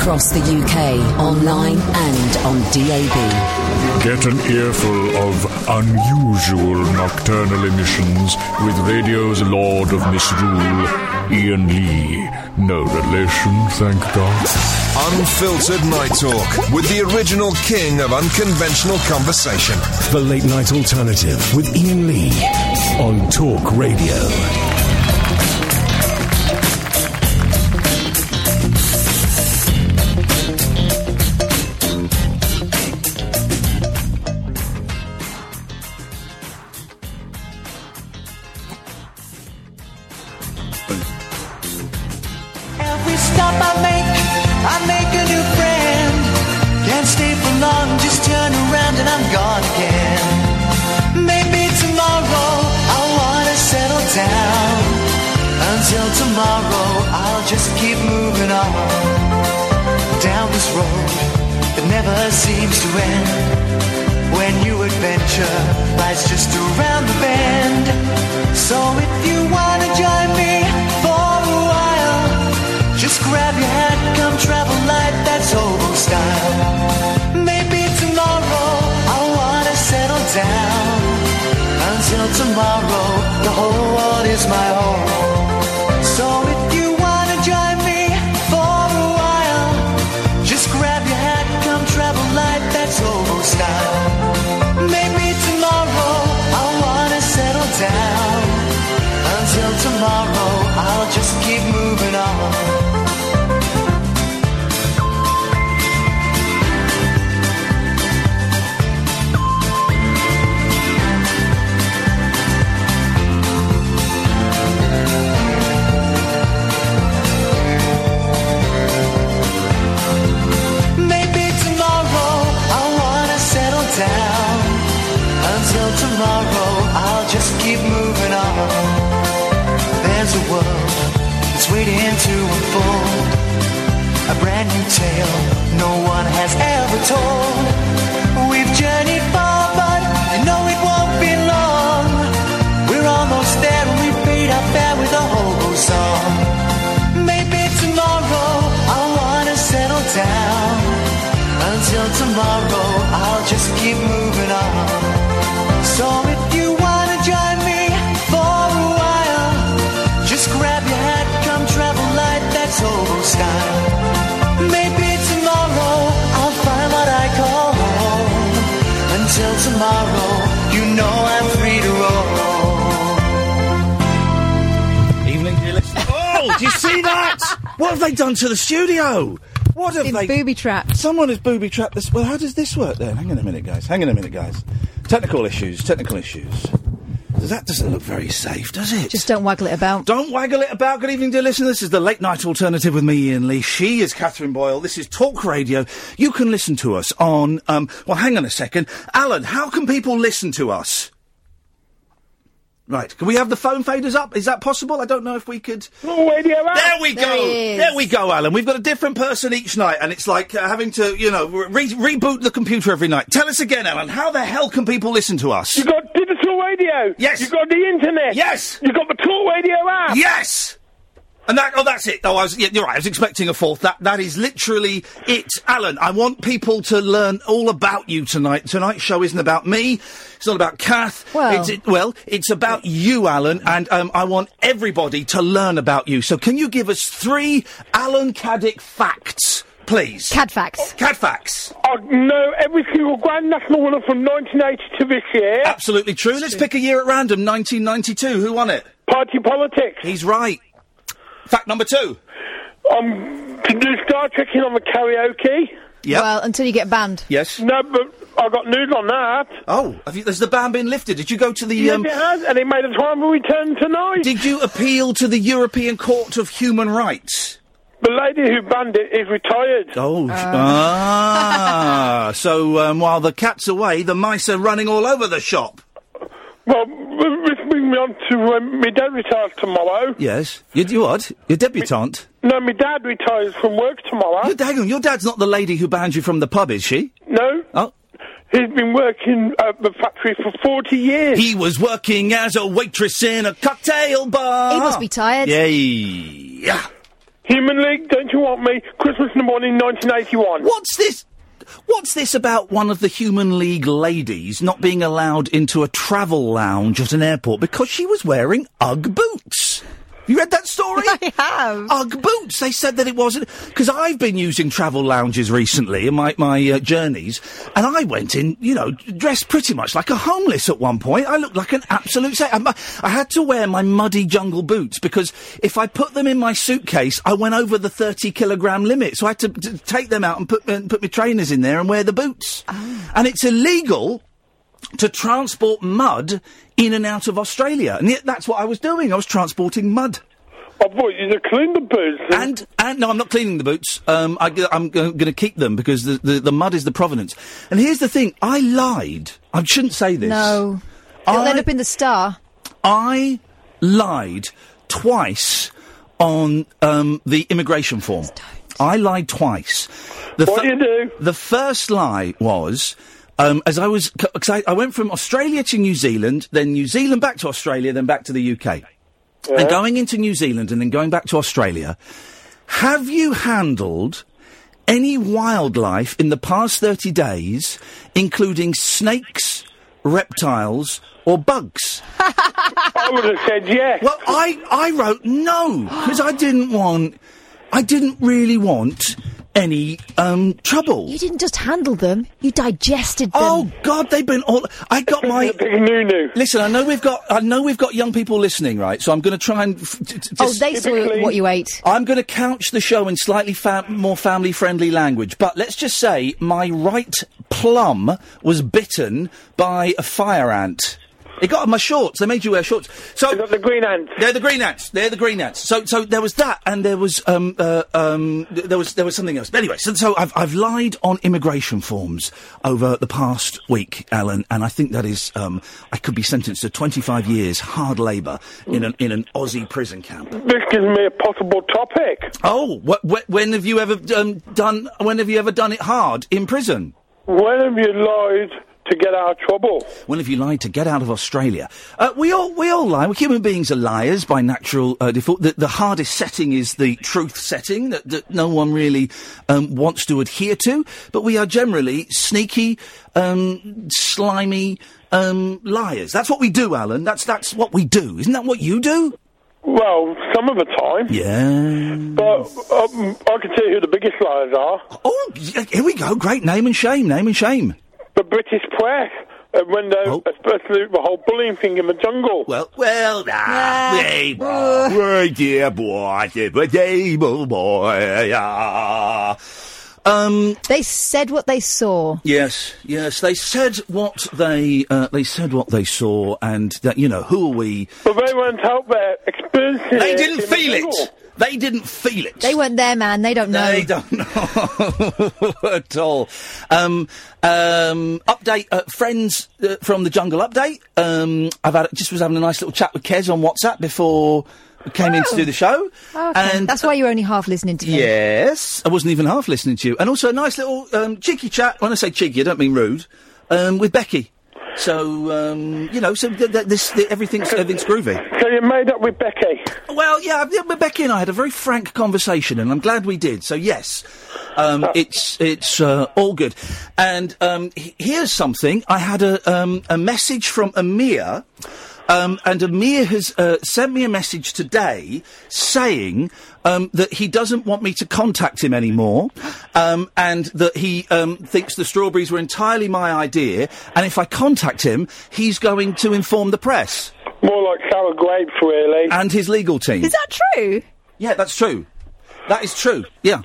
across the UK, online and on DAB. Get an earful of unusual nocturnal emissions with radio's Lord of Misrule, Iain Lee. No relation, thank God. Unfiltered Night Talk with the original king of unconventional conversation. The Late Night Alternative with Iain Lee on Talk Radio. Studio? What have they booby trapped? Someone has booby trapped this. Well, how does this work then? Hang on a minute, guys. Hang on a minute, guys. Technical issues. Technical issues. That doesn't look very safe, does it? Just don't waggle it about. Don't waggle it about. Good evening, dear listener. This is the late night alternative with me, Iain Lee. She is Catherine Boyle. This is Talk Radio. You can listen to us on. Um, well, hang on a second, Alan. How can people listen to us? Right. Can we have the phone faders up? Is that possible? I don't know if we could. radio up. There we go. he is. There we go, Alan. We've got a different person each night, and it's like uh, having to, you know, re- reboot the computer every night. Tell us again, Alan. How the hell can people listen to us? You've got digital radio. Yes. You've got the internet. Yes. You've got the talk radio app. Yes. And that, oh, that's it. Oh, I was, yeah, you're right. I was expecting a fourth. That, that is literally it. Alan, I want people to learn all about you tonight. Tonight's show isn't about me. It's not about Kath. Well- it's, it, well, it's about you, Alan, and um, I want everybody to learn about you. So can you give us three Alan Caddick facts, please? Cad facts. Cad facts. I know every single Grand National winner from 1980 to this year. Absolutely true. Let's pick a year at random. 1992. Who won it? Party politics. He's right. Fact number two. Um, to do Star Trekking on the karaoke. Yeah. Well, until you get banned. Yes. No, but I got news on that. Oh, have you, has the ban been lifted? Did you go to the? Yes, um, it has, and it made a time return tonight. Did you appeal to the European Court of Human Rights? The lady who banned it is retired. Oh, sh- ah. So um, while the cat's away, the mice are running all over the shop. Well, this brings me on to um, my dad retires tomorrow. Yes. You, you what? Your debutante? No, my dad retires from work tomorrow. Your, hang on, your dad's not the lady who banned you from the pub, is she? No. Oh. He's been working at the factory for 40 years. He was working as a waitress in a cocktail bar. He must be tired. Yeah. Human League, don't you want me? Christmas in the morning, 1981. What's this? What's this about one of the Human League ladies not being allowed into a travel lounge at an airport because she was wearing UGG boots? You read that story? I have. UGG boots. They said that it wasn't because I've been using travel lounges recently in my my uh, journeys, and I went in, you know, dressed pretty much like a homeless at one point. I looked like an absolute. Sa- I, I had to wear my muddy jungle boots because if I put them in my suitcase, I went over the thirty kilogram limit. So I had to, to take them out and put and put my trainers in there and wear the boots. And it's illegal to transport mud in and out of Australia. And yet that's what I was doing. I was transporting mud. I thought you to clean the boots. And, and no, I'm not cleaning the boots. Um, I, am going to keep them because the, the, the mud is the provenance. And here's the thing I lied. I shouldn't say this. No. It'll I- end up in the star. I lied twice on um, the immigration form. I lied twice. The What do you do? The first lie was. Um, as I was, because I, I went from Australia to New Zealand, then New Zealand back to Australia, then back to the UK. And going into New Zealand and then going back to Australia, have you handled any wildlife in the past 30 days, including snakes, reptiles, or bugs? I would have said yes. Well, I, I wrote no, because I didn't want, I didn't really want any um, trouble. You didn't just handle them, you digested them. Oh God, they've been all. I got my. Listen, I know we've got. I know we've got young people listening, right? So I'm going to try and. F- t- t- Oh, just- they saw what you ate. I'm going to couch the show in slightly fa- more family-friendly language, but let's just say my right plum was bitten by a fire ant. It got on my shorts. They made you wear shorts. So the green ants. They're the green ants. They're the green ants. So, so there was that, and there was um uh, um th- there was there was something else. But anyway, so, so I've I've lied on immigration forms over the past week, Alan, and I think that is um I could be sentenced to 25 years hard labour in an in an Aussie prison camp. This gives me a possible topic. Oh, wh- wh- when have you ever um, done? When have you ever done it hard in prison? When have you lied to get out of trouble? When have you lied to get out of Australia? Uh, we all we all lie. We human beings are liars by natural uh, default. The, the hardest setting is the truth setting that, that no one really um, wants to adhere to. But we are generally sneaky, um, slimy um, liars. That's what we do, Alan. That's that's what we do. Isn't that what you do? Well, some of the time. Yeah. But um, I can tell you who the biggest liars are. Oh, here we go. Great name and shame. Name and shame. The British press. Uh, when they, especially the whole bullying thing in the jungle. Well, well, ah, hey, boy, dear boy, dear boy, yeah. Um, they said what they saw. Yes, yes. They said what they uh, they said what they saw, and that you know who are we? But they weren't out there experiencing They didn't in the feel jungle. it. They didn't feel it. They weren't there, man. They don't know. They don't know at all. Um, um, update, uh, friends uh, from the Jungle Update. Um, I've had just was having a nice little chat with Kez on WhatsApp before we came in to do the show. Oh, Okay. And That's why you're only half listening to me. Yes, I wasn't even half listening to you. And also a nice little um, cheeky chat. When I say cheeky, I don't mean rude. Um, with Becky. So um, you know, so th- th- this th- everything's everything's groovy. So you made up with Becky? Well, yeah, Becky and I had a very frank conversation, and I'm glad we did. So yes, um, it's it's uh, all good. And um, here's something: I had a um, a message from Amir. Um, and Amir has uh, sent me a message today saying um, that he doesn't want me to contact him anymore, um, and that he um, thinks the strawberries were entirely my idea. And if I contact him, he's going to inform the press More like sour grapes, really. and his legal team. Is that true? Yeah, that's true. That is true. Yeah.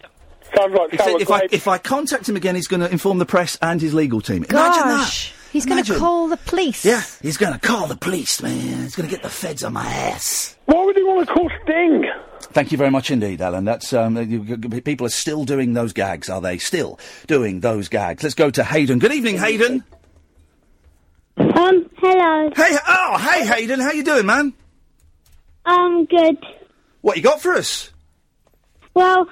Sounds like If, sour if I if I contact him again, he's going to inform the press and his legal team. Imagine that. He's going to call the police. Yeah, he's going to call the police, man. He's going to get the feds on my ass. Why would he want to call Sting? Thank you very much indeed, Alan. That's um, you- you- people are still doing those gags, are they? Still doing those gags. Let's go to Hayden. Good evening, Hayden. Um, hello. Hey, oh, hey, Hayden. How you doing, man? I'm um, good. What you got for us? Well,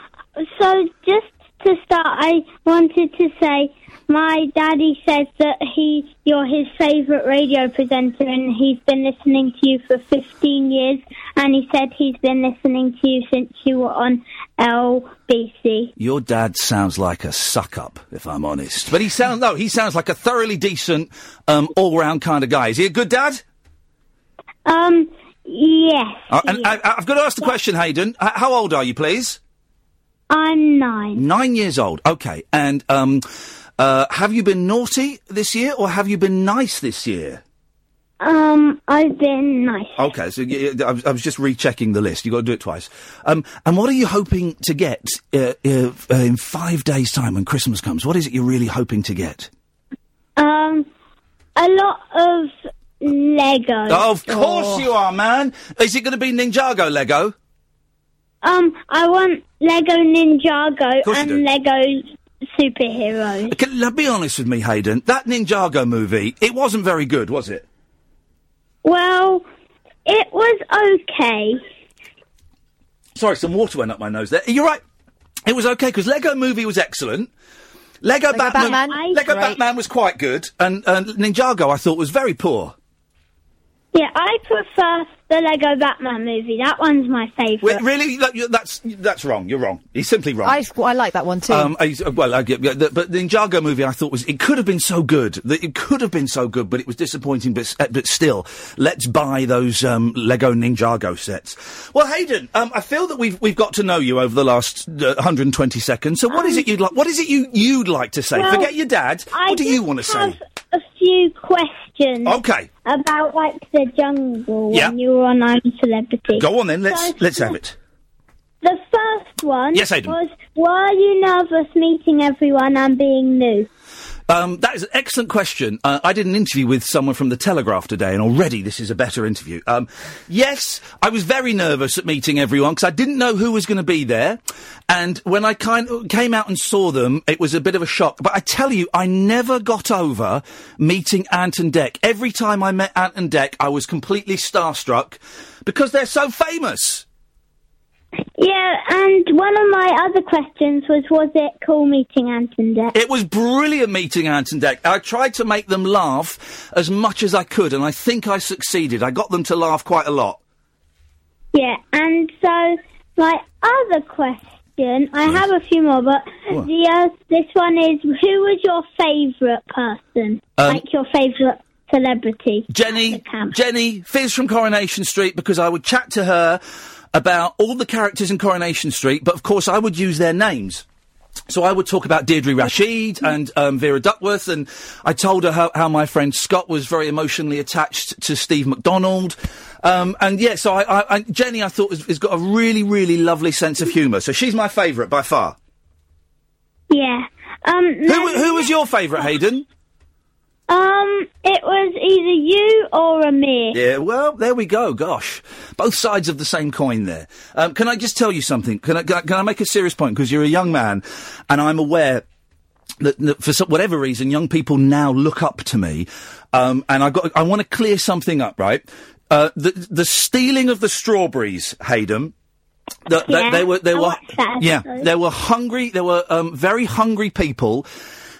so just to start, I wanted to say my daddy says that he you're his favourite radio presenter, and he's been listening to you for 15 years. And he said he's been listening to you since you were on LBC. Your dad sounds like a suck up, if I'm honest. But he sounds no, he sounds like a thoroughly decent, um, all round kind of guy. Is he a good dad? Um, yes. Uh, and I, I've got to ask the question, Hayden. How old are you, please? I'm nine. Nine years old. Okay. And um, uh, have you been naughty this year, or have you been nice this year? Um, I've been nice. Okay, so y- y- I was, I was just rechecking the list. You've got to do it twice. Um, and what are you hoping to get uh, uh, uh, in five days' time when Christmas comes? What is it you're really hoping to get? Um, a lot of Lego. Of course you are, man. Is it going to be Ninjago Lego? Um, I want Lego Ninjago course you and do. Lego superheroes. Can, now, be honest with me, Hayden. That Ninjago movie, it wasn't very good, was it? Well, it was okay. Sorry, some water went up my nose there. You're right. It was okay because Lego Movie was excellent. Lego, Lego Batman, Batman? Lego Great. Batman was quite good, and, and Ninjago I thought was very poor. Yeah, I prefer the Lego Batman movie. That one's my favourite. Really, Like, you- that's that's wrong. You're wrong. He's simply wrong. I, I like that one too. Um, I- well, I get, yeah, the, but the Ninjago movie I thought was it could have been so good that it could have been so good, but it was disappointing. But s- uh, but still, let's buy those um, Lego Ninjago sets. Well, Hayden, um, I feel that we've we've got to know you over the last uh, 120 seconds. So, what is it you'd like? What is it you you'd like to say? Well, Forget your dad. I what do you just want to say? have say? a few questions. Okay. About like the jungle Yeah. when you were on I'm Celebrity. Go on then. Let's So, let's have it. The first one Yes, Aidan. was were you nervous meeting everyone and being new? Um, that is an excellent question. Uh, I did an interview with someone from the Telegraph today, and already this is a better interview. Um, yes, I was very nervous at meeting everyone because I didn't know who was going to be there, and when I kind of came out and saw them, it was a bit of a shock. But I tell you, I never got over meeting Ant and Dec. Every time I met Ant and Dec, I was completely starstruck because they're so famous. Yeah, and one of my other questions was was it cool meeting Ant and Dec? It was brilliant meeting Ant and Dec. I tried to make them laugh as much as I could, and I think I succeeded. I got them to laugh quite a lot. Yeah, and so my other question, I have a few more, but What? the uh, this one is who was your favourite person? Um, like your favourite celebrity? Jenny, Jenny, Fiz from Coronation Street, because I would chat to her about all the characters in Coronation Street, but of course I would use their names. So I would talk about Deirdre Rashid and um, Vera Duckworth, and I told her how, how my friend Scott was very emotionally attached to Steve McDonald. Um, and yeah, so I, I, I, Jenny, I thought, has, has got a really, really lovely sense of humour. So she's my favourite by far. Yeah. Um. Who, who was your favourite, Hayden? Um. It was either you or Amir. Yeah, well, there we go. Gosh, both sides of the same coin there. Um, can I just tell you something? Can I, can I, can I make a serious point? Because you're a young man, and I'm aware that, that for some, whatever reason, young people now look up to me, um, and I got I want to clear something up, right? Uh, the the stealing of the strawberries, Hayden. The, they- Yeah, they were they I were yeah there were hungry there were um, very hungry people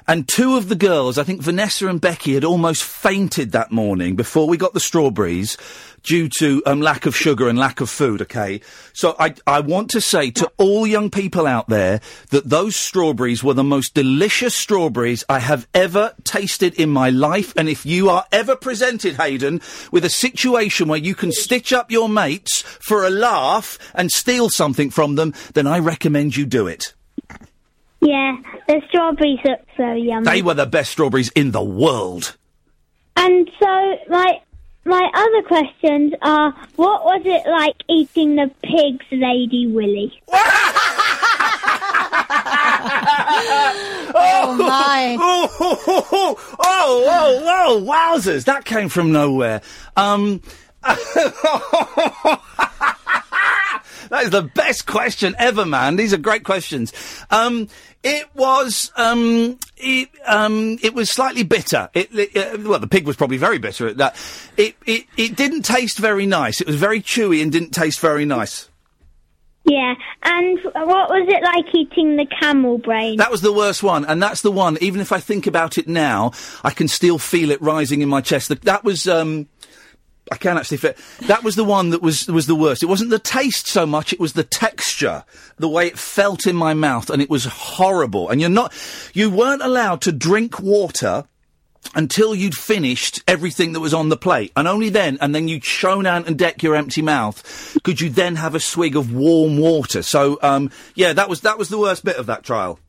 and two of the girls i think vanessa and becky had almost fainted that morning before we got the strawberries due to um, lack of sugar and lack of food okay? So I, I want to say to all young people out there that those strawberries were the most delicious strawberries i have ever tasted in my life. And if you are ever presented hayden with a situation where you can stitch up your mates for a laugh and steal something from them then i recommend you do it Yeah. The strawberries look so yummy. They were the best strawberries in the world. And so my my other questions are: What was it like eating the pig's Lady Willy? Oh my! Oh, oh, oh, oh, oh, oh, oh, wowzers! That came from nowhere. Um, that is the best question ever, man. These are great questions. Um, it was, um, it, um, it was slightly bitter. It, it, uh, well, the pig was probably very bitter at that. It, it, it didn't taste very nice. It was very chewy and didn't taste very nice. Yeah, and what was it like eating the camel brain? That was the worst one, and that's the one. Even if I think about it now, I can still feel it rising in my chest. That, that was. Um, I can actually fit. That was the one that was was the worst. It wasn't the taste so much; it was the texture, the way it felt in my mouth, and it was horrible. And you're not, you weren't allowed to drink water until you'd finished everything that was on the plate, and only then, and then you'd shown Ant and Dec your empty mouth, could you then have a swig of warm water. So, um, yeah, that was that was the worst bit of that trial.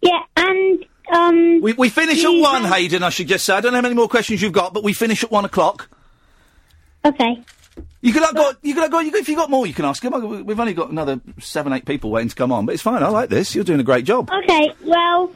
Yeah, and um. We, we finish at one, Hayden. I should just say. I don't know how many more questions you've got, but we finish at one o'clock. Okay. You could have got. You could have got. You could, if you got more, you can ask him. We've only got another seven, eight people waiting to come on, but it's fine. I like this. You're doing a great job. Okay, well,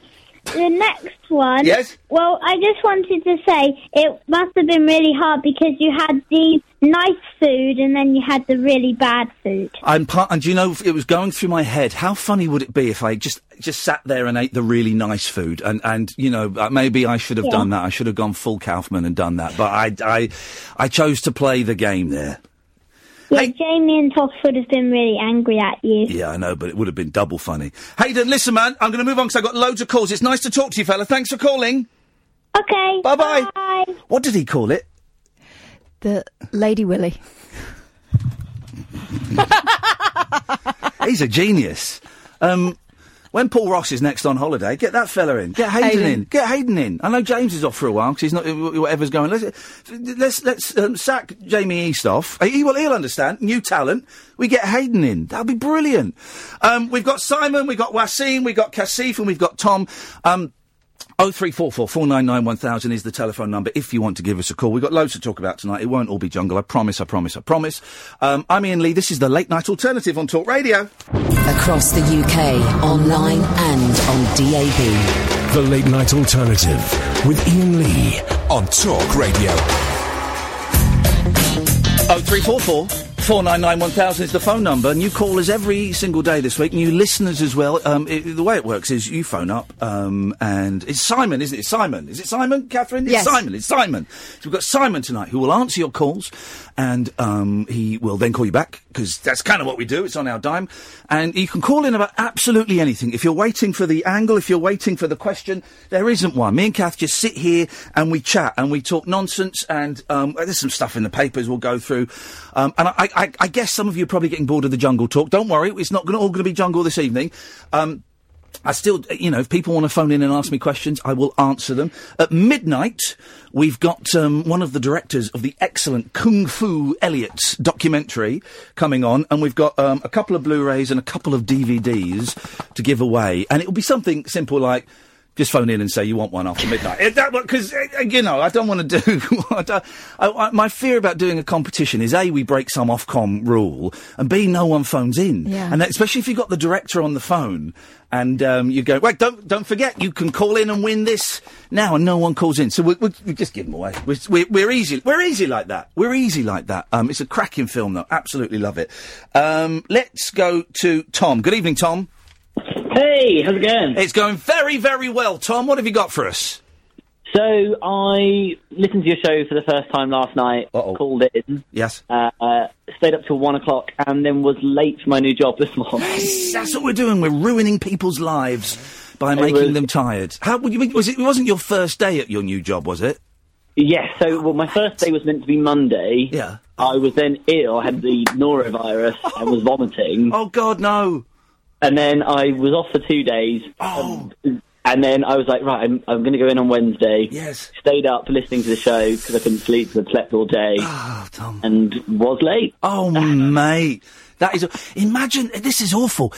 the next one. Yes? Well, I just wanted to say it must have been really hard because you had the nice food and then you had the really bad food. I'm part, and you know it was going through my head. How funny would it be if I just just sat there and ate the really nice food? And and you know uh, maybe I should have Yeah. done that. I should have gone full Kaufman and done that. But I I I chose to play the game there. Yeah, Jamie and Toff would have been really angry at you. Yeah, I know, but it would have been double funny. Hayden, listen, man, I'm going to move on because I've got loads of calls. It's nice to talk to you, fella. Thanks for calling. Okay. Bye-bye. Bye. What did he call it? The Lady Willy. He's a genius. Um, when Paul Ross is next on holiday, get that fella in. Get Hayden, Hayden. in. Get Hayden in. I know James is off for a while because he's not whatever's going. Let's let's let's um, sack Jamie East off. He will he'll understand. New talent. We get Hayden in. That'll be brilliant. Um, we've got Simon. We've got Wasim. We've got Kaseef, and we've got Tom. Um, Oh three four four four nine nine one thousand is the telephone number if you want to give us a call. We've got loads to talk about tonight. It won't all be jungle. I promise. I promise. I promise. Um, I'm Iain Lee. This is the late night alternative on Talk Radio. Across the UK, online and on DAB. The Late Night Alternative with Iain Lee on Talk Radio. Oh three four four four nine nine one thousand is the phone number. New callers every single day this week. New listeners as well. Um, it, the way it works is you phone up, um, and it's Simon, isn't it? Simon. Is it Simon, Catherine? Yes. It's Simon. It's Simon. So we've got Simon tonight who will answer your calls, and um, he will then call you back because that's kind of what we do. It's on our dime, and you can call in about absolutely anything. If you're waiting for the angle, if you're waiting for the question, there isn't one. Me and Kath just sit here and we chat and we talk nonsense, and um, there's some stuff in the papers we'll go through. Um, and I, I, I guess some of you are probably getting bored of the jungle talk. Don't worry, it's not gonna, all going to be jungle this evening. Um, I still, you know, if people want to phone in and ask me questions, I will answer them. At midnight, we've got um, one of the directors of the excellent Kung Fu Elliot documentary coming on, and we've got um, a couple of Blu-rays and a couple of DVDs to give away, and it will be something simple like. Just phone in and say you want one after midnight. Because, you know, I don't want to do. I I, I, my fear about doing a competition is A, we break some Ofcom rule, and B, no one phones in. Yeah. And that, especially if you've got the director on the phone and um, you go, wait, don't don't forget, you can call in and win this now, and no one calls in. So we, we, we just give them away. We're, we're, we're easy. We're easy like that. We're easy like that. Um, it's a cracking film, though. Absolutely love it. Um, let's go to Tom. Good evening, Tom. Hey, how's it going? It's going very, very well, Tom. What have you got for us? So I listened to your show for the first time last night. Called in. Yes. Uh, uh, stayed up till one o'clock and then was late for my new job this morning. That's what we're doing. We're ruining people's lives by It making was- them tired. How would you? mean? Was it? It wasn't your first day at your new job, was it? Yes. So well, my first day was meant to be Monday. Yeah. I was then ill. I had the norovirus and was vomiting. Oh God, no! And then I was off for two days. Oh. Um, and then I was like, right, I'm, I'm going to go in on Wednesday. Yes. Stayed up listening to the show because I couldn't sleep because I slept all day. Oh, Tom. And was late. Oh, mate. That is. Imagine. This is awful.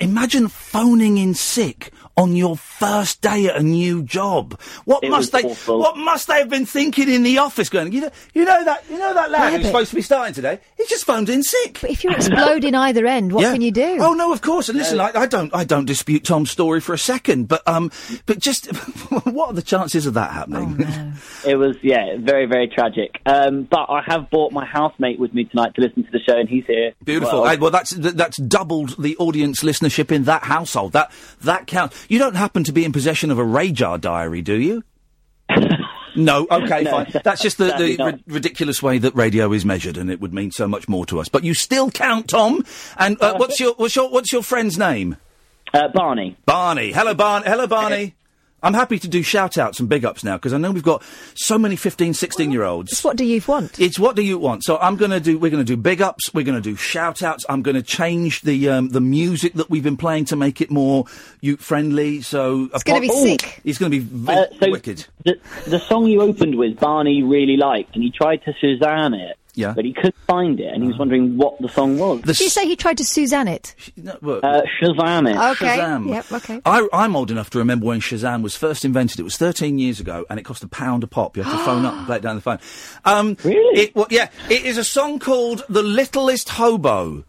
Imagine phoning in sick on your first day at a new job. What It must they? awful. What must they have been thinking in the office? Going, you know, you know that, you know that lad Yeah, who's supposed to be starting today. He's just phoned in sick. But if you explode in either end, what Yeah. can you do? Oh no, of course. And listen, I, I don't, I don't dispute Tom's story for a second. But um, but just what are the chances of that happening? It was, yeah, very, very tragic. Um, but I have brought my housemate with me tonight to listen to the show, and he's here. Beautiful. Well, Hey, Well, that's that's doubled the audience listenership in that household. That that counts. You don't happen to be in possession of a RAJAR diary, do you? No, okay, No, fine. That's just the, the ri- ridiculous way that radio is measured, and it would mean so much more to us. But you still count, Tom. And uh, what's your what's your what's your friend's name? Uh, Barney. Barney. Hello, Barney. Hello, Barney. I'm happy to do shout outs and big ups now because I know we've got so many 15, 16 year olds. It's what do you want? It's what do you want? So I'm going to do. We're going to do big ups. We're going to do shout outs. I'm going to change the um, the music that we've been playing to make it more youth friendly. So It's gonna be sick. It's going to be v- Uh, so wicked. The, the song you opened with, Barney really liked, and he tried to Suzanne it, Yeah. but he couldn't find it, and he was wondering what the song was. Did you say he tried to Suzanne it? No, well, Uh, Shazam it. Okay. Shazam. Yep. Okay. I, I'm old enough to remember when Shazam was first invented. It was 13 years ago, and it cost a pound a pop. You have to phone up and play it down the phone. Um, Really? It, well, yeah, it is a song called "The Littlest Hobo."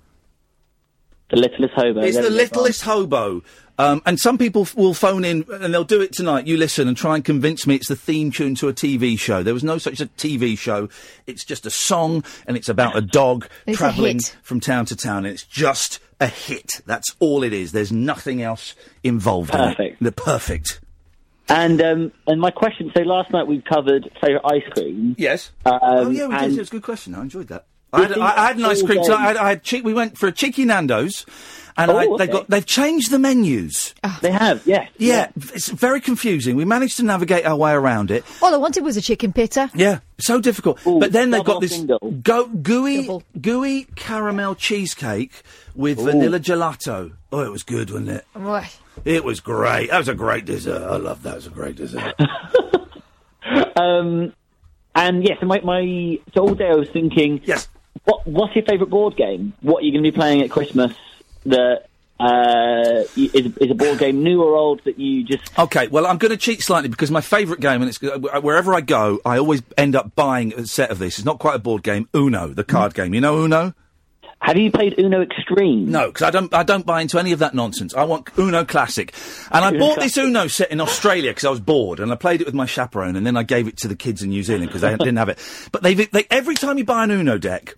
The Littlest Hobo. It's there the we go. littlest hobo. Um, and some people f- will phone in and they'll do it tonight. You listen and try and convince me it's the theme tune to a TV show. There was no such a TV show. It's just a song and it's about a dog It's travelling hit. from town to town. And it's just a hit. That's all it is. There's nothing else involved in it. The perfect. And um, and my question. So last night we covered favourite ice cream. Yes. Um, oh yeah, we did. It was a good question. I enjoyed that. I had, I, I had an ice cream. So I had, I had cheek, we went for a cheeky Nando's, and Oh, I, they okay. got they've changed the menus. They have, yes. Yeah, it's very confusing. We managed to navigate our way around it. All I wanted was a chicken pitta. Yeah, so difficult. Ooh, but then they've got this go, gooey, Double. gooey caramel cheesecake with vanilla gelato. Oh, it was good, wasn't it? Right. It was great. That was a great dessert. I love that. It was a great dessert. Um, and yes, my, my so all day I was thinking, yes, what what's your favourite board game? What are you going to be playing at Christmas that uh, is is a board game new or old that you just Okay, well, I'm going to cheat slightly because my favourite game, and it's uh, wherever I go, I always end up buying a set of this. It's not quite a board game. Uno, the card game. You know Uno? have you played Uno Extreme? No, because I don't. I don't buy into any of that nonsense. I want Uno Classic, and I Uno bought this Uno set in Australia because I was bored, and I played it with my chaperone, and then I gave it to the kids in New Zealand because they didn't have it. But they, they every time you buy an Uno deck.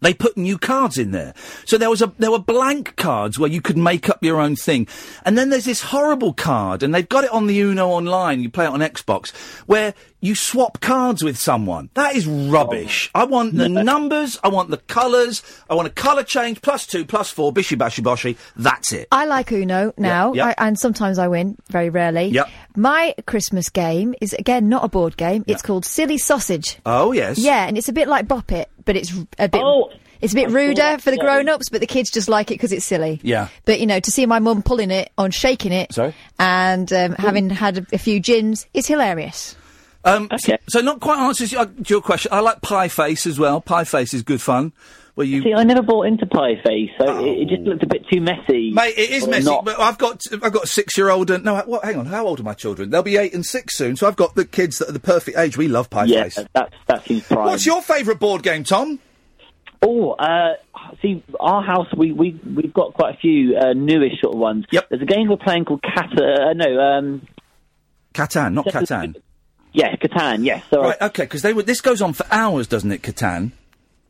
They put new cards in there, so there was a there were blank cards where you could make up your own thing, and then there's this horrible card, and they've got it on the Uno online. You play it on Xbox, where you swap cards with someone. That is rubbish. I want the numbers, I want the colours, I want a colour change, plus two, plus four, bishy bashy boshy. That's it. I like Uno now, yeah. I, and sometimes I win, very rarely. Yep. My Christmas game is, again, not a board game. It's called Silly Sausage. Oh yes. Yeah, and it's a bit like Bop It, but it's r- a bit. Oh, it's a bit I ruder for the grown-ups, but the kids just like it because it's silly. Yeah. But you know, to see my mum pulling it on shaking it, Sorry? and um, having had a, a few gins, is hilarious. Um, so, Okay. so not quite answers your, your question. I like Pie Face as well. Pie Face is good fun. Where you See, I never bought into Pie Face, so it, it just looked a bit too messy. Mate, it is messy, not. but I've got I've got a six year old and no, what? Hang on, how old are my children? They'll be eight and six soon, so I've got the kids that are the perfect age. We love pie yeah, face. that's that seems prime. What's your favourite board game, Tom? Oh, uh, see, our house we we we've got quite a few uh, newish sort of ones. Yep. There's a game we're playing called Cat. Uh, no, um, Catan, not Catan. Yeah, Catan. Yes, so Right, okay, because they would. This goes on for hours, doesn't it, Catan?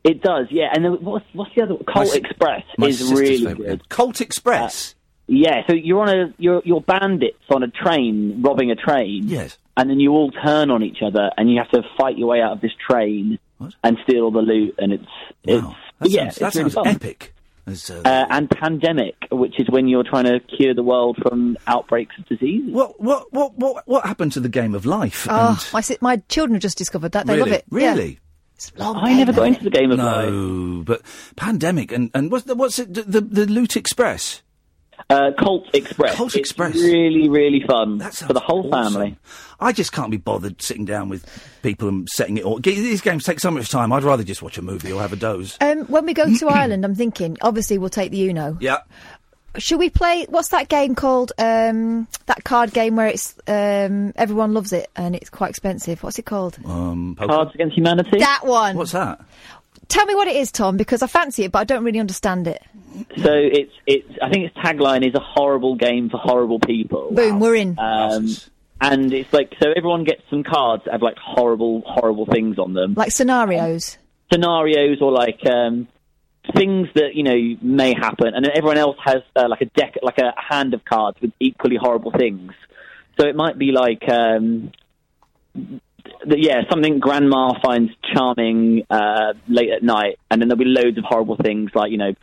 it does. Yeah, and then what's what's the other? one? Colt s- Express My is really favourite good. Colt Express. Uh, yeah, so you're on a you're you're bandits on a train robbing a train. Yes. And then you all turn on each other, and you have to fight your way out of this train What? and steal all the loot. And it's it's Wow, that yeah, sounds, that it's really sounds epic. As, uh, and pandemic, which is when you're trying to cure the world from outbreaks of disease. what what what what what happened to the game of life? Oh, and- my my children have just discovered that. They really, love it. Really. It's a long I never got into the game of life. No, but pandemic and and what's the, what's it? The, the the Loot Express. Uh, Colt Express. Colt It's Express. really, really fun for the whole awesome. family. I just can't be bothered sitting down with people and setting it all. These games take so much time. I'd rather just watch a movie or have a doze. Um, when we go to Ireland, I'm thinking, obviously, we'll take the Uno. Yeah. Should we play? What's that game called? Um, that card game where it's um, everyone loves it and it's quite expensive. What's it called? Um, poker. Cards Against Humanity. That one. What's that? Tell me what it is, Tom, because I fancy it, but I don't really understand it. So it's it's. I think its tagline is a horrible game for horrible people. Boom, we're in. Um, and it's like so everyone gets some cards that have like horrible, horrible things on them. like scenarios. scenarios or like um, things that you know may happen, and then everyone else has uh, like a deck, like a hand of cards with equally horrible things. So it might be like um, yeah, something grandma finds charming uh, late at night, and then there'll be loads of horrible things like you know,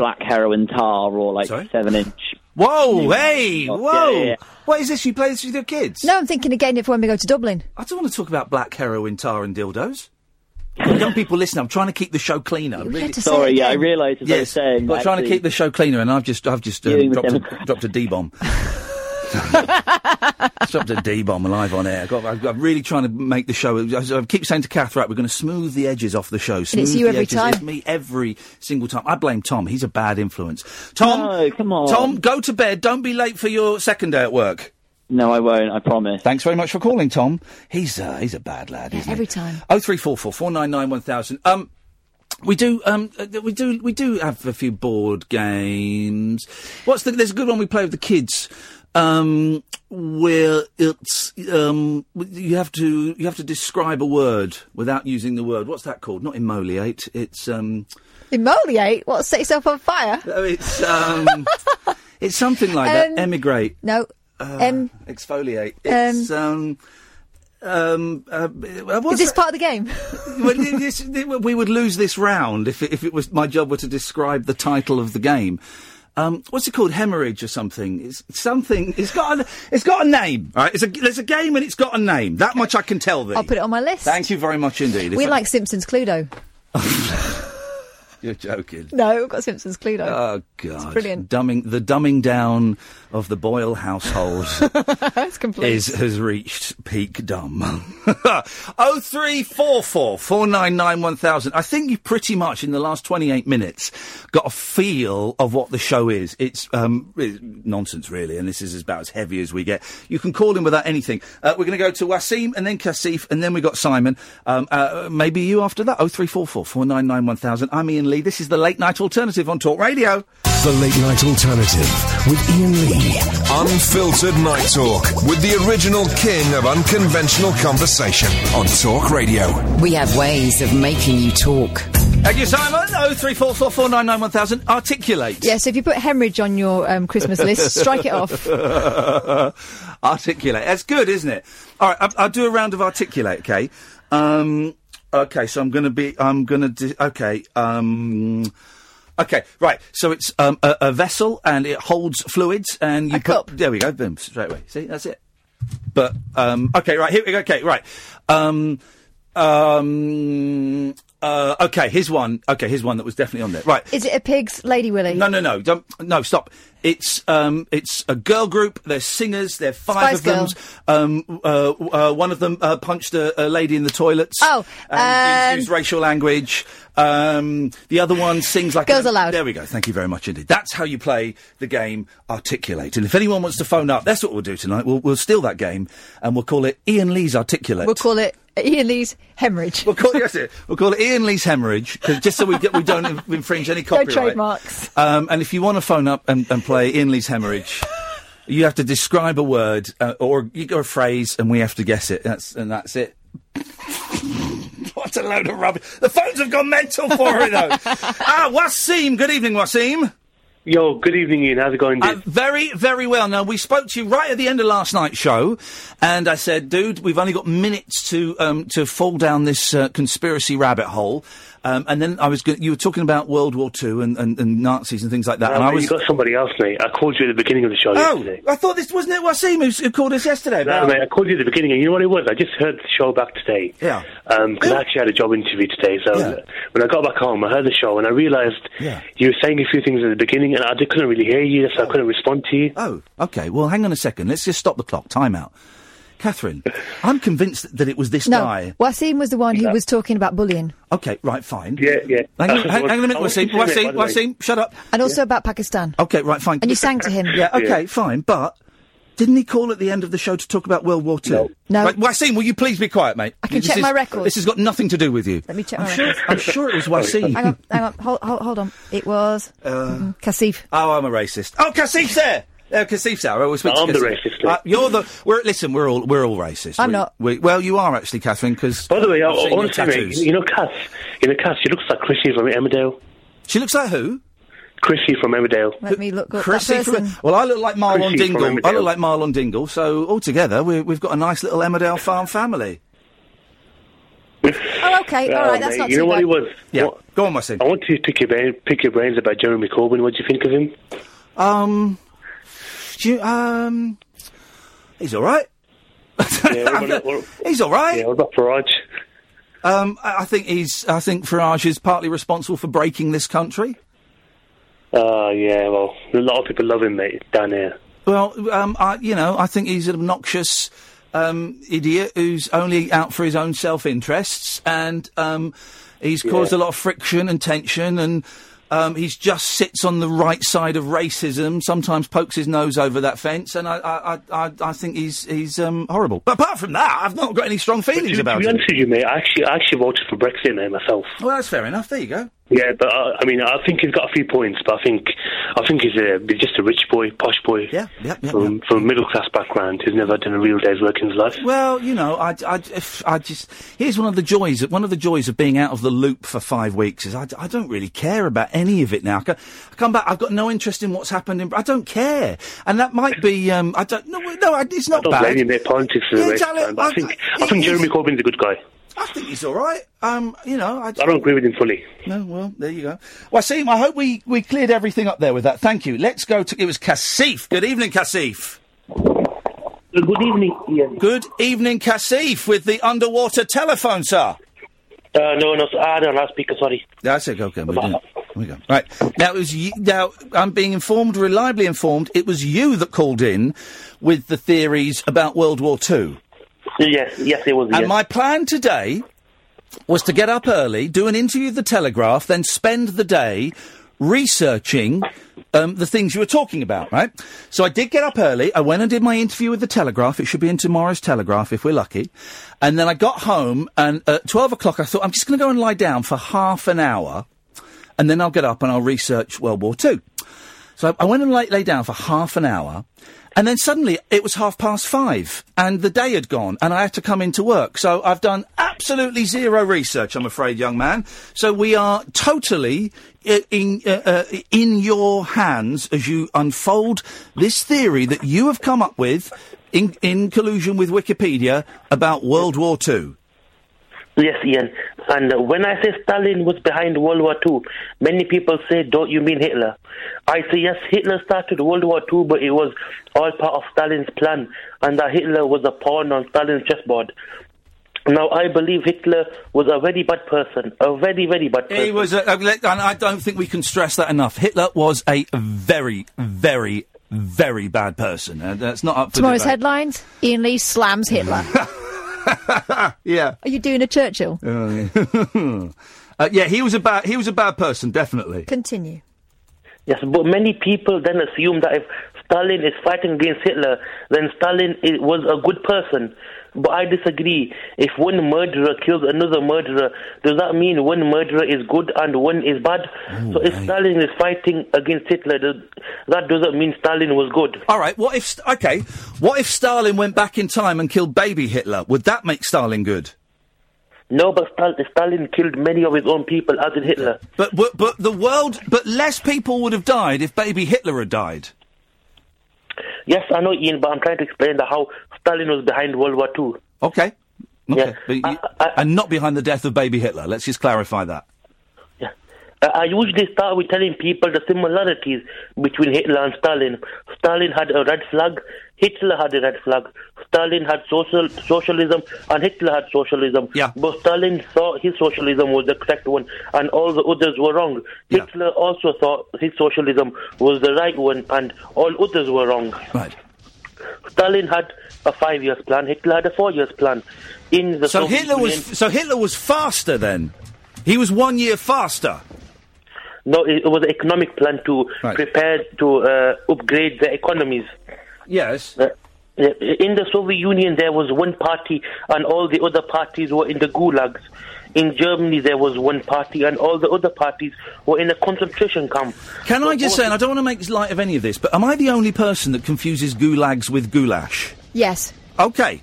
black heroin tar or like seven inch. Whoa, hey, whoa! yeah, yeah. What is this? You play this with your kids? No, I'm thinking again if when we go to Dublin. I don't want to talk about black heroin, tar, and dildos. Young people, listen. I'm trying to keep the show cleaner. Really. Sorry, yeah, I again. realised as I was saying, but trying to keep the show cleaner, and I've just, I've just um, dropped, a, dropped a D bomb. dropped a D bomb live on air. Got, I'm, I'm really trying to make the show. I, I keep saying to Kath, right, we're going to smooth the edges off the show. Smooth it's you the every edges. time. It's me every single time. I blame Tom. He's a bad influence. Tom, No, come on. Tom, go to bed. Don't be late for your second day at work. No, I won't. I promise. Thanks very much for calling, Tom. He's uh, he's a bad lad, isn't he? Every time. Oh three four four four nine nine one thousand. Um, we do um uh, we do we do have a few board games. What's the? There's a good one we play with the kids. Um, where it's um you have to you have to describe a word without using the word. What's that called? Not emoliate. It's um Emoliate? What, set yourself on fire? oh, it's um it's something like that. Um, Emigrate. No. Uh, um, exfoliate. It's um. Um, uh, is what's this part of the game? well, this, we would lose this round if it, if it was my job were to describe the title of the game. Um, what's it called? Hemorrhage or something? It's something. It's got a, it's got a name. All right, it's a, there's a game and it's got a name. That much I can tell thee. I'll put it on my list. Thank you very much indeed. If we I- like Simpsons Cluedo. You're joking. No, we've got Simpsons Cluedo. Oh God! brilliant. Dumbing the dumbing down of the Boyle household It's complete. is has reached peak dumb. oh three four four four nine nine one thousand. I think you've pretty much in the last twenty eight minutes got a feel of what the show is. It's um it's nonsense really, and this is about as heavy as we get. You can call in without anything. Uh, we're going to go to Wasim and then Kaseef and then we got Simon. Um, uh, maybe you after that. Oh three four four four nine nine one thousand. I'm Iain Lee. This is the late night alternative on Talk Radio. The Late Night Alternative with Iain Lee. Unfiltered Night Talk with the original king of unconventional conversation on Talk Radio. We have ways of making you talk. Thank you, Simon. Oh three four four four nine nine one thousand. Articulate. Yeah, so if you put hemorrhage on your um, Christmas list, strike it off. articulate. That's good, isn't it? All right, I'll, I'll do a round of articulate. Okay. Um, okay, so I'm going to be. I'm going to. Di- okay. Um, okay. Right. So it's um, a, a vessel and it holds fluids and you A put. cup. There we go. Boom. Straight away. See, that's it. But um, okay. Right. Here we go. Okay. Right. Um, um, uh, okay. Here's one. Okay. Here's one that was definitely on there. Right. Is it a pig's Lady Willy? No, no, no, don't, no, stop. It's um, it's a girl group. There's singers. They're five Spice of them. Um, uh, uh, one of them uh, punched a, a lady in the toilets. Oh, and um, used racial language. Um, the other one sings like Girls a, Aloud. There we go. Thank you very much indeed. That's how you play the game. Articulate. And if anyone wants to phone up, that's what we'll do tonight. We'll, we'll steal that game and we'll call it Iain Lee's Articulate. We'll call it Iain Lee's hemorrhage. We'll call, yes, it. We'll call it Iain Lee's hemorrhage, just so we, get, we don't in- infringe any No trademarks. Um, and if you want to phone up and, and play Iain Lee's hemorrhage, you have to describe a word uh, or you go a phrase, and we have to guess it. That's and that's it. what a load of rubbish! The phones have gone mental for it though. ah, Wasim. Good evening, Wasim. Yo, good evening, Iain. How's it going, dude? Uh, very, very well. Now, we spoke to you right at the end of last night's show, and I said, dude, we've only got minutes to um, to fall down this uh, conspiracy rabbit hole. Um, and then I was, go- you were talking about World War Two and, and, and Nazis and things like that. And I was, you got somebody else, mate. I called you at the beginning of the show oh, yesterday. I thought this wasn't it Wasim who, who called us yesterday. No, about- mate, I called you at the beginning, and you know what it was? I just heard the show back today. Yeah. Because I actually had a job interview today. So uh, when I got back home, I heard the show, and I realised Yeah. you were saying a few things at the beginning, and I just couldn't really hear you, so I couldn't respond to you. Oh, okay. Well, hang on a second. Let's just stop the clock. Time out. Catherine, I'm convinced that it was this No, guy. Wasim was the one who Yeah. was talking about bullying. Okay, right, fine. Yeah, yeah. Hang on, hang, hang on a minute, Wasim. Wasim. Wasim, shut up. And also about Pakistan. Okay, right, fine. And you sang to him. Yeah, okay, fine. But didn't he call at the end of the show to talk about World War Two? No. No. Right, Wasim, will you please be quiet, mate? I can This check is- my records. This has got nothing to do with you. Let me check I'm my sure, records. I'm sure it was Wasim. hang on, hang on, hold, hold, hold on. It was mm, Kaseef. Oh, I'm a racist. Oh, Kaseef's there. Uh, Kaseef's there. I will speak No, to I'm the racist, Uh, you're the. We're listen. We're all. We're all racist. I'm We- not. We, well, you are actually, Catherine. Because By the way, I, I've seen I your want mate, tattoos. you know, Cass, you know, Cass, she looks like Chrissy from Emmerdale. She looks like who? Chrissy from Emmerdale. Let me look up Chrissy that from- well, I look like Marlon Chrissy Dingle. I look like Marlon Dingle. So altogether, we, we've got a nice little Emmerdale farm family. Oh, okay, all right, right, that's mate, not You too know what bad. he was? Yeah. What- Go on, my son. I want to pick your, brain, pick your brains about Jeremy Corbyn. What do you think of him? Um, you, um, he's all right. Yeah, He's all right. Yeah, what about Farage? Um, I, I think he's. I think Farage is partly responsible for breaking this country. Uh, yeah, well, a lot of people love him, mate, down here. Well, um, I, you know, I think he's an obnoxious um, idiot who's only out for his own self-interests, and um, he's caused a lot of friction and tension, and um, he's just sits on the right side of racism. Sometimes pokes his nose over that fence, and I, I, I, I, think he's he's um, horrible. But apart from that, I've not got any strong feelings to, about to be him. honest with you, mate, I actually, I actually voted for Brexit, mate, myself. Well, that's fair enough. There you go. Yeah, but uh, I mean, I think he's got a few points, but I think, I think he's a he's just a rich boy, posh boy. Yeah, yeah, yeah. From, from a middle class background who's never done a real day's work in his life. Well, you know, I, I, I just here's one of the joys. One of the joys of being out of the loop for five weeks is I, I don't really care about any of it now. I, I come back, I've got no interest in what's happened. In, I don't care, and that might be. Um, I don't. No, no, I- it's I not don't bad. blame you, mate. Politics Yeah, exactly. I I- think, I- I think Jeremy Corbyn's a good guy. I think he's all right. Um, you know, I, I don't agree with him fully. No, well, there you go. Well, see, I hope we, we cleared everything up there with that. Thank you. Let's go to. It was Kaseef. Good evening, Kaseef. Good evening, Iain. Good evening, Kaseef, with the underwater telephone, sir. Uh, no, no, I don't know, speaker, sorry. That's it. Okay, we're do. we go. Right now, it was you, now I'm being informed, reliably informed. It was you that called in with the theories about World War Two. Yes, yes, it was. And yes. my plan today was to get up early, do an interview with the Telegraph, then spend the day researching um, the things you were talking about, right? So I did get up early. I went and did my interview with the Telegraph. It should be in tomorrow's Telegraph if we're lucky. And then I got home, and at 12 o'clock, I thought, I'm just going to go and lie down for half an hour, and then I'll get up and I'll research World War Two. So I, I went and lay, lay down for half an hour, and then suddenly it was half past five, and the day had gone, and I had to come into work. So I've done absolutely zero research, I'm afraid, young man. So we are totally in uh, uh, in your hands as you unfold this theory that you have come up with in in collusion with Wikipedia about World War Two. Yes, Iain. And uh, when I say Stalin was behind World War II, many people say, don't you mean Hitler? I say, yes, Hitler started World War II, but it was all part of Stalin's plan, and that Hitler was a pawn on Stalin's chessboard. Now, I believe Hitler was a very bad person, a very, very bad person. He was, a, a- and I don't think we can stress that enough. Hitler was a very, very, very bad person. Uh, that's not up for Tomorrow's debate. headlines: Iain Lee slams Hitler. Yeah. Are you doing a Churchill? Yeah. uh, yeah, he was a bad. He was a bad person, definitely. Continue. Yes, but many people then assume that if Stalin is fighting against Hitler, then Stalin i was a good person. But I disagree. If one murderer kills another murderer, does that mean one murderer is good and one is bad? so if Stalin is fighting against Hitler, that doesn't mean Stalin was good. All right. What if? St- Okay. What if Stalin went back in time and killed baby Hitler? Would that make Stalin good? No, but Stal- Stalin killed many of his own people, as did Hitler. But but but the world. But less people would have died if baby Hitler had died. Yes, I know, Iain, but I'm trying to explain that how Stalin was behind World War Two. Okay. Okay. Yeah. You- and not behind the death of baby Hitler. Let's just clarify that. Uh, I usually start with telling people the similarities between Hitler and Stalin. Stalin had a red flag, Hitler had a red flag. Stalin had social socialism, and Hitler had socialism. Yeah. But Stalin thought his socialism was the correct one, and all the others were wrong. Yeah. Hitler also thought his socialism was the right one, and all others were wrong. Right. Stalin had a five years plan. Hitler had a four years plan. In the So Soviet Hitler was. Union- So Hitler was faster then. He was one year faster. no, it was an economic plan to Right. prepare to uh, upgrade the economies. Yes. Uh, in the Soviet Union, there was one party, and all the other parties were in the gulags. In Germany, there was one party, and all the other parties were in a concentration camp. Can I just say, and I don't want to make light of any of this, but am I the only person that confuses gulags with goulash? Yes. Okay.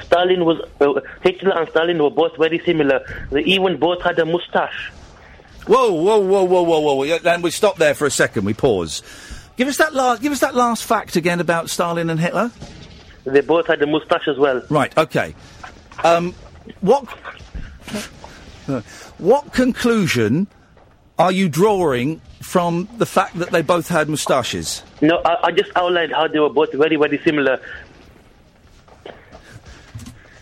Stalin was uh, Hitler and Stalin were both very similar. They even both had a mustache. Whoa, whoa, whoa, whoa, whoa, whoa! And we stop there for a second. We pause. Give us that last. Give us that last fact again about Stalin and Hitler. They both had a mustache as well. Right. Okay. Um, what what conclusion are you drawing from the fact that they both had moustaches? No, I, I just outlined how they were both very, very similar.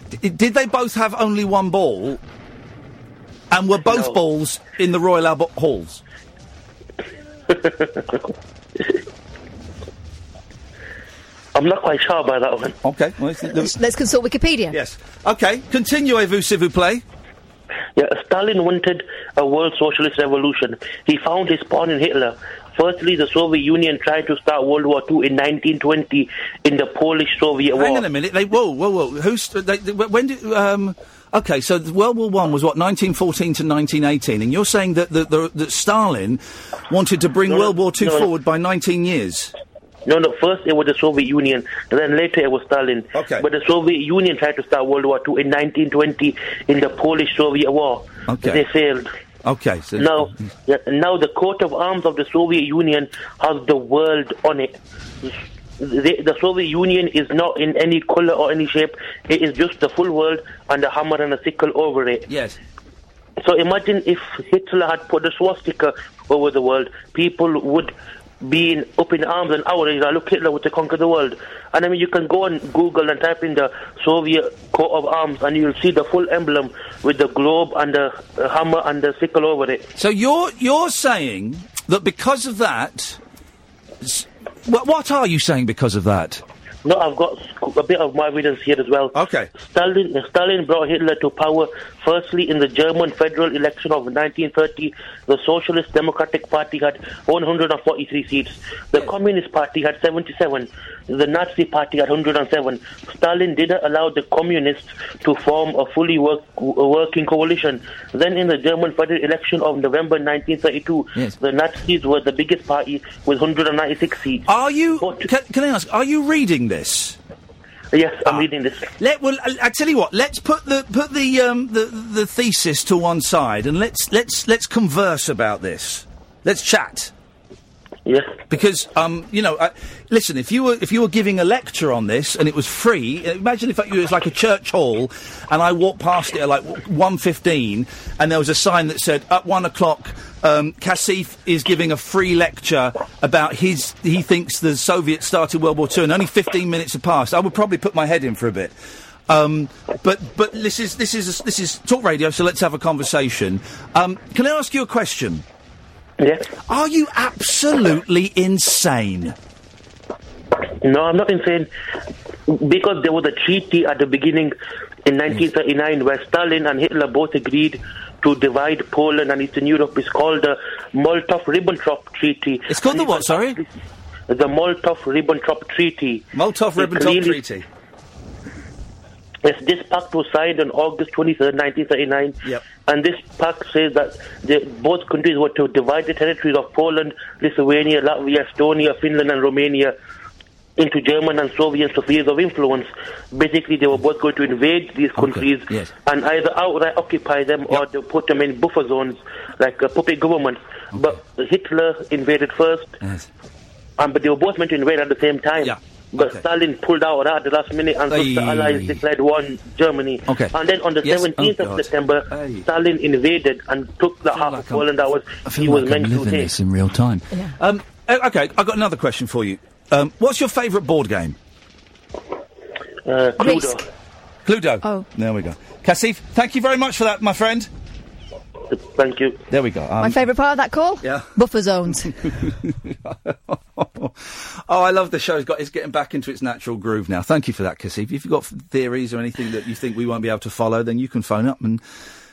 D- did they both have only one ball? And were both balls in the Royal Albert Halls? I'm not quite sure about that one. Okay. Well, it's- Let's, let's consult Wikipedia. Yes. Okay. Continuez-vous, s'il vous plaît. Yeah, Stalin wanted a world socialist revolution. He found his pawn in Hitler. Firstly, the Soviet Union tried to start World War II in 1920 in the Polish-Soviet War. Hang on a minute. They whoa whoa whoa. Who's they, they, when did um? Okay, so World War One was what 1914 to 1918, and you're saying that that, that, that Stalin wanted to bring No, no, World War Two no, no. forward by 19 years. No, no. First it was the Soviet Union, and then later it was Stalin. Okay. But the Soviet Union tried to start World War II in 1920 in the Polish-Soviet War. Okay. They failed. Okay, so Now, now the coat of arms of the Soviet Union has the world on it. The, the Soviet Union is not in any color or any shape. It is just the full world and a hammer and a sickle over it. Yes. So imagine if Hitler had put a swastika over the world, people would be in, up in arms and outrage. Like, Look, Hitler would to conquer the world. And I mean, you can go on Google and type in the Soviet coat of arms, and you'll see the full emblem with the globe and the hammer and the sickle over it. So you're you're saying that because of that, what, what are you saying because of that? No, I've got a bit of my evidence here as well. Okay. Stalin, Stalin brought Hitler to power firstly in the German federal election of 1930. The Socialist Democratic Party had 143 seats. The Communist Party had 77. The Nazi Party had 107. Stalin didn't allow the Communists to form a fully work, working coalition. Then in the German federal election of November 1932, Yes. the Nazis were the biggest party with 196 seats. Are you? Can, can I ask? Are you reading this? Yes, I'm reading this. Let well, I, I tell you what. Let's put the put the um the the thesis to one side and let's let's let's converse about this. Let's chat. Because um you know, listen, if you were if you were giving a lecture on this and it was free, imagine if it was like a church hall and I walked past it at like one fifteen and there was a sign that said at one o'clock. Um, Kaseef is giving a free lecture about his. He thinks the Soviets started World War Two, and only 15 minutes have passed. I would probably put my head in for a bit. Um, but but this is this is this is talk radio, so let's have a conversation. Um, can I ask you a question? Yes. Are you absolutely insane? No, I'm not insane. Because there was a treaty at the beginning in 1939 where Stalin and Hitler both agreed to divide Poland and Eastern Europe. It's called the Molotov-Ribbentrop Treaty. It's called the what? Sorry. The Molotov-Ribbentrop Treaty. Molotov-Ribbentrop Treaty. Yes, this pact was signed on August 23, 1939. Yep. And this pact says that the, both countries were to divide the territories of Poland, Lithuania, Latvia, Estonia, Finland, and Romania into German and Soviet spheres of influence. Basically, they were both going to invade these countries yes. and either outright occupy them or they put them in buffer zones like a puppet government. But Hitler invaded first, Yes. um, but they were both meant to invade at the same time. Yeah. But Stalin pulled out at the last minute and so the Allies declared war on Germany. Okay. And then on the Yes. 17th Oh, of God. September, Stalin invaded and took the half of Poland that was I he feel was like I'm meant to living take. this in real time. Um, okay, I've got another question for you. Um, what's your favourite board game? Uh, Cluedo. Cluedo. Oh. There we go. Kaseef, thank you very much for that, my friend. Thank you. There we go. Um, My favourite part of that call? Yeah. Buffer zones. oh, I love the show. It's, got, it's getting back into its natural groove now. Thank you for that, Kaseef. If you've got theories or anything that you think we won't be able to follow, then you can phone up and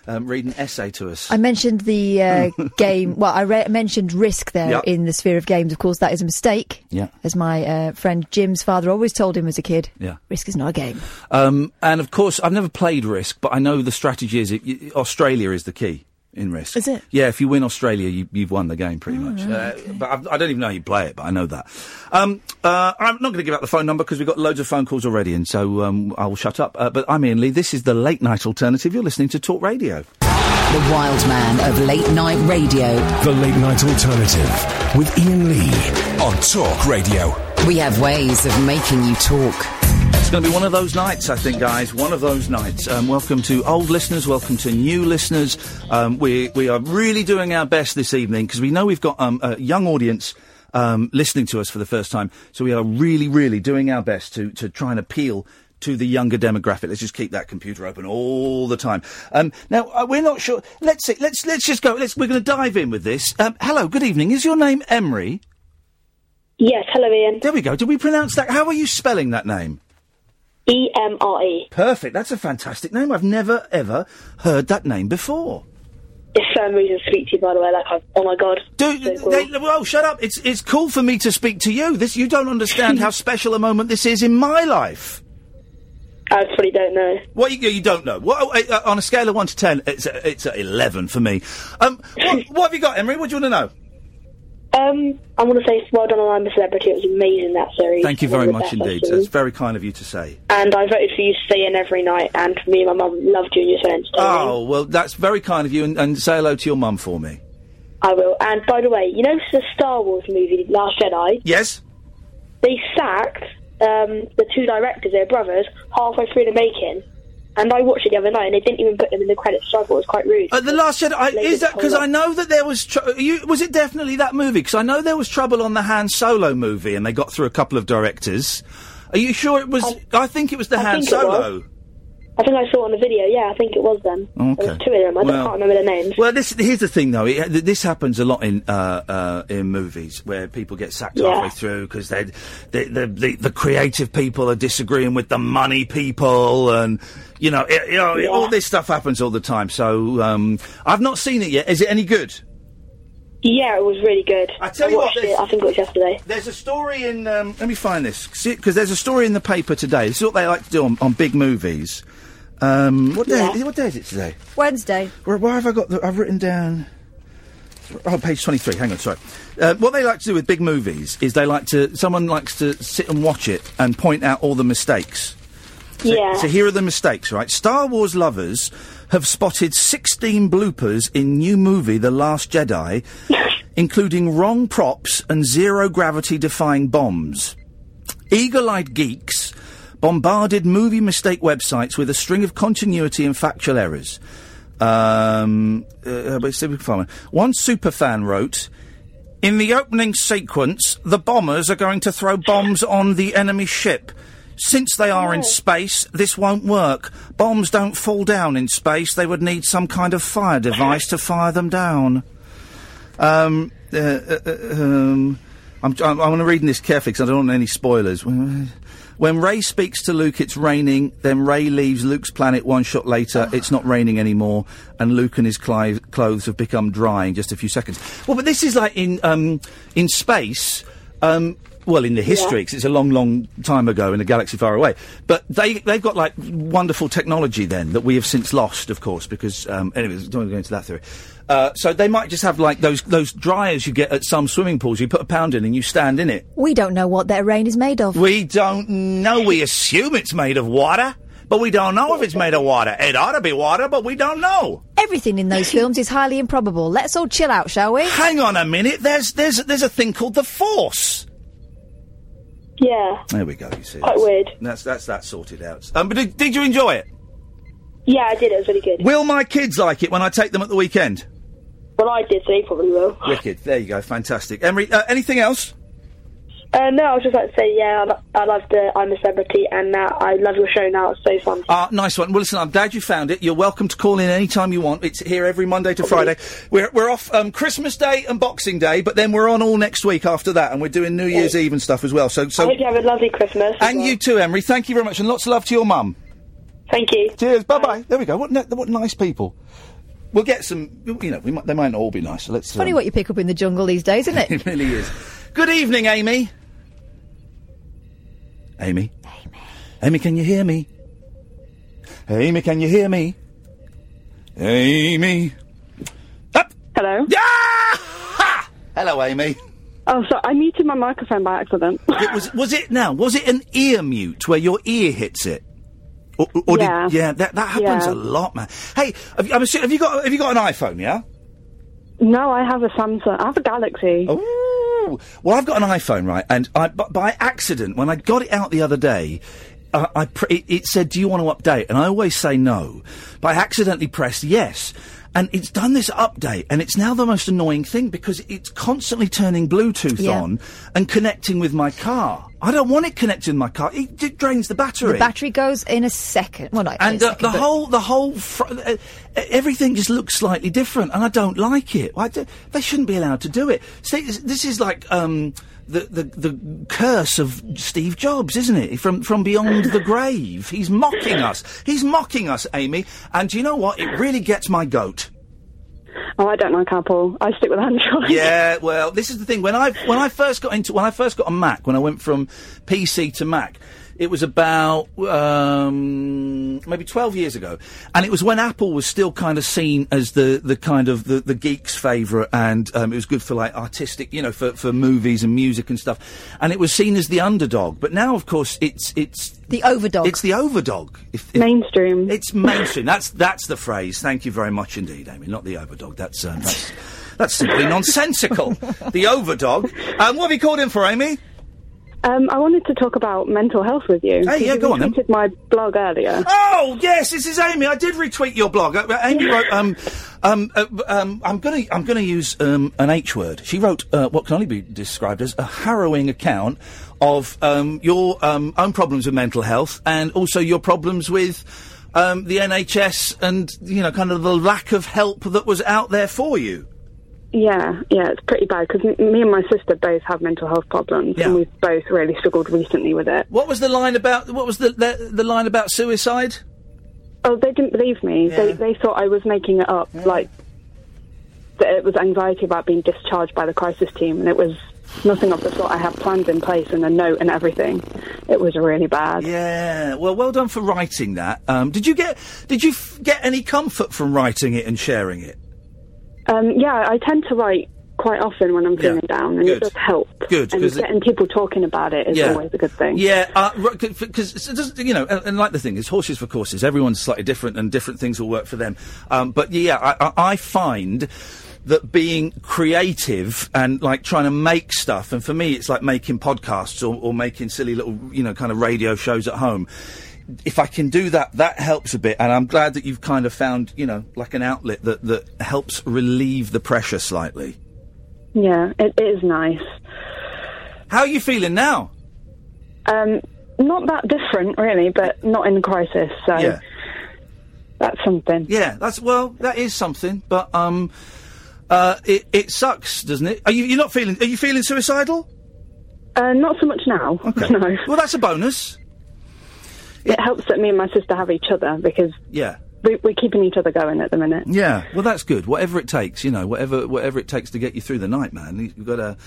um, read an essay to us. I mentioned the uh, game. Well, I re- mentioned risk there Yeah. in the sphere of games. Of course, that is a mistake. Yeah. As my uh, friend Jim's father always told him as a kid. Yeah. Risk is not a game. Um, and of course, I've never played Risk, but I know the strategy is it, Australia is the key in Risk. Is it? Yeah, if you win Australia, you, you've won the game pretty much. Uh, but I've, I don't even know how you play it, but I know that. Um, uh, I'm not going to give out the phone number because we've got loads of phone calls already, and so um, I will shut up. Uh, but I'm Iain Lee. This is the late night alternative. You're listening to Talk Radio. The wild man of late night radio. The Late Night Alternative with Iain Lee. On Talk Radio. We have ways of making you talk. It's going to be one of those nights, I think, guys. One of those nights. Um, welcome to old listeners. Welcome to new listeners. Um, we we are really doing our best this evening because we know we've got um, a young audience um, listening to us for the first time. So we are really, really doing our best to to try and appeal to the younger demographic. Let's just keep that computer open all the time. Um, now uh, we're not sure. Let's see. Let's let's just go. Let's, we're going to dive in with this. Um, hello. Good evening. Is your name Emery? Yes, hello, Iain. There we go. Did we pronounce that? How are you spelling that name? E M R E. Perfect. That's a fantastic name. I've never ever heard that name before. It's so amazing to speak to you, by the way. Like, I've, oh my god. Dude, they, well, shut up. It's it's cool for me to speak to you. This you don't understand how special a moment this is in my life. I probably don't know. What you, you don't know? What, uh, uh, on a scale of one to ten, it's a, it's a eleven for me. Um, what, what have you got, Emery? What do you want to know? Um, I want to say well done on I'm a Celebrity. It was amazing, that series. Thank you very much indeed. That's very kind of you to say. And I voted for you to stay in every night, and me and my mum loved you and you're so entertaining. Oh well, that's very kind of you, and, and say hello to your mum for me. I will. And by the way, you know the Star Wars movie, Last Jedi? Yes. They sacked um, the two directors, their brothers, halfway through the making. And I watched it the other night, and they didn't even put them in the credits, so I thought it was quite rude. Uh, the Last Jedi I, is that because I know that there was tr- you, was it definitely that movie? Because I know there was trouble on the Han Solo movie, and they got through a couple of directors. Are you sure it was? I, think it was the I Han think it was. Solo. I think I saw it on the video, yeah, I think it was them. Okay. There was two of them, I Well- can't remember their names. Well, this here's the thing, though. It, this happens a lot in uh, uh, in movies where people get sacked Yeah. halfway through because they the, the, the creative people are disagreeing with the money people, and you know, it, you know, it- all this stuff happens all the time. So um, I've not seen it yet. Is it any good? Yeah, it was really good. I tell you what, it, I think it was yesterday. There's a story in. Um, let me find this because there's a story in the paper today. This is what they like to do on, on big movies. Um, what day? What day is it today? Wednesday. Where, where have I got? The, I've written down. Oh, page twenty-three. Hang on, sorry. Uh, what they like to do with big movies is they like to. Someone likes to sit and watch it and point out all the mistakes. So, Yeah. So here are the mistakes, right? Star Wars lovers have spotted 16 bloopers in new movie The Last Jedi, including wrong props and zero gravity defying bombs. Eagle-eyed geeks bombarded movie mistake websites with a string of continuity and factual errors. Um, uh, but Civic Farmer. One superfan wrote, "In the opening sequence, the bombers are going to throw bombs on the enemy ship." Since they are in space, this won't work. Bombs don't fall down in space. They would need some kind of fire device to fire them down. Um, uh, uh, uh, um, I'm, I'm, I'm reading this carefully because I don't want any spoilers. When Rey speaks to Luke, it's raining. Then Rey leaves Luke's planet one shot later. It's not raining anymore, and Luke and his cli- clothes have become dry in just a few seconds. Well, but this is like in um, in space. Um, well, in the history, 'cause it's a long, long time ago in a galaxy far away. But they they've got like wonderful technology then that we have since lost, of course, because um, anyways, don't want to go into that theory. Uh, so they might just have like those those dryers you get at some swimming pools. You put a pound in and you stand in it. We don't know what their rain is made of. We don't know. We assume it's made of water, but we don't know if it's made of water. It ought to be water, but we don't know. Everything in those films is highly improbable. Let's all chill out, shall we? Hang on a minute. There's there's there's a thing called the Force. Yeah. There we go. You see, Quite that's, weird. That's that's that sorted out. Um, but did, did you enjoy it? Yeah, I did. It was really good. Will my kids like it when I take them at the weekend? Well, I did, so they probably will. Wicked. There you go. Fantastic. Emery, uh, anything else? Uh, no, I was just like to say, yeah, I, I love the I'm a Celebrity, and now I love your show now. It's so fun. Ah, nice one. Well, listen, I'm glad you found it. You're welcome to call in any time you want. It's here every Monday to Friday. We're, we're off um, Christmas Day and Boxing Day, but then we're on all next week after that, and we're doing New Year's Eve and stuff as well. So, I so hope you have a lovely Christmas. as and well. you too, Emery. Thank you very much, and lots of love to your mum. Thank you. Cheers. Bye bye. There we go. What, what nice people. We'll get some. You know, we might, they might not all be nice. So let's. Funny um, what you pick up in the jungle these days, isn't it? it really is. Good evening, Amy. Amy. Amy. Amy, can you hear me? Amy, can you hear me? Amy. Up. Hello. Yeah! Ha! Hello, Amy. Oh, sorry, I muted my microphone by accident. it was was it now? Was it an ear mute where your ear hits it? Or, or Yeah. Did, yeah, that that happens Yeah. a lot, man. Hey, have, you- I'm assu- have you got have you got an iPhone? Yeah. No, I have a Samsung. I have a Galaxy. Oh, well, I've got an iPhone, right? And I, b- by accident, when I got it out the other day, uh, I pr- it, it said, "Do you want to update?" And I always say no, but I accidentally pressed yes. And it's done this update, and it's now the most annoying thing because it's constantly turning Bluetooth Yeah. on and connecting with my car. I don't want it connected in my car. It, it drains the battery. The battery goes in a second. Well, not and uh, second, the whole, the whole, fr- uh, everything just looks slightly different, and I don't like it. I d- they shouldn't be allowed to do it. See, this, this is like um, the, the the curse of Steve Jobs, isn't it? From from beyond the grave, he's mocking us. He's mocking us, Amy. And do you know what? It really gets my goat. Oh, I don't like Apple. I stick with Android. Yeah, well, this is the thing. When I when I first got into when I first got a Mac, when I went from PC to Mac, it was about um, maybe twelve years ago, and it was when Apple was still kind of seen as the the kind of the, the geeks' favourite, and um, it was good for like artistic, you know, for for movies and music and stuff, and it was seen as the underdog. But now, of course, it's it's the overdog. It's the overdog. If, if- mainstream. It's mainstream. That's that's the phrase. Thank you very much indeed, Amy. Not the overdog. That's um, that's that's simply nonsensical. the overdog. Um, what have you called in for, Amy? Um, I wanted to talk about mental health with you. Hey, yeah, You go on then. my blog earlier. Oh yes, this is Amy. I did retweet your blog. Uh, uh, Amy wrote. Um, um, uh, um, I'm gonna I'm gonna use um, an H word. She wrote uh, what can only be described as a harrowing account of um, your um, own problems with mental health and also your problems with. Um, the NHS and you know, kind of the lack of help that was out there for you. Yeah, yeah, it's pretty bad because me and my sister both have mental health problems, Yeah. and we've both really struggled recently with it. What was the line about? What was the the, the line about suicide? Oh, they didn't believe me. They they thought I was making it up, like that it was anxiety about being discharged by the crisis team, and it was nothing of the sort. I had plans in place and a note and everything. It was really bad. Yeah. Well, well done for writing that. Um, did you get did you f- get any comfort from writing it and sharing it? Um, yeah, I tend to write quite often when I'm feeling down, and Good. it does help. Good, and 'cause it- getting people talking about it is Yeah. always a good thing. Yeah, because you know, and, and like the thing is, horses for courses. Everyone's slightly different, and different things will work for them. Um, but yeah, I, I, I find that being creative and like trying to make stuff, and for me, it's like making podcasts or, or making silly little, you know, kind of radio shows at home. If I can do that, that helps a bit, and I'm glad that you've kind of found, you know, like an outlet that that helps relieve the pressure slightly. Yeah, it, it is nice. How are you feeling now? Um, not that different, really, but not in crisis. So Yeah. that's something. Yeah, that's well, that is something, but um, uh, it it sucks, doesn't it? Are you you're not feeling? Are you feeling suicidal? Uh, not so much now. Okay. No. Well, that's a bonus. It helps that me and my sister have each other because Yeah. we, we're keeping each other going at the minute. Yeah. Well, that's good. Whatever it takes, you know, whatever whatever it takes to get you through the night, man. You've got to.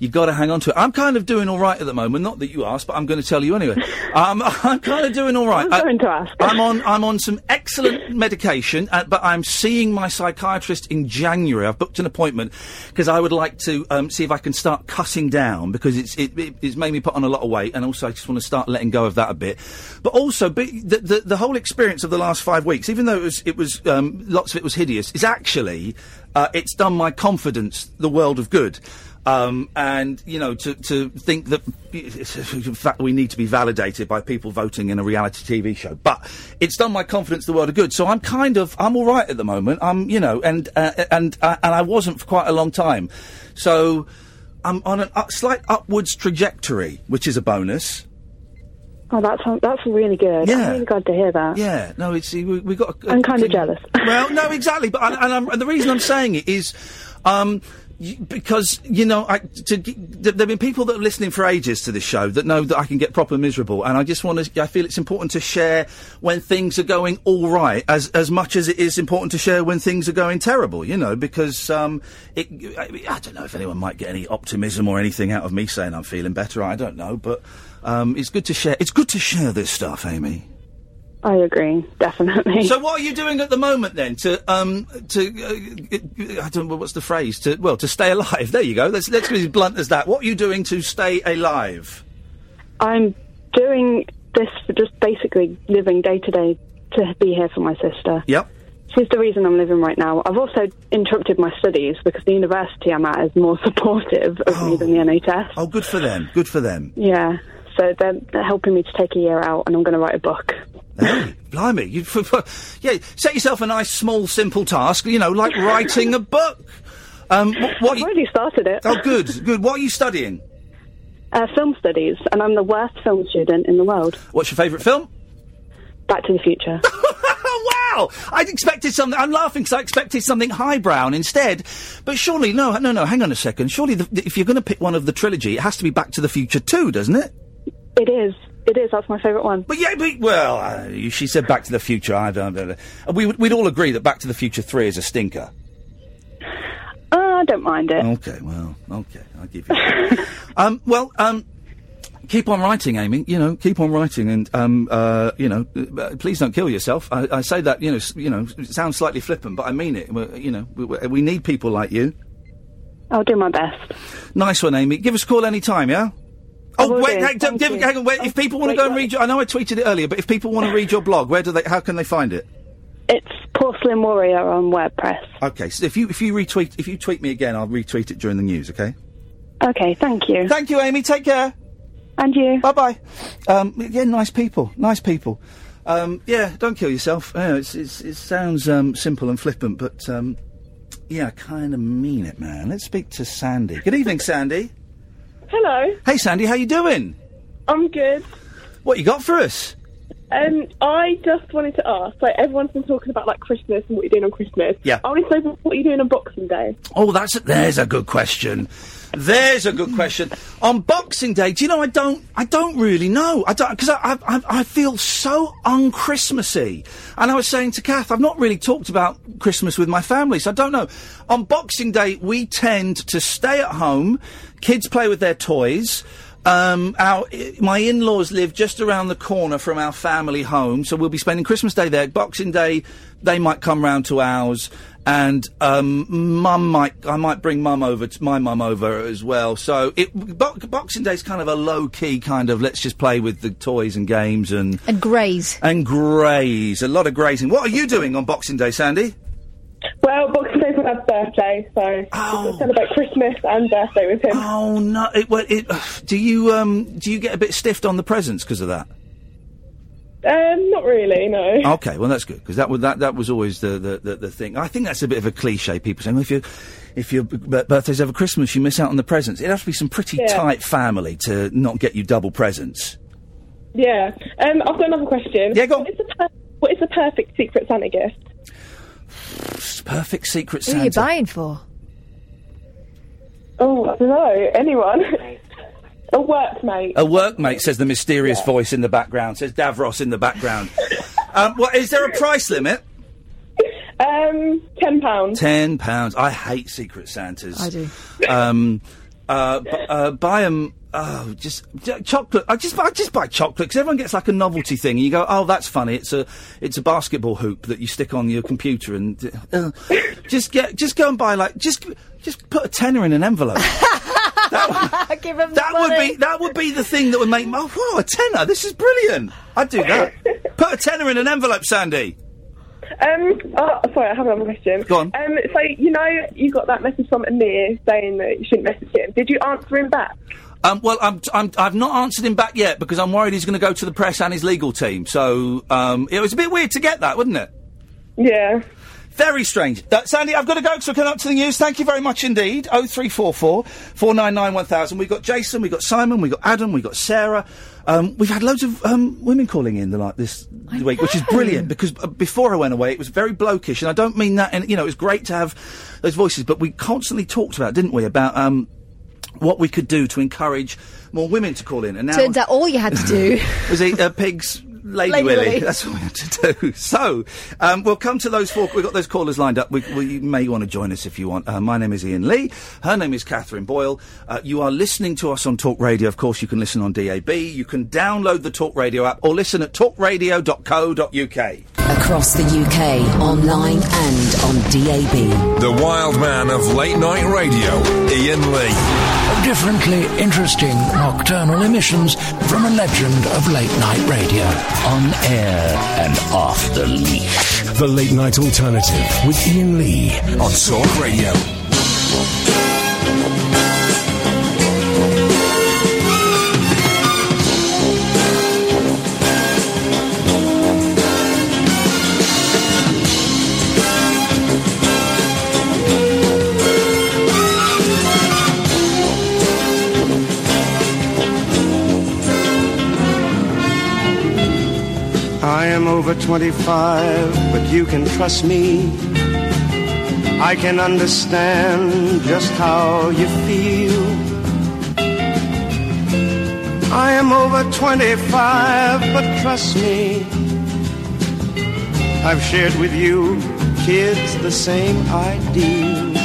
You've got to hang on to it. I'm kind of doing all right at the moment. Not that you asked, but I'm going to tell you anyway. um, I'm kind of doing all right. I'm going to ask. I'm on. I'm on some excellent medication, uh, but I'm seeing my psychiatrist in January. I've booked an appointment because I would like to um, see if I can start cutting down because it's it, it, it's made me put on a lot of weight, and also I just want to start letting go of that a bit. But also, be, the, the the whole experience of the last five weeks, even though it was it was um, lots of it was hideous, is actually uh, it's done my confidence the world of good. Um, and you know, to, to think that in fact we need to be validated by people voting in a reality TV show, but it's done my confidence the world of good. So I'm kind of I'm all right at the moment. I'm you know, and uh, and uh, and I wasn't for quite a long time. So I'm on a up, slight upwards trajectory, which is a bonus. Oh, that's that's really good. Yeah. I'm really glad to hear that. Yeah, no, it's we, we got. a- a I'm kind of jealous. well, no, exactly. But and, and, I'm, and the reason I'm saying it is, um, because you know, I, to, there've been people that are listening for ages to this show that know that I can get proper miserable, and I just want to. I feel it's important to share when things are going all right, as as much as it is important to share when things are going terrible. You know, because um, it. I, I don't know if anyone might get any optimism or anything out of me saying I'm feeling better. I don't know, but um, it's good to share. It's good to share this stuff, Amy. I agree, definitely. So what are you doing at the moment then to um to uh, I don't know what's the phrase to well to stay alive? There you go. Let's let's be as blunt as that. What are you doing to stay alive? I'm doing this for just basically living day to day to be here for my sister. Yep. She's the reason I'm living right now. I've also interrupted my studies because the university I'm at is more supportive of me than the NHS. Oh, good for them. Good for them. Yeah. So they're, they're helping me to take a year out, and I'm going to write a book. Hey, blimey! You, yeah, set yourself a nice, small, simple task. You know, like writing a book. Um, wh- what I've already started it. Oh, good, good. What are you studying? Uh, film studies, and I'm the worst film student in the world. What's your favourite film? Back to the Future. wow! I expected something. I'm laughing because I expected something highbrow instead. But surely, no, no, no. Hang on a second. Surely, the, if you're going to pick one of the trilogy, it has to be Back to the Future too, doesn't it? It is. It is. That's my favourite one. But yeah, but, well, uh, she said Back to the Future. I don't, know. We, would- we'd all agree that Back to the Future Three is a stinker. Uh, I don't mind it. Okay, well, okay, I'll give you. that. um, well, um, keep on writing, Amy. You know, keep on writing, and um, uh, you know, uh, please don't kill yourself. I, I say that, you know, s- you know, it sounds slightly flippant, but I mean it. We're, you know, we, we- we need people like you. I'll do my best. Nice one, Amy. Give us a call any time, yeah. Oh wait, hang, hang on. Wait, if people want to go and read your, I know I tweeted it earlier, but if people want to read your blog, where do they? How can they find it? It's Porcelain Warrior on WordPress. Okay, so if you if you retweet if you tweet me again, I'll retweet it during the news. Okay. Okay, thank you. Thank you, Amy. Take care. And you. Bye bye. Um, yeah, nice people. Nice people. Um, yeah, don't kill yourself. Yeah, it's, it's, it sounds um, simple and flippant, but um, yeah, I kind of mean it, man. Let's speak to Sandy. Good evening, Sandy. Hello, Hey, Sandy, how you doing? I'm good. What you got for us? Um, I just wanted to ask, like everyone's been talking about like Christmas and what you're doing on Christmas. Yeah. I wanted to know what you're doing on Boxing Day. Oh, that's a, there's a good question. There's a good question. On Boxing Day, do you know I don't I don't really know. I don't because I, I I I feel so unchristmassy. And I was saying to Kath, I've not really talked about Christmas with my family, so I don't know. On Boxing Day, we tend to stay at home. Kids play with their toys. Um, our my in-laws live just around the corner from our family home, so we'll be spending Christmas Day there. Boxing Day, they might come round to ours, and um, Mum might I might bring Mum over, to, my Mum over as well. So it bo- Boxing Day is kind of a low-key kind of let's just play with the toys and games and And greys. and graze. A lot of grazing. What are you doing on Boxing Day, Sandy? Well, Boxing Day's my dad's birthday, so we're going celebrate Christmas and birthday with him. Oh no! It, well, it, do you um do you get a bit stiffed on the presents because of that? Um, not really, no. Okay, well that's good because that was that that was always the, the, the, the thing. I think that's a bit of a cliche. People saying well, if you if your birthday's over Christmas, you miss out on the presents. It has to be some pretty Yeah. tight family to not get you double presents. Yeah. Um, I've got another question. Yeah, go on. What is the, per- what is the perfect Secret Santa gift? It's perfect secret Who are you buying for? Oh, I don't know. Anyone? A workmate. A workmate says the mysterious voice in the background. Says Davros in the background. um, well, is there a price limit? Um, ten pounds. Ten pounds. I hate Secret Santas. I do. Um, uh, b- uh, buy them. Oh, just chocolate. I just, I just buy chocolate because everyone gets like a novelty thing, and you go, "Oh, that's funny." It's a, it's a basketball hoop that you stick on your computer, and uh, just get, just go and buy like, just, just put a tenner in an envelope. Give him that would be, that would be the thing that would make. My oh, wow, a tenner! This is brilliant. I'd do that. put a tenner in an envelope, Sandy. Um, oh, sorry, I have another question. Go on. Um, so you know you got that message from Amir saying that you shouldn't message him. Did you answer him back? Um, well, I'm, I'm, I've not answered him back yet because I'm worried he's going to go to the press and his legal team. So um, it was a bit weird to get that, wasn't it? Yeah. Very strange. Uh, Sandy, I've got to go because we're coming up to the news. Thank you very much indeed. 0344 499 1000. We've got Jason, we've got Simon, we've got Adam, we've got Sarah. Um, we've had loads of um, women calling in the, like this week, which is brilliant because uh, before I went away, it was very blokish, and I don't mean that. And you know, it was great to have those voices, but we constantly talked about, didn't we, about um, what we could do to encourage more women to call in. And now Turns out all you had to do. was it uh, pigs lady, Lady willy. Willy. that's what we had to do so um, we'll come to those four we've got those callers lined up we, we, you may want to join us if you want uh, my name is iain lee her name is catherine boyle uh, you are listening to us on talk radio of course you can listen on dab you can download the talk radio app or listen at talkradio.co.uk Across the UK, online and on DAB. The wild man of late night radio, Iain Lee. Differently interesting nocturnal emissions from a legend of late night radio. On air and off the leash. The Late Night Alternative with Iain Lee. On Talk Radio. Am over 25, but you can trust me. I can understand just how you feel. I am over 25, but trust me. I've shared with you, kids, the same ideals.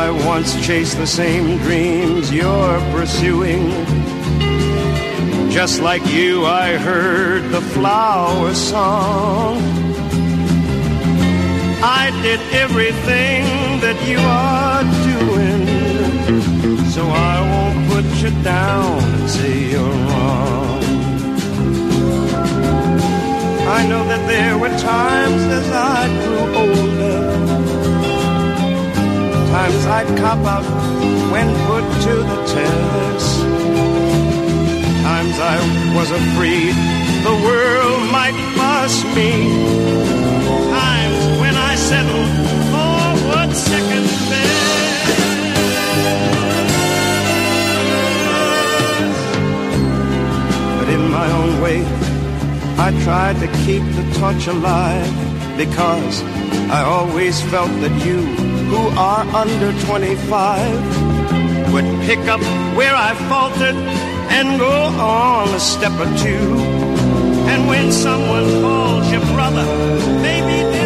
I once chased the same dreams you're pursuing. Just like you, I heard the flower song. I did everything that you are doing. So I won't put you down and say you're wrong. I know that there were times as I grew older. Times I'd cop out when put to the test. Times I was afraid the world might bust me. Times when I settled for what second best. But in my own way, I tried to keep the torch alive because I always felt that you, who are under 25, would pick up where I faltered and go on a step or two. And when someone calls you brother, maybe this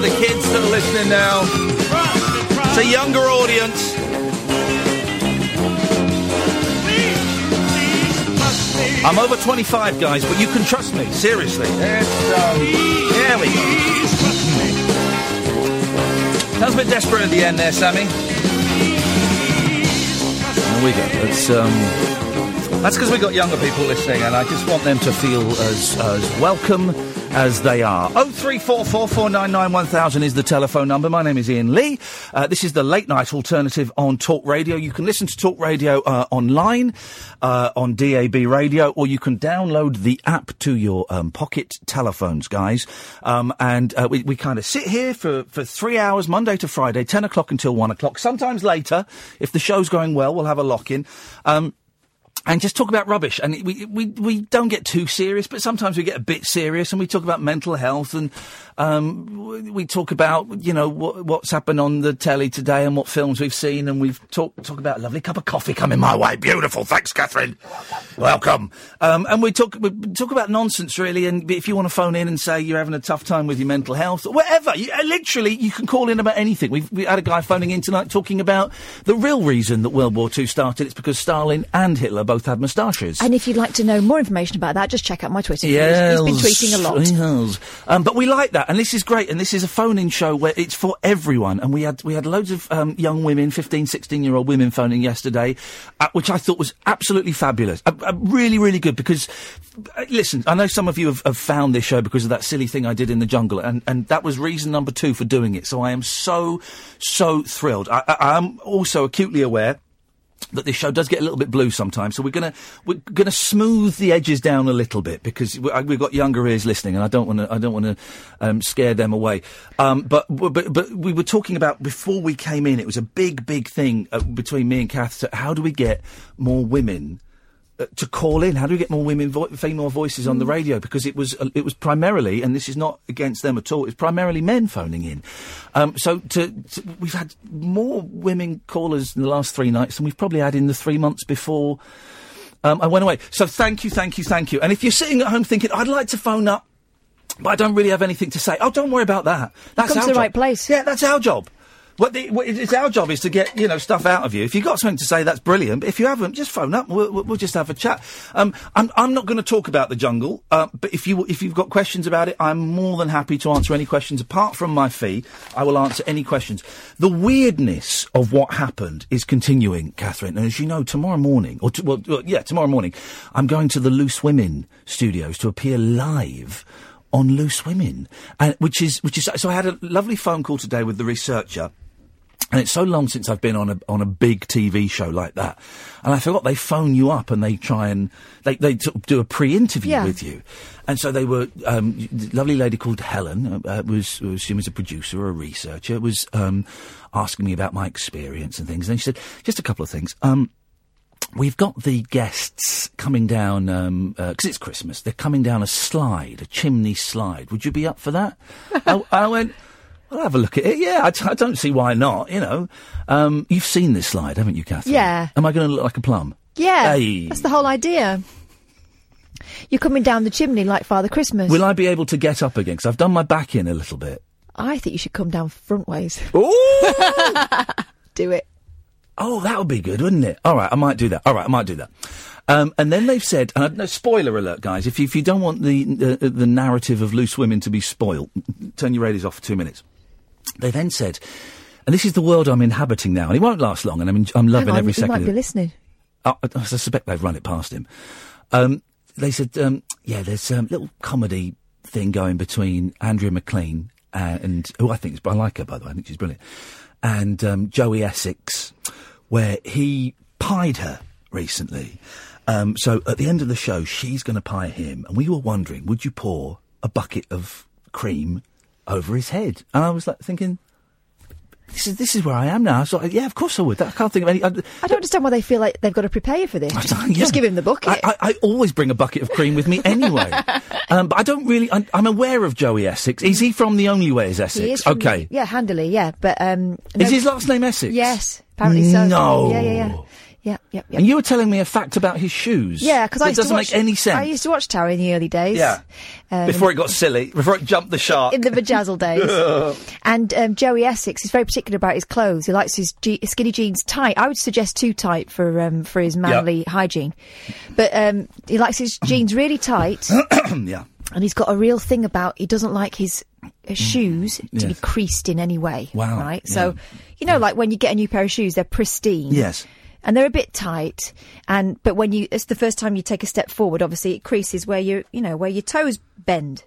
for the kids that are listening now. It's a younger audience. I'm over 25, guys, but you can trust me. Seriously. It's, um, here we go. Sounds a bit desperate at the end there, Sammy. There we go. It's, um, that's because we've got younger people listening, and I just want them to feel as, as welcome as they are. Oh three four four four nine nine one thousand is the telephone number. My name is Iain Lee. Uh, this is the late night alternative on Talk Radio. You can listen to Talk Radio uh, online uh, on DAB Radio, or you can download the app to your um, pocket telephones, guys. Um, and uh, we, we kind of sit here for, for three hours, Monday to Friday, ten o'clock until one o'clock. Sometimes later, if the show's going well, we'll have a lock in. Um, and just talk about rubbish. And we, we, we don't get too serious, but sometimes we get a bit serious and we talk about mental health and um, we talk about, you know, what, what's happened on the telly today and what films we've seen. And we've talk, talk about a lovely cup of coffee coming my way. Beautiful. Thanks, Catherine. Welcome. Um, and we talk, we talk about nonsense, really. And if you want to phone in and say you're having a tough time with your mental health, or whatever, you, uh, literally, you can call in about anything. We've, we had a guy phoning in tonight talking about the real reason that World War II started. It's because Stalin and Hitler both had moustaches. And if you'd like to know more information about that, just check out my Twitter. feed. He's been tweeting a lot. Um, but we like that, and this is great. And this is a phone-in show where it's for everyone. And we had we had loads of um, young women, 15, 16 year old women phoning yesterday, uh, which I thought was absolutely fabulous. Uh, uh, really, really good because uh, listen, I know some of you have, have found this show because of that silly thing I did in the jungle, and and that was reason number two for doing it. So I am so so thrilled. I, I, I'm also acutely aware that this show does get a little bit blue sometimes. So we're gonna we're gonna smooth the edges down a little bit because we, we've got younger ears listening, and I don't want to I don't want to um, scare them away. Um, but, but but we were talking about before we came in. It was a big big thing uh, between me and Kath. So how do we get more women? Uh, To call in, how do we get more women, vo- female voices on the radio? Because it was, uh, it was primarily, and this is not against them at all. It's primarily men phoning in. Um, so to, to, we've had more women callers in the last three nights than we've probably had in the three months before um, I went away. So thank you, thank you, thank you. And if you're sitting at home thinking, I'd like to phone up, but I don't really have anything to say, oh, don't worry about that. That's our to the job. right place. Yeah, that's our job. What the, what, it's our job is to get you know stuff out of you. If you've got something to say, that's brilliant. But if you haven't, just phone up. We'll, we'll just have a chat. Um, I'm, I'm not going to talk about the jungle, uh, but if you if you've got questions about it, I'm more than happy to answer any questions. Apart from my fee, I will answer any questions. The weirdness of what happened is continuing, Catherine. And as you know, tomorrow morning, or t- well, well, yeah, tomorrow morning, I'm going to the Loose Women studios to appear live on loose women, which is which is so. I had a lovely phone call today with the researcher. And it's so long since I've been on a on a big TV show like that, and I forgot they phone you up and they try and they they sort of do a pre-interview Yeah. with you, and so they were um, a lovely lady called Helen uh, was, was she was a producer or a researcher was um, asking me about my experience and things, and she said just a couple of things. Um, We've got the guests coming down because it's Christmas. They're coming down a slide, a chimney slide. Would you be up for that? I, I went. I'll have a look at it. Yeah, I, d- I don't see why not. You know, um, you've seen this slide, haven't you, Catherine? Yeah. Am I going to look like a plum? Yeah, Hey. that's the whole idea. You're coming down the chimney like Father Christmas. Will I be able to get up again? Because I've done my back in a little bit. I think you should come down front ways. Do it. Oh, that would be good, wouldn't it? All right, I might do that. All right, I might do that. Um, and then they've said, and I, no spoiler alert, guys. If you, if you don't want the, the the narrative of loose women to be spoilt, turn your radios off for two minutes. They then said, and this is the world I'm inhabiting now, and it won't last long, and I'm, I'm loving on, every he second. might of be listening. I, I suspect they've run it past him. Um, they said, um, yeah, there's a um, little comedy thing going between Andrea McLean and, who I think is, I like her by the way, I think she's brilliant, and um, Joey Essex, where he pied her recently. Um, so at the end of the show, she's going to pie him, and we were wondering, would you pour a bucket of cream over his head? And I was like thinking, this is this is where I am now. So yeah, of course I would. I can't think of any. I, I don't understand why they feel like they've got to prepare you for this. Just give him the bucket. I, I, I always bring a bucket of cream with me anyway. um, but I don't really. I'm, I'm aware of Joey Essex. Is he from the Only Way is Essex? He is from the- okay. yeah, handily, yeah. But um, no- Is his last name Essex? Yes, apparently so. No. Yeah, yeah, yeah. Yeah, yeah, yeah. And you were telling me a fact about his shoes. Yeah, because I used to doesn't watch, make any sense. I used to watch TOWIE in the early days. Yeah. Um, before it got silly, before it jumped the shark. in the vajazzle days. and um, Joey Essex is very particular about his clothes. He likes his je- skinny jeans tight. I would suggest too tight for um, for his manly hygiene. But um, he likes his jeans really tight. yeah. And he's got a real thing about he doesn't like his uh, shoes to be Mm. Creased in any way. Wow, Right? So, you know, like when you get a new pair of shoes, they're pristine. Yes. And they're a bit tight, and but when you it's the first time you take a step forward, obviously it creases where you you know where your toes bend.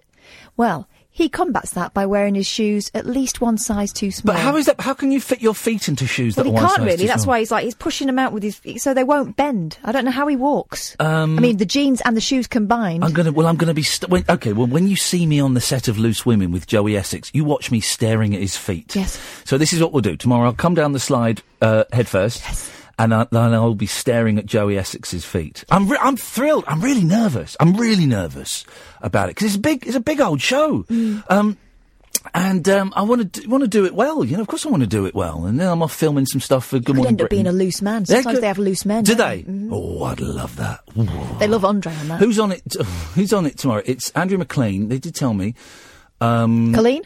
Well, he combats that by wearing his shoes at least one size too small. But how is that? How can you fit your feet into shoes Well, that he are one can't really. That's small? why he's like he's pushing them out with his feet so they won't bend. I don't know how he walks. Um, I mean, the jeans and the shoes combined. I'm gonna. Well, I'm gonna be. St- when, okay. Well, when you see me on the set of Loose Women with Joey Essex, you watch me staring at his feet. Yes. So this is what we'll do tomorrow. I'll come down the slide uh, head first. Yes. And I, then I'll be staring at Joey Essex's feet. I'm re- I'm thrilled. I'm really nervous. I'm really nervous about it because it's a big it's a big old show. Mm. Um, and um, I want to want to do it well. You know, of course I want to do it well. And then I'm off filming some stuff for Good could Morning end up Britain. being a loose man. Sometimes good- they have loose men. Do they? Oh, I'd love that. They love Andre on that. Who's on it? Who's on it tomorrow? It's Andrea McLean. They did tell me. Um, Colleen?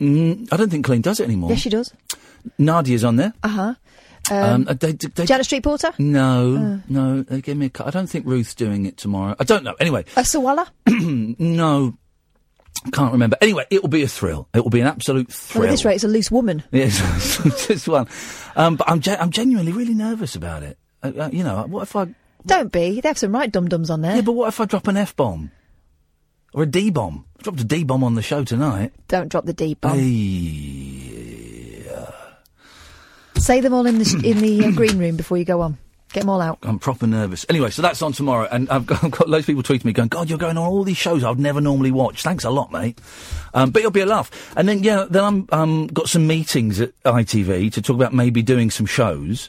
Mm, I don't think Colleen does it anymore. Yes, she does. Nadia's on there. Uh huh. Um, Um, uh, they, they, Janet Street Porter? No, Uh. no. They gave me a. cut. I don't think Ruth's doing it tomorrow. I don't know. Anyway, A Sawala? no. Can't remember. Anyway, it will be a thrill. It will be an absolute Well, thrill. at this rate, it's a loose woman. Yes, just one. Um, but I'm, ge- I'm genuinely really nervous about it. Uh, uh, you know, what if I? Don't be. They have some right dum dums on there. Yeah, but what if I drop an F bomb or a D bomb? I dropped a D bomb on the show tonight. Don't drop the D bomb. Hey, Say them all in the sh- in the uh, green room before you go on. Get them all out. I'm proper nervous. Anyway, so that's on tomorrow, and I've got, I've got loads of people tweeting me going, "God, you're going on all these shows I'd never normally watch." Thanks a lot, mate. Um, but it'll be a laugh. And then yeah, then I'm um, got some meetings at ITV to talk about maybe doing some shows.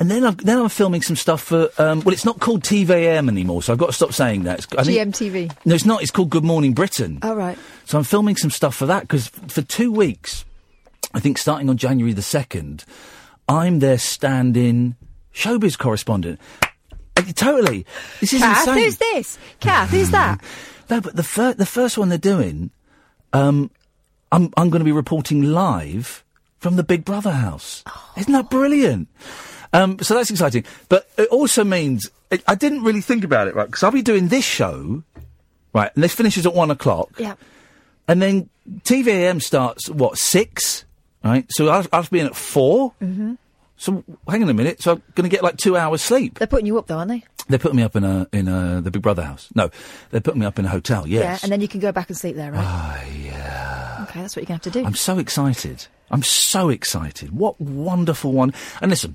And then, I've, then I'm filming some stuff for. Um, well, it's not called TV-am anymore, so I've got to stop saying that. It's, I think- GMTV. No, it's not. It's called Good Morning Britain. All right. So I'm filming some stuff for that because for two weeks, I think starting on January the 2nd, I'm their stand in showbiz correspondent. Uh, totally. This is Kath, insane. who's this? Kath, who's that? No, but the, fir- the first one they're doing, um, I'm, I'm going to be reporting live from the Big Brother house. Isn't that brilliant? Um, so that's exciting. But it also means, I I didn't really think about it, right? Because I'll be doing this show, right? And this finishes at one o'clock. Yeah. And then TV-am starts, what, six? Right? So I'll, I'll be in at 4 Mm-hmm. So hang on a minute. So I'm going to get like two hours sleep. They're putting you up though, aren't they? They're putting me up in a in a the Big Brother house. No, they're putting me up in a hotel. Yeah, Yes. and then you can go back and sleep there, right? Ah, yeah. Okay, that's what you're going to have to do. I'm so excited. I'm so excited. What wonderful one. And listen,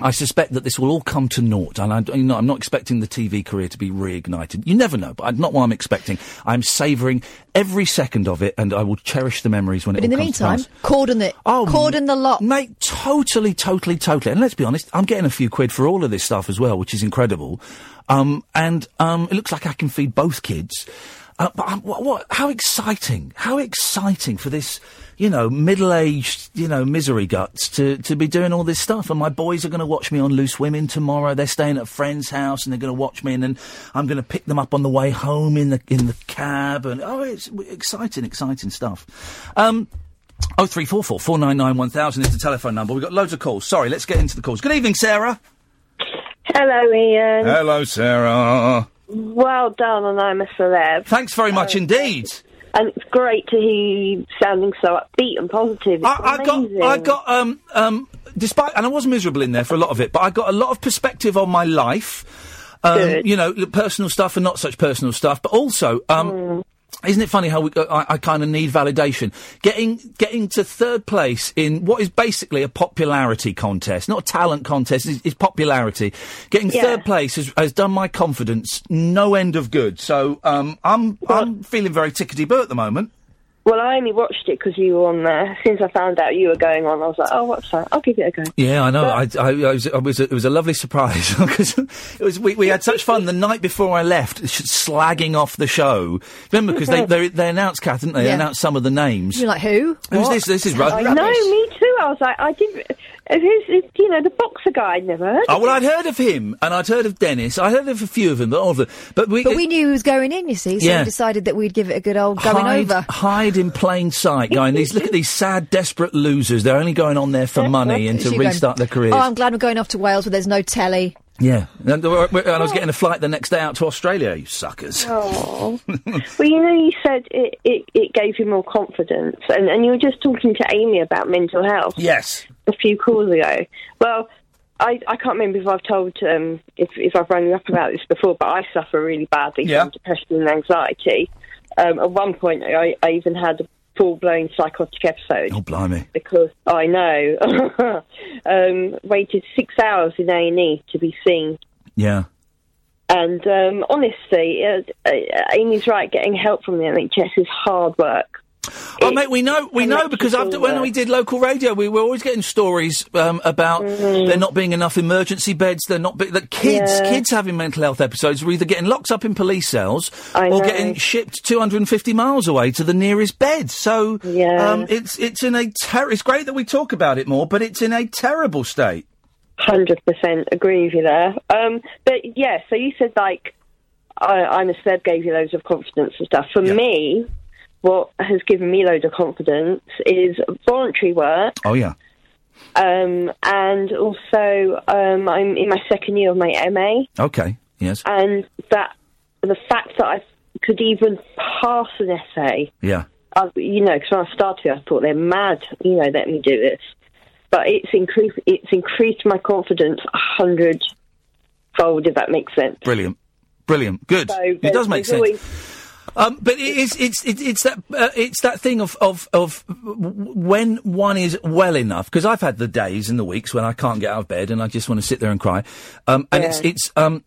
I suspect that this will all come to naught, and I, you know, I'm not expecting the TV career to be reignited. You never know, but I- not what I'm expecting. I'm savouring every second of it, and I will cherish the memories when but it in the meantime, cordon it. Oh, cordon the lot. Mate, totally, totally, totally. And let's be honest, I'm getting a few quid for all of this stuff as well, which is incredible. Um, and um, it looks like I can feed both kids. Uh, but um, what, what? How exciting! How exciting for this, you know, middle-aged, you know, misery guts to to be doing all this stuff. And my boys are going to watch me on Loose Women tomorrow. They're staying at a friend's house and they're going to watch me, and then I'm going to pick them up on the way home in the in the cab. And oh, it's exciting, exciting stuff. Um, Oh three four four four nine nine one thousand is the telephone number. We've got loads of calls. Sorry, let's get into the calls. Good evening, Sarah. Hello, Iain. Hello, Sarah. Well done, and I'm a celeb. Thanks very much indeed. And it's great to hear you sounding so upbeat and positive. It's I, I got. I got, um, um, despite, and I was miserable in there for a lot of it, but I got a lot of perspective on my life. Um, you know, personal stuff and not such personal stuff, but also, um, Mm. Isn't it funny how we, I, I kind of need validation? Getting getting to third place in what is basically a popularity contest, not a talent contest, it's, it's popularity. Getting Yeah. third place has, has done my confidence no end of good. So um, I'm I'm feeling very tickety boo at the moment. Well, I only watched it because you were on there. As soon as I found out you were going on, I was like, oh, what's that? I'll give it a go. Yeah, I know. I, I, I was, I was, it was a lovely surprise because it was. We, we had such fun the night before I left, sh- slagging off the show. Remember, because they, they they announced, Kath, didn't they? They announced some of the names. You're like, who? Who's What? this? This is Sounds right. No, me too. I was like, I did. Who's, you know, the boxer guy I'd never heard Oh of. well, I'd heard of him, and I'd heard of Dennis. I heard of a few of them, but all of them. But we, But we knew he was going in, you see, so Yeah. we decided that we'd give it a good old going hide, over. hide in plain sight, going. These look at these sad, desperate losers. They're only going on there for money and to She going, restart their careers. Oh, I'm glad we're going off to Wales where there's no telly. yeah, and, uh, and I was getting a flight the next day out to Australia. You suckers. Oh. well, you know, you said it, it, it gave you more confidence, and, and you were just talking to Amy about mental health. Yes. A few calls ago. Well, I, I can't remember if I've told um, if if I've rung you up about this before, but I suffer really badly Yeah. from depression and anxiety. Um, at one point, I, I even had a full blown psychotic episode. Oh, blimey. Because I know, um, waited six hours in A and E to be seen. Yeah. And um, honestly, uh, uh, Amy's right. Getting help from the NHS is hard work. Oh, mate, we know, we know because after, when we did local radio, we were always getting stories um, about there not being enough emergency beds. There not be, that kids, Mm. Yeah. kids having mental health episodes were either getting locked up in police cells I or know. getting shipped 250 miles away to the nearest bed. So, Yeah. um, it's it's in a ter- It's great that we talk about it more, but it's in a terrible state. Hundred percent agree with you there. Um, but yeah, so you said like I, I'm a celeb, gave you loads of confidence and stuff. For me, what has given me loads of confidence is voluntary work, Oh yeah. um, and also um, I'm in my second year of my MA, Okay. Yes. and that the fact that I could even pass an essay Yeah. I, you know, because when I started, I thought they're mad. You know, let me do this. But it's increased. It's increased my confidence a hundredfold. If that makes sense. Brilliant. Brilliant. Good. So it does make sense. always- Um, but it is, it's, it's, it's that, uh, it's that thing of, of, of when one is well enough, because I've had the days and the weeks when I can't get out of bed and I just want to sit there and cry. Um, and it's, it's, um,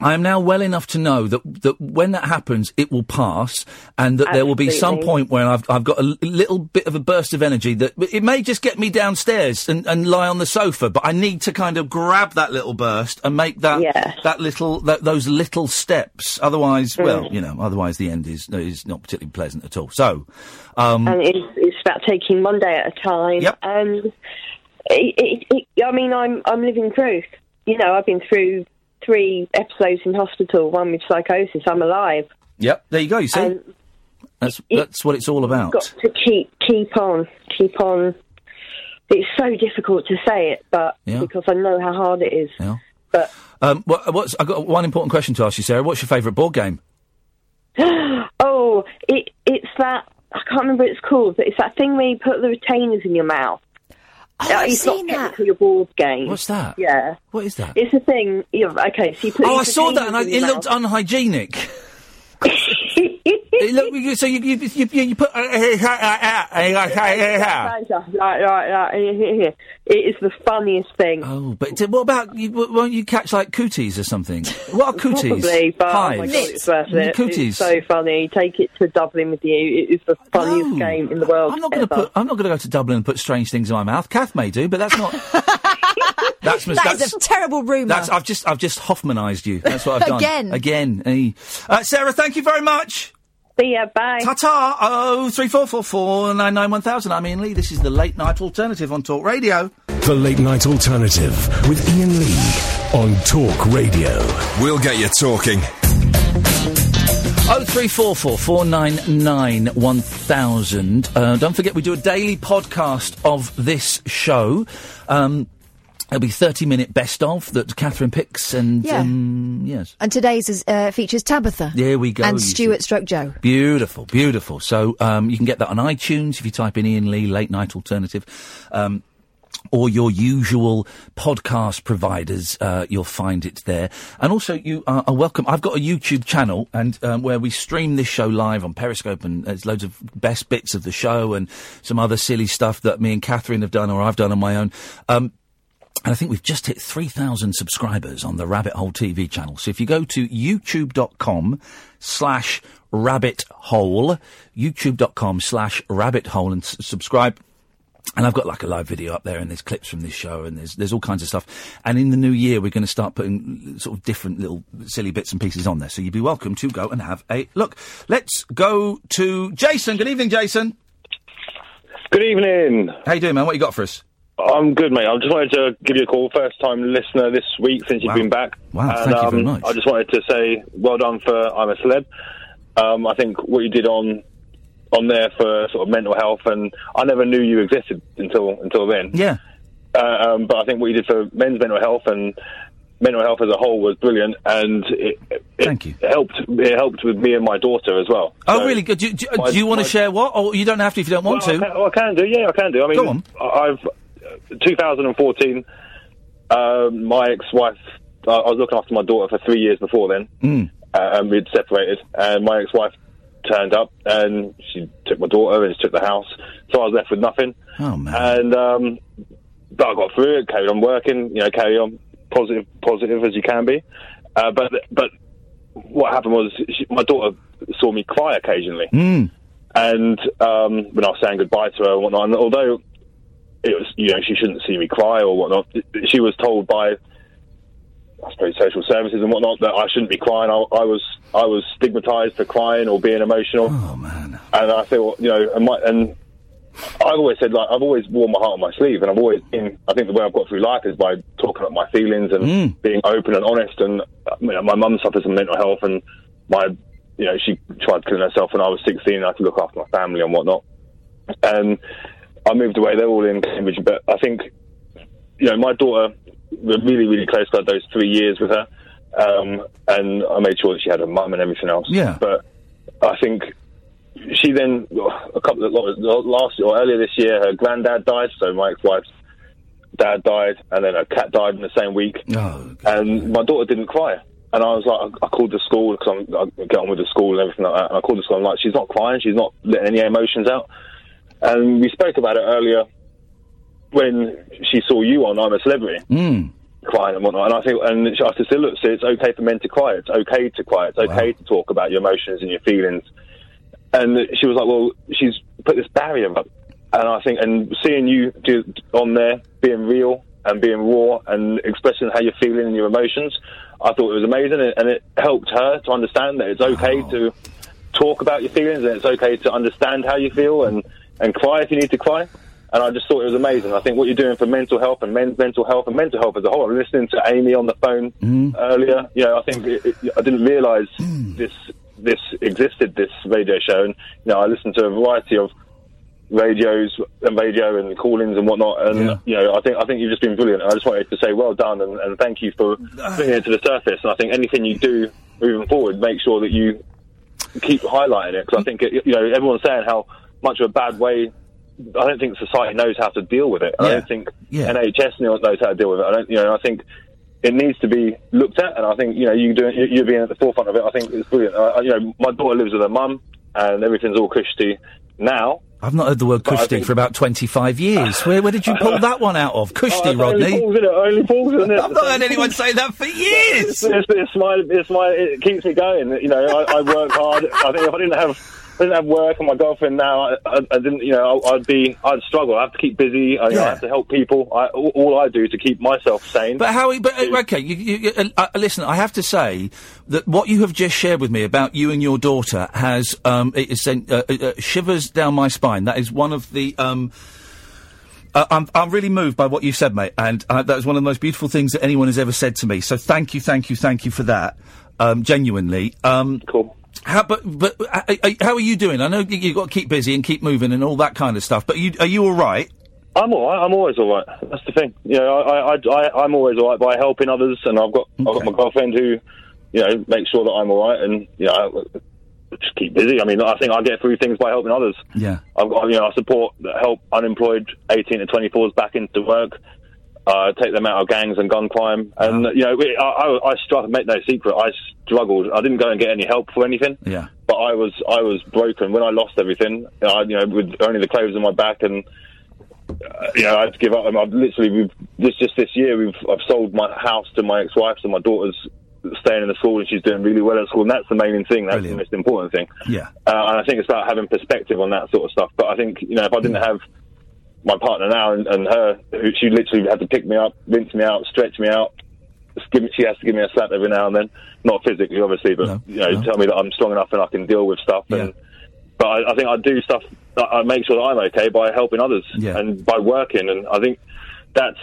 I am now well enough to know that, that when that happens, it will pass, and that there will be some point where I've, I've got a l- little bit of a burst of energy that it may just get me downstairs and, and lie on the sofa, but I need to kind of grab that little burst and make that that little that, those little steps. Otherwise, well, Mm. you know, otherwise the end is is not particularly pleasant at all. So, um, and it's, it's about taking one day at a time. Yep. And it, it, it, I mean, I'm I'm living proof. You know, I've been through three episodes in hospital, one with psychosis. I'm alive. yep, there you go. You see, And that's that's what it's all about. got to keep keep on, keep on. It's so difficult to say it, but Yeah. because I know how hard it is. Yeah. But Um, what, what's I've got one important question to ask you, Sarah. What's your favourite board game? oh, it it's that I can't remember what it's called, but it's that thing where you put the retainers in your mouth. Oh, Uh, I've it's seen not that. technically a board game. What's that? Yeah. What is that? It's a thing. You know, okay, so you put. Oh, I saw that, and I, it your looked unhygienic. You- so you you you, you, put. Right, right, right. It is the funniest thing. Oh, but what about? You, won't you catch like cooties or something? What are cooties? Probably, but oh my god, it's worth it. Cooties. It's so funny. Take it to Dublin with you. It is the funniest game in the world. I'm not going to put. I'm not going to go to Dublin and put strange things in my mouth. Kath may do, but that's not. That's mis- That is that's, a terrible rumour. that's. I've just. I've just Hoffmanised you. That's what I've done. Again. Again. Uh, Sarah, thank you very much. See ya. Bye. Ta ta. Oh three four four four nine nine one thousand. I'm Iain Lee. This is the late night alternative on Talk Radio. The Late Night Alternative with Iain Lee on Talk Radio. We'll get you talking. Oh three four four four nine nine one thousand. Uh, don't forget we do a daily podcast of this show. Um, it'll be thirty minute best of that Catherine picks and Yeah. um, yes. And today's is, uh, features Tabitha. There we go. And Stuart Stroke Joe. Beautiful, beautiful. So um, you can get that on iTunes if you type in Iain Lee Late Night Alternative. Um, or your usual podcast providers, uh, you'll find it there. And also, you are, are welcome. I've got a YouTube channel, and um, where we stream this show live on Periscope, and there's loads of best bits of the show and some other silly stuff that me and Catherine have done, or I've done on my own. Um, and I think we've just hit 3,000 subscribers on the Rabbit Hole TV channel. So if you go to youtube.com slash rabbit hole, youtube.com slash rabbit hole and s- subscribe. And I've got like a live video up there, and there's clips from this show, and there's there's all kinds of stuff. And in the new year, we're going to start putting sort of different little silly bits and pieces on there. So you'd be welcome to go and have a look. Let's go to Jason. Good evening, Jason. Good evening. How you doing, man? What you got for us? I'm good, mate. I just wanted to give you a call. First time listener this week since you've Wow. been back. Wow, And, thank you very um, much. I just wanted to say well done for I'm a Celeb. Um, I think what you did on on there for sort of mental health, and I never knew you existed until until then. Yeah. Uh, um, but I think what you did for men's mental health and mental health as a whole was brilliant, and it, it, Thank you. it helped. It helped with me and my daughter as well. Oh, So- really good. Do, do, my- do you want to share what? Or you don't have to if you don't want well, to. I can, well, I can do. Yeah, I can do. I mean, Go on. I've 2014. Um, my ex-wife. I I was looking after my daughter for three years before then, Mm. uh, and we'd separated. And my ex-wife turned up, and she took my daughter and she took the house. So I was left with nothing. Oh man. And um, but I got through it. Carried on working. You know, carry on positive, positive as you can be. Uh, but but what happened was she, my daughter saw me cry occasionally Mm. and um, when I was saying goodbye to her and whatnot, and although it was, you know, she shouldn't see me cry or whatnot, she was told by, I suppose, social services and whatnot that I shouldn't be crying. I, I was, I was stigmatised for crying or being emotional. Oh man! And I thought, you know, and, my, and I've always said, like, I've always worn my heart on my sleeve, and I've always been. I think the way I've got through life is by talking about my feelings and hmm. being open and honest. And you know, my mum suffers from mental health, and my, you know, she tried killing herself when I was 16. And I had to look after my family and whatnot. And I moved away. They're all in Cambridge, but I think, you know, my daughter, we're really, really close. Got those three years with her, um, and I made sure that she had a mum and everything else. Yeah. But I think she then a couple of last or earlier this year, her granddad died. So my ex-wife's dad died, and then her cat died in the same week. Oh, and my daughter didn't cry. And I was like, I, I called the school because I get on with the school and everything like that. And I called the school. I'm like, she's not crying. She's not letting any emotions out. And we spoke about it earlier when she saw you on I'm a Celebrity Mm. crying and whatnot. And I think, and I said, look, see, it's okay for men to cry. It's okay to cry. It's okay to talk about your emotions and your feelings. And she was like, well, she's put this barrier up. And I think, and seeing you do on there, being real and being raw and expressing how you're feeling and your emotions, I thought it was amazing. And- And it helped her to understand that it's okay to talk about your feelings and it's okay to understand how you feel and, and cry if you need to cry. And I just thought it was amazing. I think what you're doing for mental health and men's mental health and mental health as a whole. I'm listening to Amy on the phone mm. earlier. You know, I think it, it, I didn't realise mm. this this existed, this radio show. And you know, I listened to a variety of radios and radio and call-ins and whatnot. And you know, I think I think you've just been brilliant. And I just wanted to say well done and, and thank you for ah. bringing it to the surface. And I think anything you do moving forward, make sure that you keep highlighting it because I mm. think it, you know everyone's saying how much of a bad way I don't think society knows how to deal with it. I don't think Yeah. NHS knows how to deal with it. I don't, you know, I think it needs to be looked at, and I think you know you doing you, you being at the forefront of it. I think it's brilliant. I, you know, my daughter lives with her mum, and everything's all cushy now. I've not heard the word cushy think- for about 25 years. Where, where did you pull that one out of? Cushy, Oh, Rodney? falls in it, only falls in it. I've not heard anyone say that for years. It's, it's, it's my, it's my, it keeps me going. You know, I, I work hard. I think if I didn't have, I didn't have work and my girlfriend now, I, I, I didn't, you know, I, I'd be, I'd struggle. I have to keep busy. I, know, I have to help people. I, all, all I do is to keep myself sane. But how? But uh, okay, you, you, uh, uh, listen. I have to say that what you have just shared with me about you and your daughter has um, it is sent uh, uh, uh, shivers down my spine. That is one of the. Um, uh, I'm I'm really moved by what you said, mate, and uh, that was one of the most beautiful things that anyone has ever said to me. So thank you, thank you, thank you for that. Um, genuinely. Um, cool. How, but but uh, uh, how are you doing? I know you- you've got to keep busy and keep moving and all that kind of stuff. But you, are you all right? I'm all right. I'm always all right. That's the thing. You know, I, I, I, I'm always all right by helping others, and I've got, I've got my girlfriend who, you know, makes sure that I'm all right, and you know, I just keep busy. I mean, I think I get through things by helping others. Yeah. I've got, you know, I support, help unemployed 18 to 24s back into work. Uh, take them out of gangs and gun crime, and you know, we- I, I, I struggled. Make no secret, I struggled. I didn't go and get any help for anything Yeah. but I was I was broken when I lost everything. I, you know, with only the clothes on my back, and uh, you know, I had to give up. And I've literally, we've this just this year, we've I've sold my house to my ex-wife, so my daughter's staying in the school, and she's doing really well at school, and that's the main thing. That's the most important thing. Yeah. Uh, and I think it's about having perspective on that sort of stuff. But I think you know, if I didn't have my partner now and, and her, who she literally had to pick me up, rinse me out, stretch me out. Me, she has to give me a slap every now and then, not physically, obviously, but you know, tell me that I'm strong enough and I can deal with stuff. And but I, I think I do stuff. I I make sure that I'm okay by helping others Yeah. and by working, and I think that's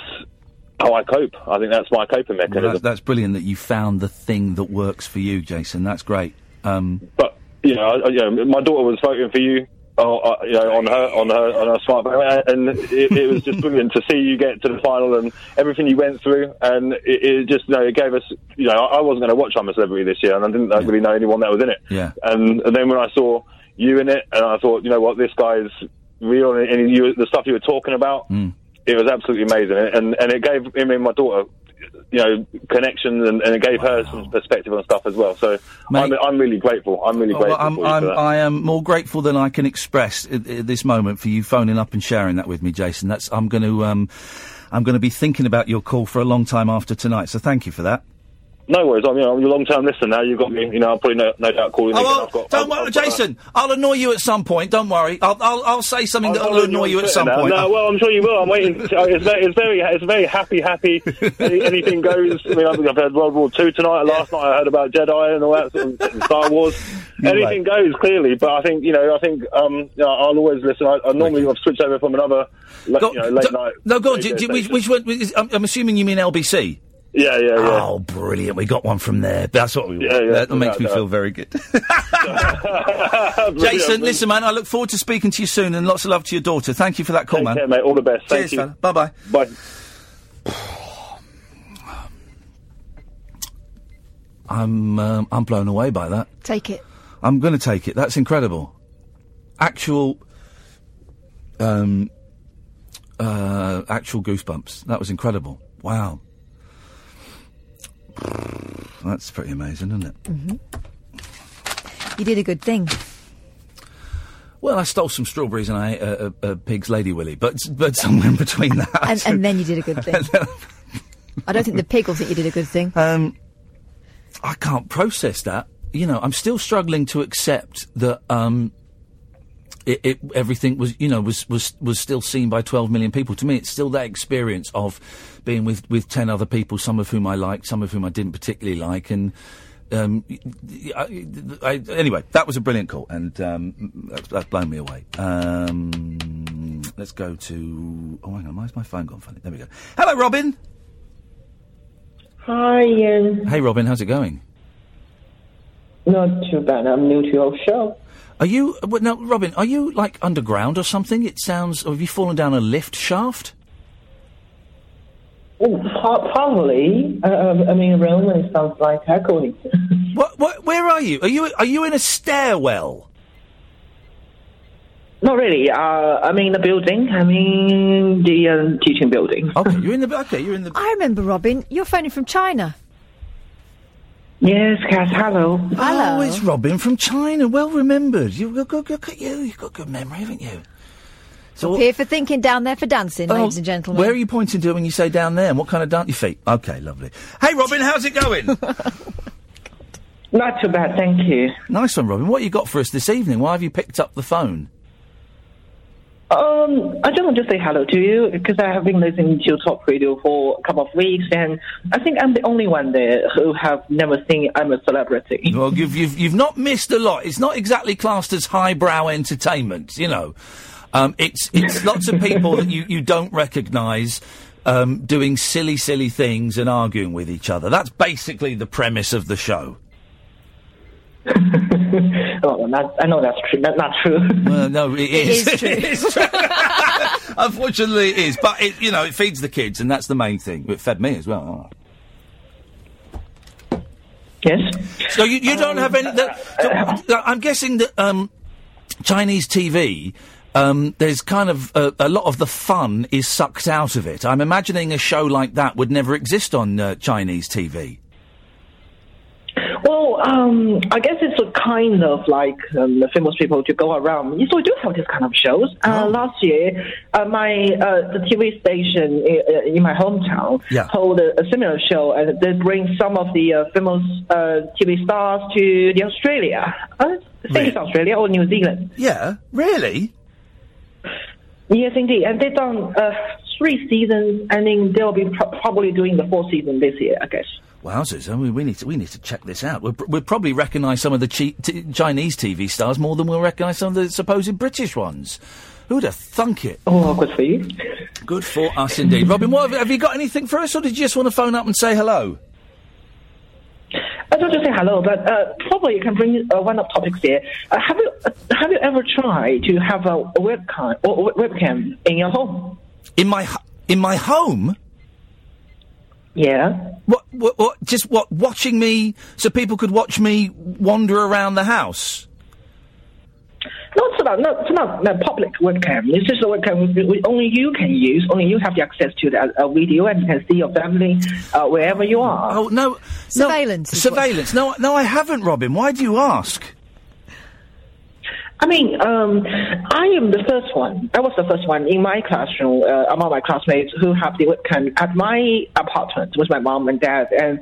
how I cope. I think that's my coping Well, mechanism. that's, that's brilliant that you found the thing that works for you, Jason. That's great. Um, But you know, I, you know, my daughter was voting for you. Uh, uh, you know, on her on her on her smartphone, and it, it was just brilliant to see you get to the final and everything you went through, and it, it just you know it gave us. You know, I I wasn't going to watch I'm a Celebrity this year, and I didn't really know anyone that was in it. yeah. And, and then when I saw you in it, and I thought, you know what, this guy's real, and, and you, the stuff you were talking about, Mm. it was absolutely amazing, and and it gave him and my daughter, you know, connections, and, and it gave her some perspective on stuff as well. So I'm, I'm really grateful. I'm really Oh, grateful I'm, I'm. I am more grateful than I can express at, at this moment for you phoning up and sharing that with me, Jason. That's I'm going to um, I'm going to be thinking about your call for a long time after tonight. So thank you for that. No worries. I'm, you know, I'm a long-term listener now. You've got me. You know, I'll probably no, no doubt call you. Oh, well, I've got, don't worry, Jason. I'll annoy you at some point. Don't worry. I'll I'll, I'll say something that I'll will annoy you at some now. point. No, well, I'm sure you will. I'm waiting. To, it's, very, it's very, it's very happy, happy. Anything goes. I mean, I've, I've had World War Two tonight. Last night I heard about Jedi and all that sort of and Star Wars. anything goes clearly, but I think you know. I think um, you know, I'll always listen. I, I normally I've switched over from another, la- you know, late night. No, go on. do- do- which, which one? is- I'm, I'm assuming you mean LBC. Yeah, yeah, yeah. Oh, brilliant! We got one from there. That's what we want. Yeah, yeah, that makes me doubt. feel very good. Jason, listen, man. I look forward to speaking to you soon, and lots of love to your daughter. Thank you for that call, Take man. care, mate. All the best. Thank you. fella. Bye bye. Bye. I'm um, I'm blown away by that. Take it. I'm going to take it. That's incredible. Actual, um, uh, actual goosebumps. That was incredible. Wow. That's pretty amazing, isn't it? hmm You did a good thing. Well, I stole some strawberries and I ate a, a, a pig's lady willy, but but somewhere in between that. And, and then you did a good thing. I don't think the pig will think you did a good thing. Um, I can't process that. You know, I'm still struggling to accept that um, it, it everything was you know was was was still seen by 12 million people. To me, it's still that experience of being with with 10 other people, some of whom I liked, some of whom I didn't particularly like, and. Um, I, I- anyway, that was a brilliant call, and um, that's, that's blown me away. Um, let's go to. Oh, hang on, why's my phone gone funny? There we go. Hello, Robin. Hi, Iain. Hey, Robin, how's it going? Not too bad. I'm new to your show. Are you well, no, Robin? Are you like underground or something? It sounds. Or have you fallen down a lift shaft? Oh, pro- probably. Uh, I mean, Roman sounds like echoing. What? What? Where are you? Are you? Are you in a stairwell? Not really. Uh, I'm in the building. I'm in the um, teaching building. Okay, you're in the. Okay, you're in the. I remember, Robin. You're phoning from China. Yes, Kath. Hello. Hello. Oh, it's Robin from China. Well remembered. You've got good, look at you. You've got good memory, haven't you? So Up here for thinking, down there for dancing, Oh, ladies and gentlemen. Where are you pointing to when you say down there? And what kind of dance your feet? Okay, lovely. Hey, Robin, how's it going? Not too bad, thank you. nice one, Robin. What you got for us this evening? Why have you picked up the phone? Um, I just want to say hello to you because I have been listening to your Talk Radio for a couple of weeks, and I think I'm the only one there who have never seen I'm a celebrity. Well, you've, you've, you've not missed a lot. It's not exactly classed as highbrow entertainment, you know. Um, it's, it's lots of people that you, you don't recognise um, doing silly, silly things and arguing with each other. That's basically the premise of the show. oh, not, I know that's true. That's not true. Well, no, it is. is true. It is true. Unfortunately, it is. But, it, you know, it feeds the kids, and that's the main thing. It fed me as well. Yes. So you, you don't have any. The, so, I'm guessing that um, Chinese TV. Um, there's kind of a, a lot of the fun is sucked out of it. I'm imagining a show like that would never exist on uh, Chinese TV. Well, um, I guess it's a kind of like um, the famous people to go around. So we do have this kind of shows. Uh, last year, uh, my uh, the TV station in, in my hometown Yeah. hold a, a similar show, and they bring some of the uh, famous uh, TV stars to the Australia. Uh, I think it's Australia or New Zealand. Yeah, really? Yes, indeed. And they've done uh, three seasons, and then they'll be pro- probably doing the fourth season this year, I guess. Wowzers! I mean, we need to we need to check this out. We'll, we'll probably recognise some of the chi- t- Chinese TV stars more than we'll recognise some of the supposed British ones. Who'd have thunk it? Oh, good for you. Good for us indeed. Robin, what have, have you got anything for us, or did you just want to phone up and say hello? I don't just say hello, but uh, probably you can bring uh, one of topics here. Uh, have you uh, have you ever tried to have a, a webcam or a webcam in your home? In my in my home? Yeah. What, what? What? Just what? Watching me, so people could watch me wander around the house. Not so not not, it's not a public webcam. It's just a webcam we- we- only you can use. Only you have the access to the uh, video and you can see your family uh, wherever you are. Oh no, surveillance. Surveillance. No, no, I haven't, Robin. Why do you ask? I mean, um, I am the first one. I was the first one in my classroom uh, among my classmates who have the webcam at my apartment with my mom and dad. And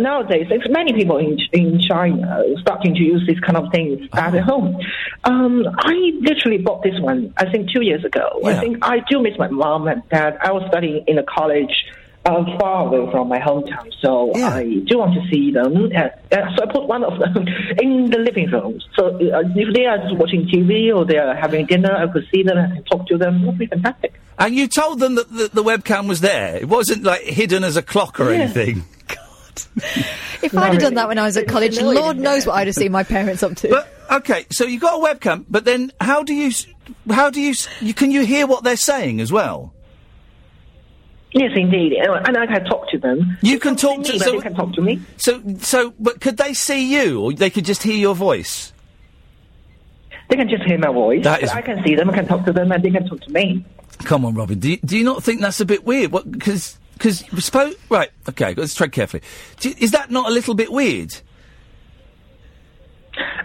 nowadays, there's many people in in China starting to use these kind of things at home. Um, I literally bought this one. I think two years ago. I think I do miss my mom and dad. I was studying in a college. Uh, far away from my hometown, so I do want to see them. Uh, uh, so I put one of them in the living room. So uh, if they are just watching TV or they are having dinner, I could see them and talk to them. It would be fantastic. And you told them that the, the webcam was there. It wasn't like hidden as a clock or Yeah. anything. God. if I'd have done that when I was at college, Lord knows what I'd have seen my parents up to. But okay, so you got a webcam, but then how do you? How do you? you can you hear what they're saying as well? Yes, indeed, and I can talk to them. You can talk to. me, So, they can talk to me. So, so, but could they see you, or they could just hear your voice? They can just hear my voice. That is- I can see them. I can talk to them, and they can talk to me. Come on, Robin. Do you, do you not think that's a bit weird? Because because suppose right. Okay, let's tread carefully. You- is that not a little bit weird?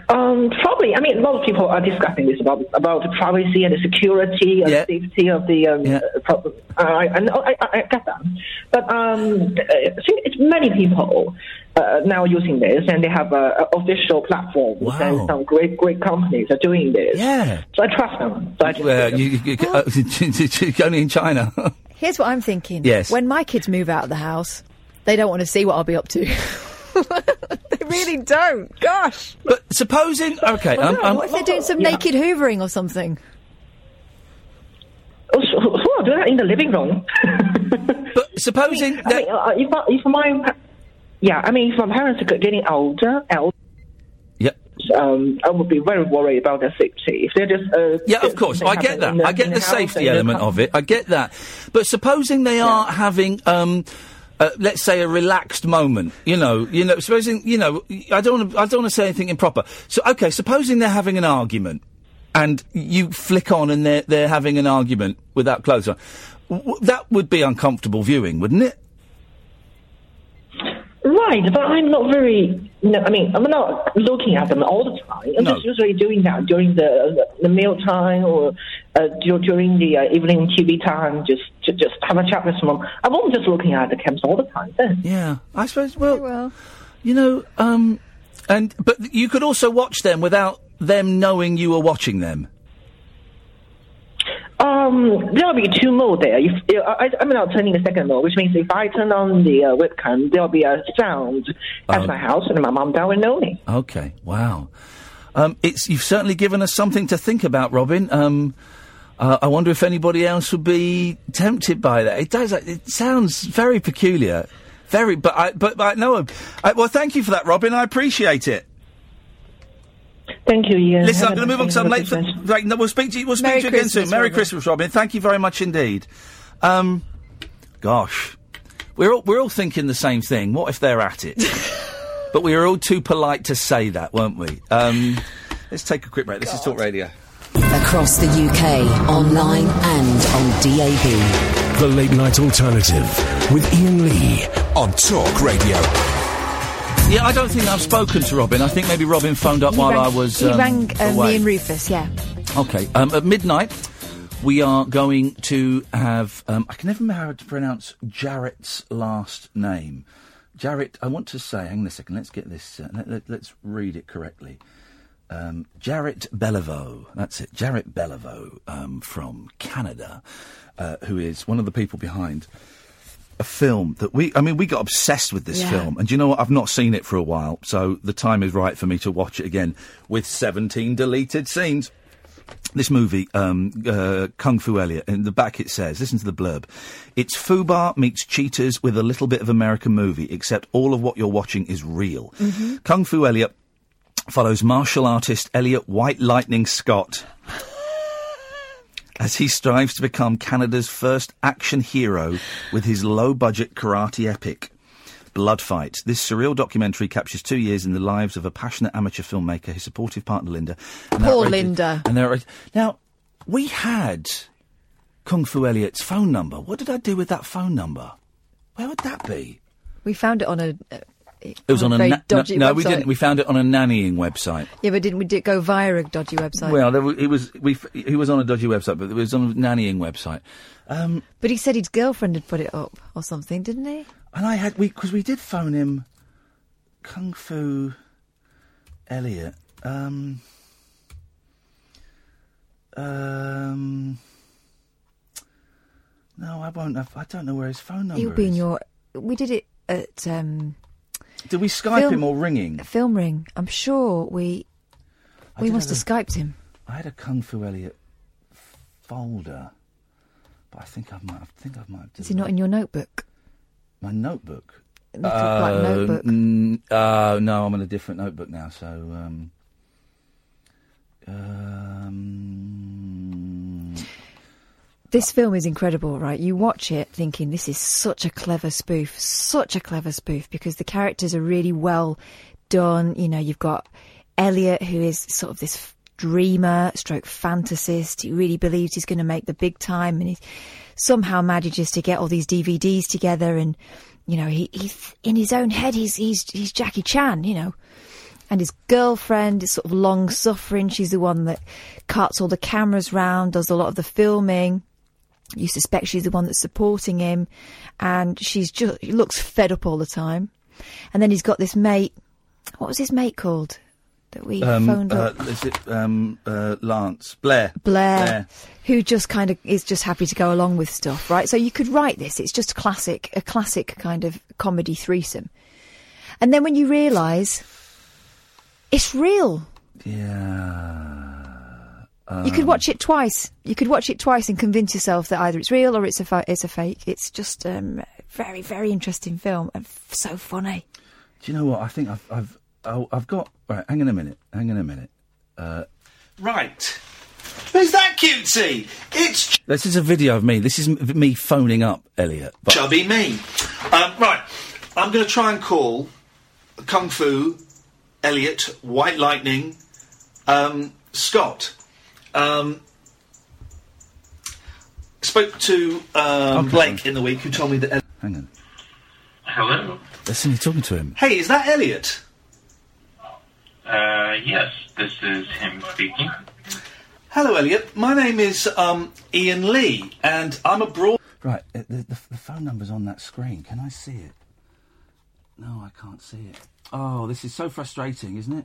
Um, probably. I mean, a lot of people are discussing this about about the privacy and the security and safety of the. Um, uh, pro- I, I, know- I, I I get that, but um, I think it's many people uh, now using this, and they have uh, official platforms, and some great great companies are doing this. Yeah. So I trust them. So I just Well, you, you, you, uh, only in China. Here's what I'm thinking. Yes. When my kids move out of the house, they don't want to see what I'll be up to. they really don't. Gosh. but supposing okay, I'm, I'm, what if they're doing some naked hoovering or something? Oh, so- who are doing that in the living room? but supposing I mean, uh, if, I- if my yeah, I mean, if my parents are getting older, older. Yep. Um, I would be very worried about their safety. If they're just uh, Yeah, of course. I get that. I get the safety element of it. I get that. But supposing they are having, um, uh, let's say, a relaxed moment. You know, you know. Supposing, you know, I don't. Wanna, I don't want to say anything improper. So, okay. Supposing they're having an argument. and you flick on and they're they're having an argument without clothes on. W- that would be uncomfortable viewing, wouldn't it? Right, but I'm not very. No, I mean, I'm not looking at them all the time. I'm just usually doing that during the the meal time or uh, during the uh, evening TV time. Just to, just have a chat with someone. I won't just looking at the camps all the time. Then. Yeah, I suppose. Well, you know, um, and but you could also watch them without them knowing you were watching them. Um, there'll be two mode there. If, uh, I, I'm not turning the second mode, which means if I turn on the uh, webcam, there'll be a sound at Oh. my house, and my mom will know me. Okay, wow. Um, it's you've certainly given us something to think about, Robin. Um, uh, I wonder if anybody else would be tempted by that. It does. It sounds very peculiar, very. But I, but, but no. I, well, thank you for that, Robin. I appreciate it. Thank you, Iain. Listen, Have I'm going to move on nice because I'm late for. Have Right, no, we'll speak to you. We'll speak Merry to you again Christmas, soon. Merry Robin. Christmas, Robin. Thank you very much indeed. Um, gosh, we're all, we're all thinking the same thing. What if they're at it? but we were all too polite to say that, weren't we? Um, let's take a quick break. This is Talk Radio. Across the UK, online and on DAB. The Late Night Alternative with Iain Lee on Talk Radio. Yeah, I don't think I've spoken to Robin. I think maybe Robin phoned up He while rang, I was. he um, rang um, me and Rufus, yeah. Okay. Um, at midnight, we are going to have. Um, I can never remember how to pronounce Jarrett's last name. Jarrett, I want to say, hang on a second, let's get this, uh, let, let, us read it correctly. Um, Jarrett Belliveau, that's it, Jarrett Belliveau um, from Canada, uh, who is one of the people behind a film that we, I mean, we got obsessed with this Yeah. film. And you know what? I've not seen it for a while, so the time is right for me to watch it again with 17 deleted scenes. This movie, um, uh, Kung Fu Elliot, in the back it says, listen to the blurb. It's Fubar meets Cheaters with a little bit of American movie, except all of what you're watching is real. Kung Fu Elliot follows martial artist Elliot White Lightning Scott as he strives to become Canada's first action hero with his low budget karate epic. Blood Fight. This surreal documentary captures two years in the lives of a passionate amateur filmmaker, his supportive partner Linda. and Poor outrageous- Linda. And they're now we had Kung Fu Elliot's phone number. What did I do with that phone number? Where would that be? We found it on a. Uh, It was on a very na- no, dodgy no, we website. didn't. We found it on a nannying website. Yeah, but didn't we did go via a dodgy website? Well, there, wa- it was we. f- He was on a dodgy website, but it was on a nannying website. Um, but he said his girlfriend had put it up or something, didn't he? And I had we because we did phone him, Kung Fu Elliot. Um, um, no, I won't. Have, I don't know where his phone number He'll be in is. your. We did it at. um Did we Skype film- him or ring him? Film ring. I'm sure we. I We must have have skyped him. I had a Kung Fu Elliot folder, but I think I might. I think I might. Have Is he not in your notebook? My notebook. Little black Uh, notebook. n- uh, no, I'm on a different notebook now. So, um, um, This film is incredible, right? You watch it thinking this is such a clever spoof, such a clever spoof because the characters are really well done. You know, you've got Elliot, who is sort of this dreamer, stroke fantasist. He really believes he's going to make the big time, and he somehow manages to get all these DVDs together. And you know, he, he's in his own head. He's he's he's Jackie Chan. You know, and his girlfriend is sort of long suffering. She's the one that carts all the cameras round, does a lot of the filming. You suspect she's the one that's supporting him, and she's just looks fed up all the time. And then he's got this mate. What was his mate called that we um, phoned uh, up? is it um, uh, Lance Blair? Blair, who just kind of is just happy to go along with stuff, right? So you could write this. It's just classic, a classic kind of comedy threesome. And then when you realise it's real, Yeah. You could Um, watch it twice. You could watch it twice and convince yourself that either it's real or it's a fa- it's a fake. It's just um, very very interesting film and f- so funny. Do you know what? I think I've I've oh, I've got right. Hang on a minute. Hang on a minute. Uh, right. Who's that cutesy? It's this is a video of me. This is m- me phoning up Elliot. But Chubby me. Um, right, I'm going to try and call Kung Fu, Elliot, White Lightning, um, Scott. Um, spoke to um, Blake in the week, who told me that. El- Hang on. Hello. Listen, you're talking to him. hey, is that Elliot? Uh, yes, this is him speaking. Hello, Elliot. My name is um, Iain Lee, and I'm a broad. Right, uh, the, the, the phone number's on that screen. Can I see it? No, I can't see it. Oh, this is so frustrating, isn't it?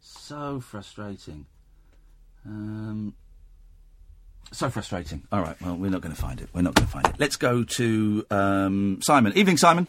So frustrating. Um, so frustrating. All right, well, we're not going to find it. We're not going to find it. Let's go to um, Simon. Evening, Simon.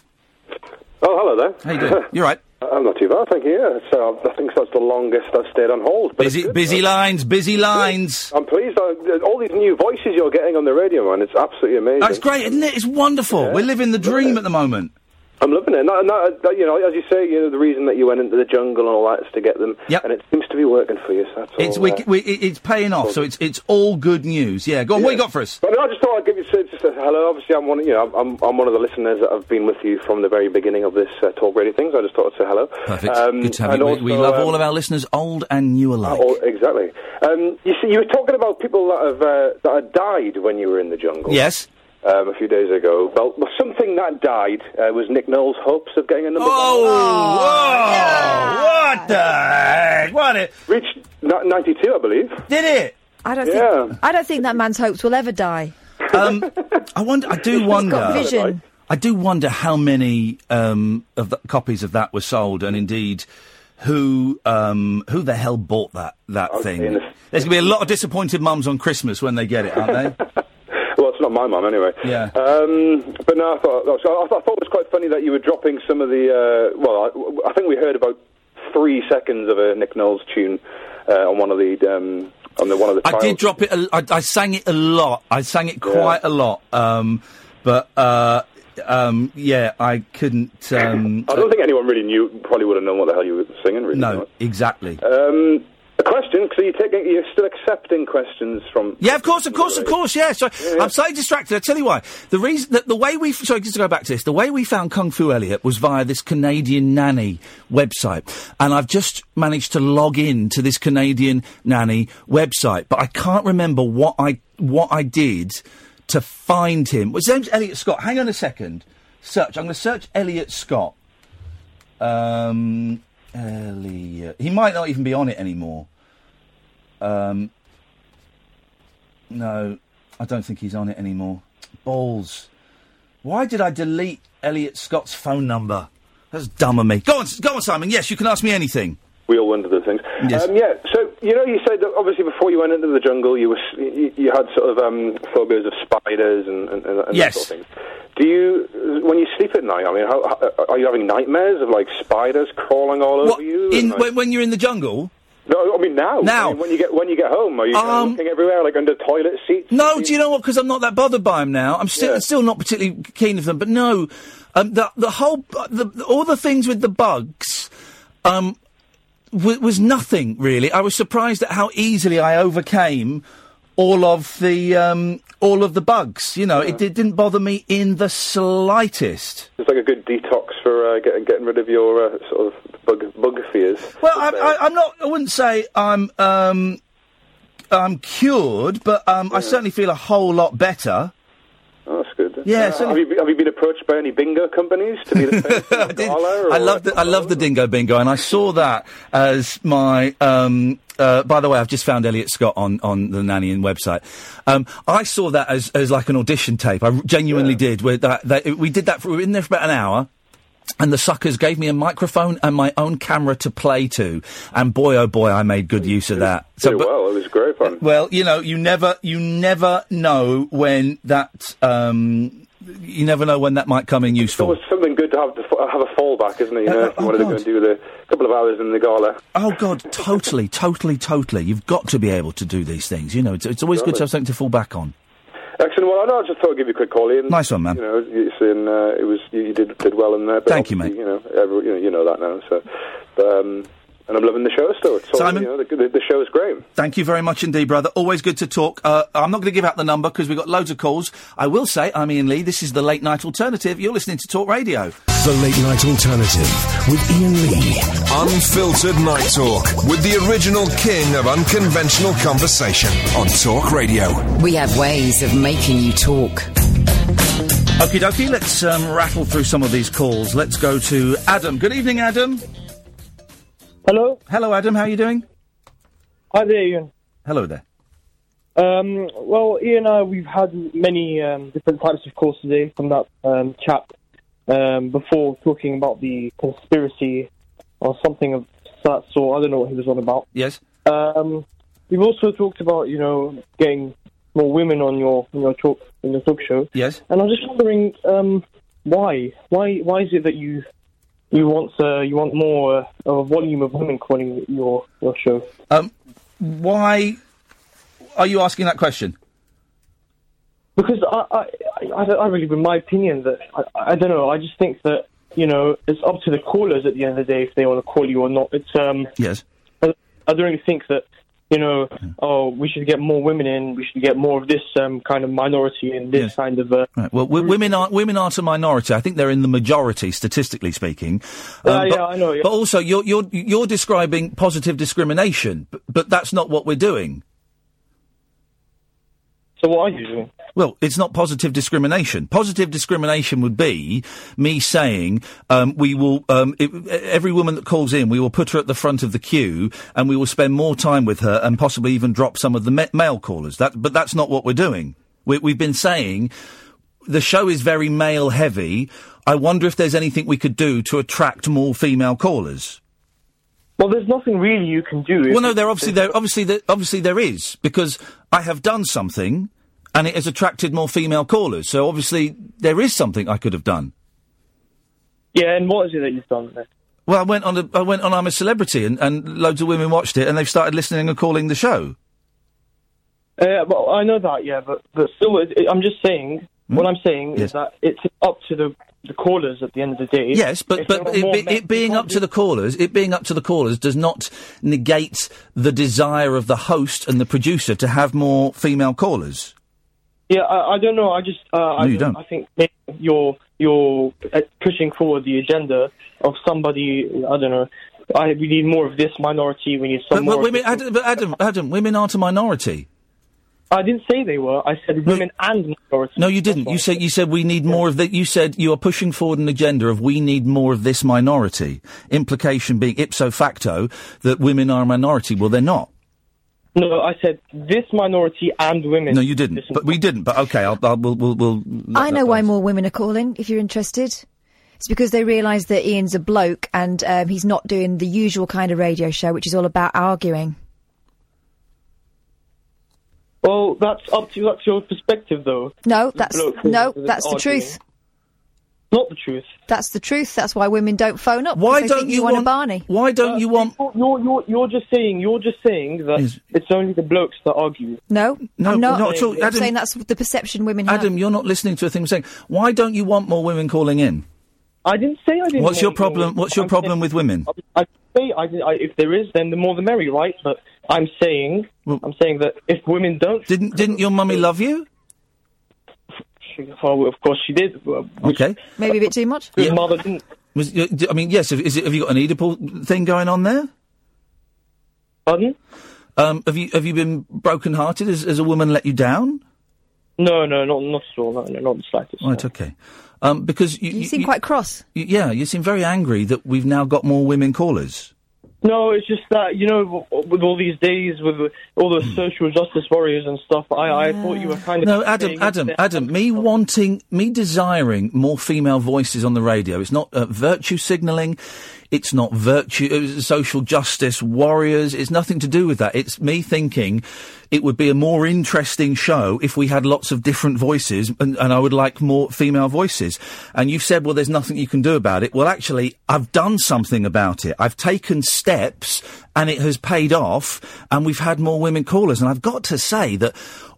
Oh, hello there. How you doing? You all right? I'm not too bad, thank you. Yeah, so I think that's the longest I've stayed on hold. Busy, busy lines, busy lines. I'm pleased. Uh, all these new voices you're getting on the radio, man, it's absolutely amazing. It's great, isn't it? It's wonderful. We're living the dream at the moment. I'm loving it. No, no, uh, you know, as you say, you know, the reason that you went into the jungle and all that is to get them. Yep. And it seems to be working for you. So that's It's all. we, uh, we, it's paying off, so it's it's all good news. Yeah, go on. What you got for us? But no, I just thought I'd give you just a hello. Obviously, I'm one. You know, I'm, I'm one of the listeners that have been with you from the very beginning of this uh, talk radio thing. So I just thought I'd say hello. Perfect. Um, good to have you. We, we love um, all of our listeners, old and new alike. Oh, exactly. Um, you see, you were talking about people that have uh, that had died when you were in the jungle. Yes. Um, a few days ago. Well, well, something that died uh, was Nick Knowles' hopes of getting a number. Oh, what the heck? What it reached n- ninety-two, I believe. Did it? I don't Yeah. think I don't think that man's hopes will ever die. Um, I wonder. I do wonder. got vision. I do wonder how many um, of the copies of that were sold, and indeed, who um, who the hell bought that that thing? There's going to be a lot of disappointed mums on Christmas when they get it, aren't they? Not my mum anyway. Yeah. Um, but no, I thought so I, thought- I thought it was quite funny that you were dropping some of the. Uh, well, I, I think we heard about three seconds of a Nick Knowles tune uh, on one of the um, on the one of the. I did drop it. A, I, I sang it a lot. I sang it quite a lot. Um, but uh, um, yeah, I couldn't. Um, I don't think anyone really knew. Probably would have known what the hell you were singing. Really. no, exactly. Um, question? So you taking? You're still accepting questions from? Yeah, of course, of course, of course. Yeah. So I'm slightly distracted. I tell you why. The reason that the way we sorry, just to go back to this, the way we found Kung Fu Elliot was via this Canadian nanny website, and I've just managed to log in to this Canadian nanny website, but I can't remember what I what I did to find him. Well, his name's Elliot Scott. Hang on a second. Search. I'm going to search Elliot Scott. Um, Elliot. He might not even be on it anymore. Um, no, I don't think he's on it anymore. Balls. Why did I delete Elliot Scott's phone number? That's dumb of me. Go on, go on, Simon. Yes, you can ask me anything. We all wonder those things. Yes. Um, yeah. So you know, you said that obviously before you went into the jungle, you were you, you had sort of um, phobias of spiders and, and, and Yes. that sort of thing. Do you, when you sleep at night? I mean, how, how, are you having nightmares of like spiders crawling all over you? in, like- when, when you're in the jungle? No, I mean now. Now. I mean, when you get when you get home, are you Um, looking everywhere, like under toilet seats? No, do you know what? Because I'm not that bothered by them now. I'm still still not particularly keen of them. But no, um, the the whole the, all the things with the bugs, um, w- was nothing really. I was surprised at how easily I overcame all of the um, all of the bugs. You know, it, it didn't bother me in the slightest. It's like a good detox for uh, getting getting rid of your uh, sort of bug bug fears. Well, I, I, I'm not. I wouldn't say I'm. Um, I'm cured, but um, I certainly feel a whole lot better. Oh, that's good. Yeah, Uh, so- have, you, have you been approached by any bingo companies to be the the gala? I love the I love the Dingo Bingo, and I saw that as my. Um, uh, by the way, I've just found Elliot Scott on, on the Nanny website. Um, I saw that as, as like an audition tape. I genuinely did. Where that, that, we did that. For, we were in there for about an hour. And the suckers gave me a microphone and my own camera to play to, and boy oh boy, I made good use of that. Did well, it was great fun. Uh, well, you know, you never, you never know when that, um, you never know when that might come in useful. It's something good to have to f- have a fallback, isn't it? You uh, know, uh, if you wanted to oh, go and do the couple of hours in the gala. Oh God, totally, totally, totally. You've got to be able to do these things. You know, it's, it's always good to have something to fall back on. Excellent. Well, I know. I just thought I'd give you a quick call, Iain. Nice one, man. You know, you're saying uh, it was you, you did did well in there. But Thank you, obviously, You know, every, you know, you know that now. So, but, um, and I'm loving the show still. It's all, Simon? you know, the, the, the show is great. Thank you very much indeed, brother. Always good to talk. Uh, I'm not going to give out the number because we've got loads of calls. I will say, I'm Iain Lee. This is the late night alternative. You're listening to Talk Radio. The Late Night Alternative with Iain Lee. Unfiltered Night Talk with the original king of unconventional conversation on Talk Radio. We have ways of making you talk. Okie dokie, let's um, rattle through some of these calls. Let's go to Adam. Good evening, Adam. Hello. Hello, Adam. How are you doing? Hi there, Iain. Hello there. Um, well, Iain and I, we've had many um, different types of calls today from that um, chap um, before talking about the conspiracy or something of that sort. I don't know what he was on about. Yes. Um, we've also talked about, you know, getting more women on your on your talk in your talk show. Yes. And I'm just wondering um, why why why is it that you you want uh, you want more uh, of a volume of women calling your your show? Um, why are you asking that question? Because I, I, I, I really, in my opinion, that I, I don't know. I just think that you know it's up to the callers at the end of the day if they want to call you or not. It's um. Yes. I, I don't really think that you know. Oh, we should get more women in. We should get more of this um kind of minority in this kind of. Uh, Right. Well, w- women aren't women aren't a minority. I think they're in the majority, statistically speaking. Yeah, Um, yeah, but, I know, yeah. But also, you're you're you're describing positive discrimination, but, but that's not what we're doing. So what are you doing? Well, it's not positive discrimination. Positive discrimination would be me saying um, we will um, it, every woman that calls in, we will put her at the front of the queue, and we will spend more time with her, and possibly even drop some of the ma- male callers. That, but that's not what we're doing. We, we've been saying the show is very male heavy. I wonder if there's anything we could do to attract more female callers. Well, there's nothing really you can do. Well, no, there obviously there obviously there, obviously there is because I have done something, and it has attracted more female callers. So obviously there is something I could have done. Yeah, and what is it that you've done there? Well, I went on a, I went on I'm a Celebrity, and, and loads of women watched it, and they've started listening and calling the show. Uh, well, I know that, yeah, but but still, it, it- I'm just saying. What I'm saying is that it's up to the the callers at the end of the day. Yes, but but it, be- it being up to the callers, it being up to the callers does not negate the desire of the host and the producer to have more female callers. Yeah, I, I don't know. I just uh, I, No, you don't. I think you're you're uh, pushing forward the agenda of somebody. I don't know. I we need more of this minority. We need some But, more. but women, Adam, Adam, Adam, women aren't a minority. I didn't say they were. I said women and minorities. No, you didn't. You said you said we need more of that. You said you are pushing forward an agenda of we need more of this minority. Implication being ipso facto that women are a minority. Well, they're not. No, I said this minority and women. No, you didn't. But we didn't. But okay, I'll, I'll we'll, we'll, we'll I know why more women are calling, if you're interested. It's because they realise that Iain's a bloke and um, he's not doing the usual kind of radio show, which is all about arguing. Well, that's up to that's your perspective, though. No, that's no, that's the arguing. truth. Not the truth. That's the truth. That's why women don't phone up. Why 'cause they don't think you want, a Barney? Why don't you want? You're, you're you're you're just saying you're just saying that it's only the blokes that argue. No, No, I'm not. not at all. I'm saying that's the perception women have. Adam, you're not listening to a thing I'm saying. Why don't you want more women calling in? I didn't say I didn't. What's your want more. problem? What's your I'm problem saying- with women? I say I, I, if there is, then the more the merry, right? But I'm saying I'm saying that if women don't, didn't didn't your mummy love you? Well, of course she did. Well, Okay. Maybe a bit too much. His mother didn't. Was, y- d- I mean, yes. Is it, have you got an Oedipal thing going on there? Pardon? Um, have you have you been broken-hearted? Has, has a woman let you down? No, no, not not at all. No, no, not the slightest. Right. Okay. Um, because you, You seem quite cross. you- yeah, you seem very angry that we've now got more women callers. No, it's just that you know, with all these days, with all the social justice warriors and stuff, I, I thought you were kind of No, Adam, Adam, Adam. Me wanting, me desiring more female voices on the radio. It's not uh, virtue signalling. It's not virtue, uh, social justice warriors. It's nothing to do with that. It's me thinking it would be a more interesting show if we had lots of different voices, and, and I would like more female voices. And you've said, well, there's nothing you can do about it. Well, actually, I've done something about it. I've taken steps, and it has paid off, and we've had more women callers. And I've got to say that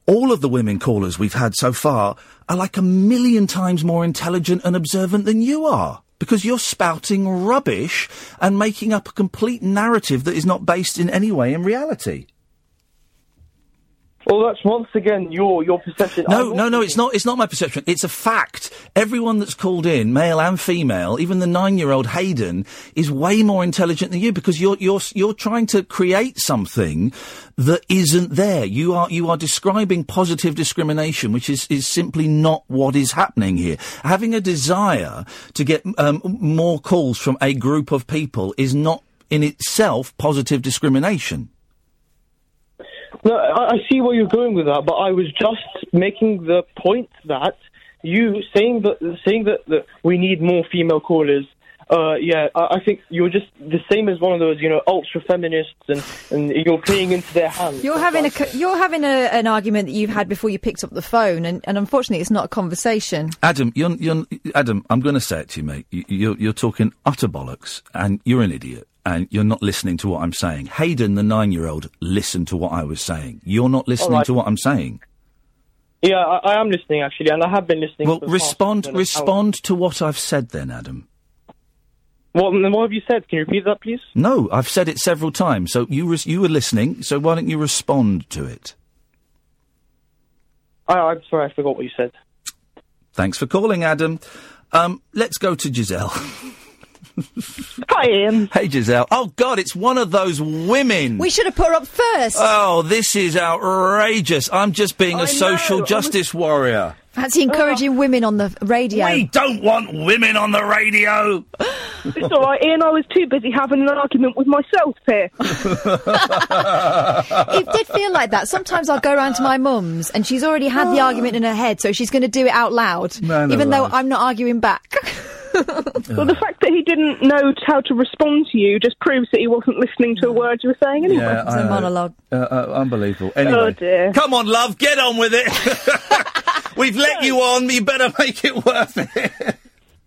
all of the women callers we've had so far are like a million times more intelligent and observant than you are. Because you're spouting rubbish and making up a complete narrative that is not based in any way in reality. Well, that's once again your your perception. No, no, no. It's not. It's not my perception. It's a fact. Everyone that's called in, male and female, even the nine-year-old Hayden, is way more intelligent than you because you're you're you're trying to create something that isn't there. You are you are describing positive discrimination, which is is simply not what is happening here. Having a desire to get um, more calls from a group of people is not in itself positive discrimination. No, I, I see where you're going with that, but I was just making the point that you saying that saying that, that we need more female callers. Uh, yeah, I, I think you're just the same as one of those, you know, ultra feminists, and, and you're playing into their hands. You're having a you're having a, an argument that you've had before you picked up the phone, and, and unfortunately, it's not a conversation. Adam, you're, you're, Adam, I'm going to say it to you, mate. You, you're, you're talking utter bollocks, and you're an idiot, and you're not listening to what I'm saying. Hayden, the nine-year-old, listened to what I was saying. You're not listening right. to what I'm saying. Yeah, I, I am listening actually, and I have been listening. Well, for the past respond, respond to what I've said, then, Adam. What, what have you said? Can you repeat that, please? No, I've said it several times. So you res- you were listening. So why don't you respond to it? I, I'm sorry, I forgot what you said. Thanks for calling, Adam. Um, let's go to Giselle. Hi, Iain. Hey, Giselle. Oh God, it's one of those women. We should have put her up first. Oh, this is outrageous. I'm just being I a social know, I justice warrior. Fancy encouraging uh. women on the radio. We don't want women on the radio. It's all right, Iain. I was too busy having an argument with myself here. it did feel like that. Sometimes I'll go round to my mum's and she's already had the ah. argument in her head, so she's going to do it out loud, Man even though alive. I'm not arguing back. Well, the fact that he didn't know how to respond to you just proves that he wasn't listening to a word you were saying anyway. Yeah, I know. Uh, uh, unbelievable. Anyway, Oh, dear. come on, love, get on with it. We've let you on. You better make it worth it.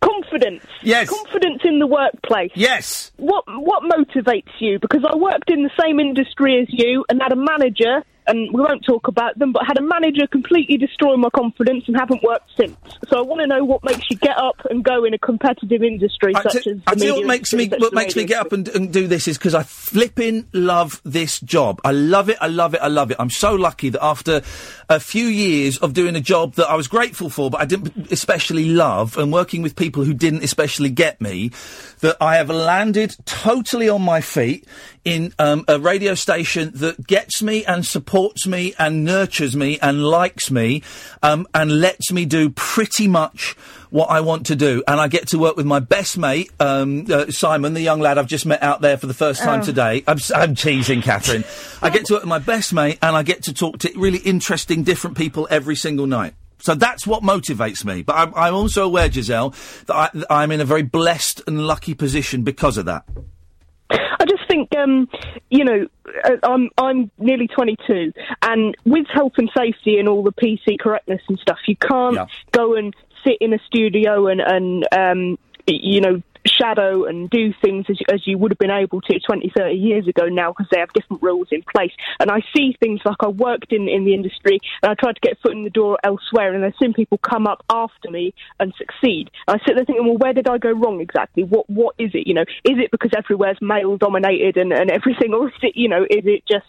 Confidence. Yes. Confidence in the workplace. Yes. What what motivates you? Because I worked in the same industry as you and had a manager, and we won't talk about them, but had a manager completely destroy my confidence and haven't worked since. So I want to know what makes you get up and go in a competitive industry I such t- as the I tell you what makes me what makes me get up and, and do this is because I flipping love this job. I love it. I love it. I love it. I'm so lucky that after a few years of doing a job that I was grateful for, but I didn't especially love, and working with people who didn't especially get me, that I have landed totally on my feet in um, a radio station that gets me and supports me and nurtures me and likes me um, and lets me do pretty much what I want to do. And I get to work with my best mate, um, uh, Simon, the young lad I've just met out there for the first time Oh. today. I'm, I'm teasing, Catherine. I get to work with my best mate and I get to talk to really interesting, different people every single night. So that's what motivates me. But I'm, I'm also aware, Giselle, that, I, I'm in a very blessed and lucky position because of that. I just think, um, you know, uh, I'm I'm nearly 22, and with health and safety and all the PC correctness and stuff, you can't go and sit in a studio and and um, you know shadow and do things as, as you would have been able to 20, 30 years ago now because they have different rules in place. And I see things like I worked in, in the industry and I tried to get foot in the door elsewhere and I've seen people come up after me and succeed. And I sit there thinking, well, where did I go wrong exactly? What What is it? You know, is it because everywhere's male dominated and, and everything or is it, you know, is it just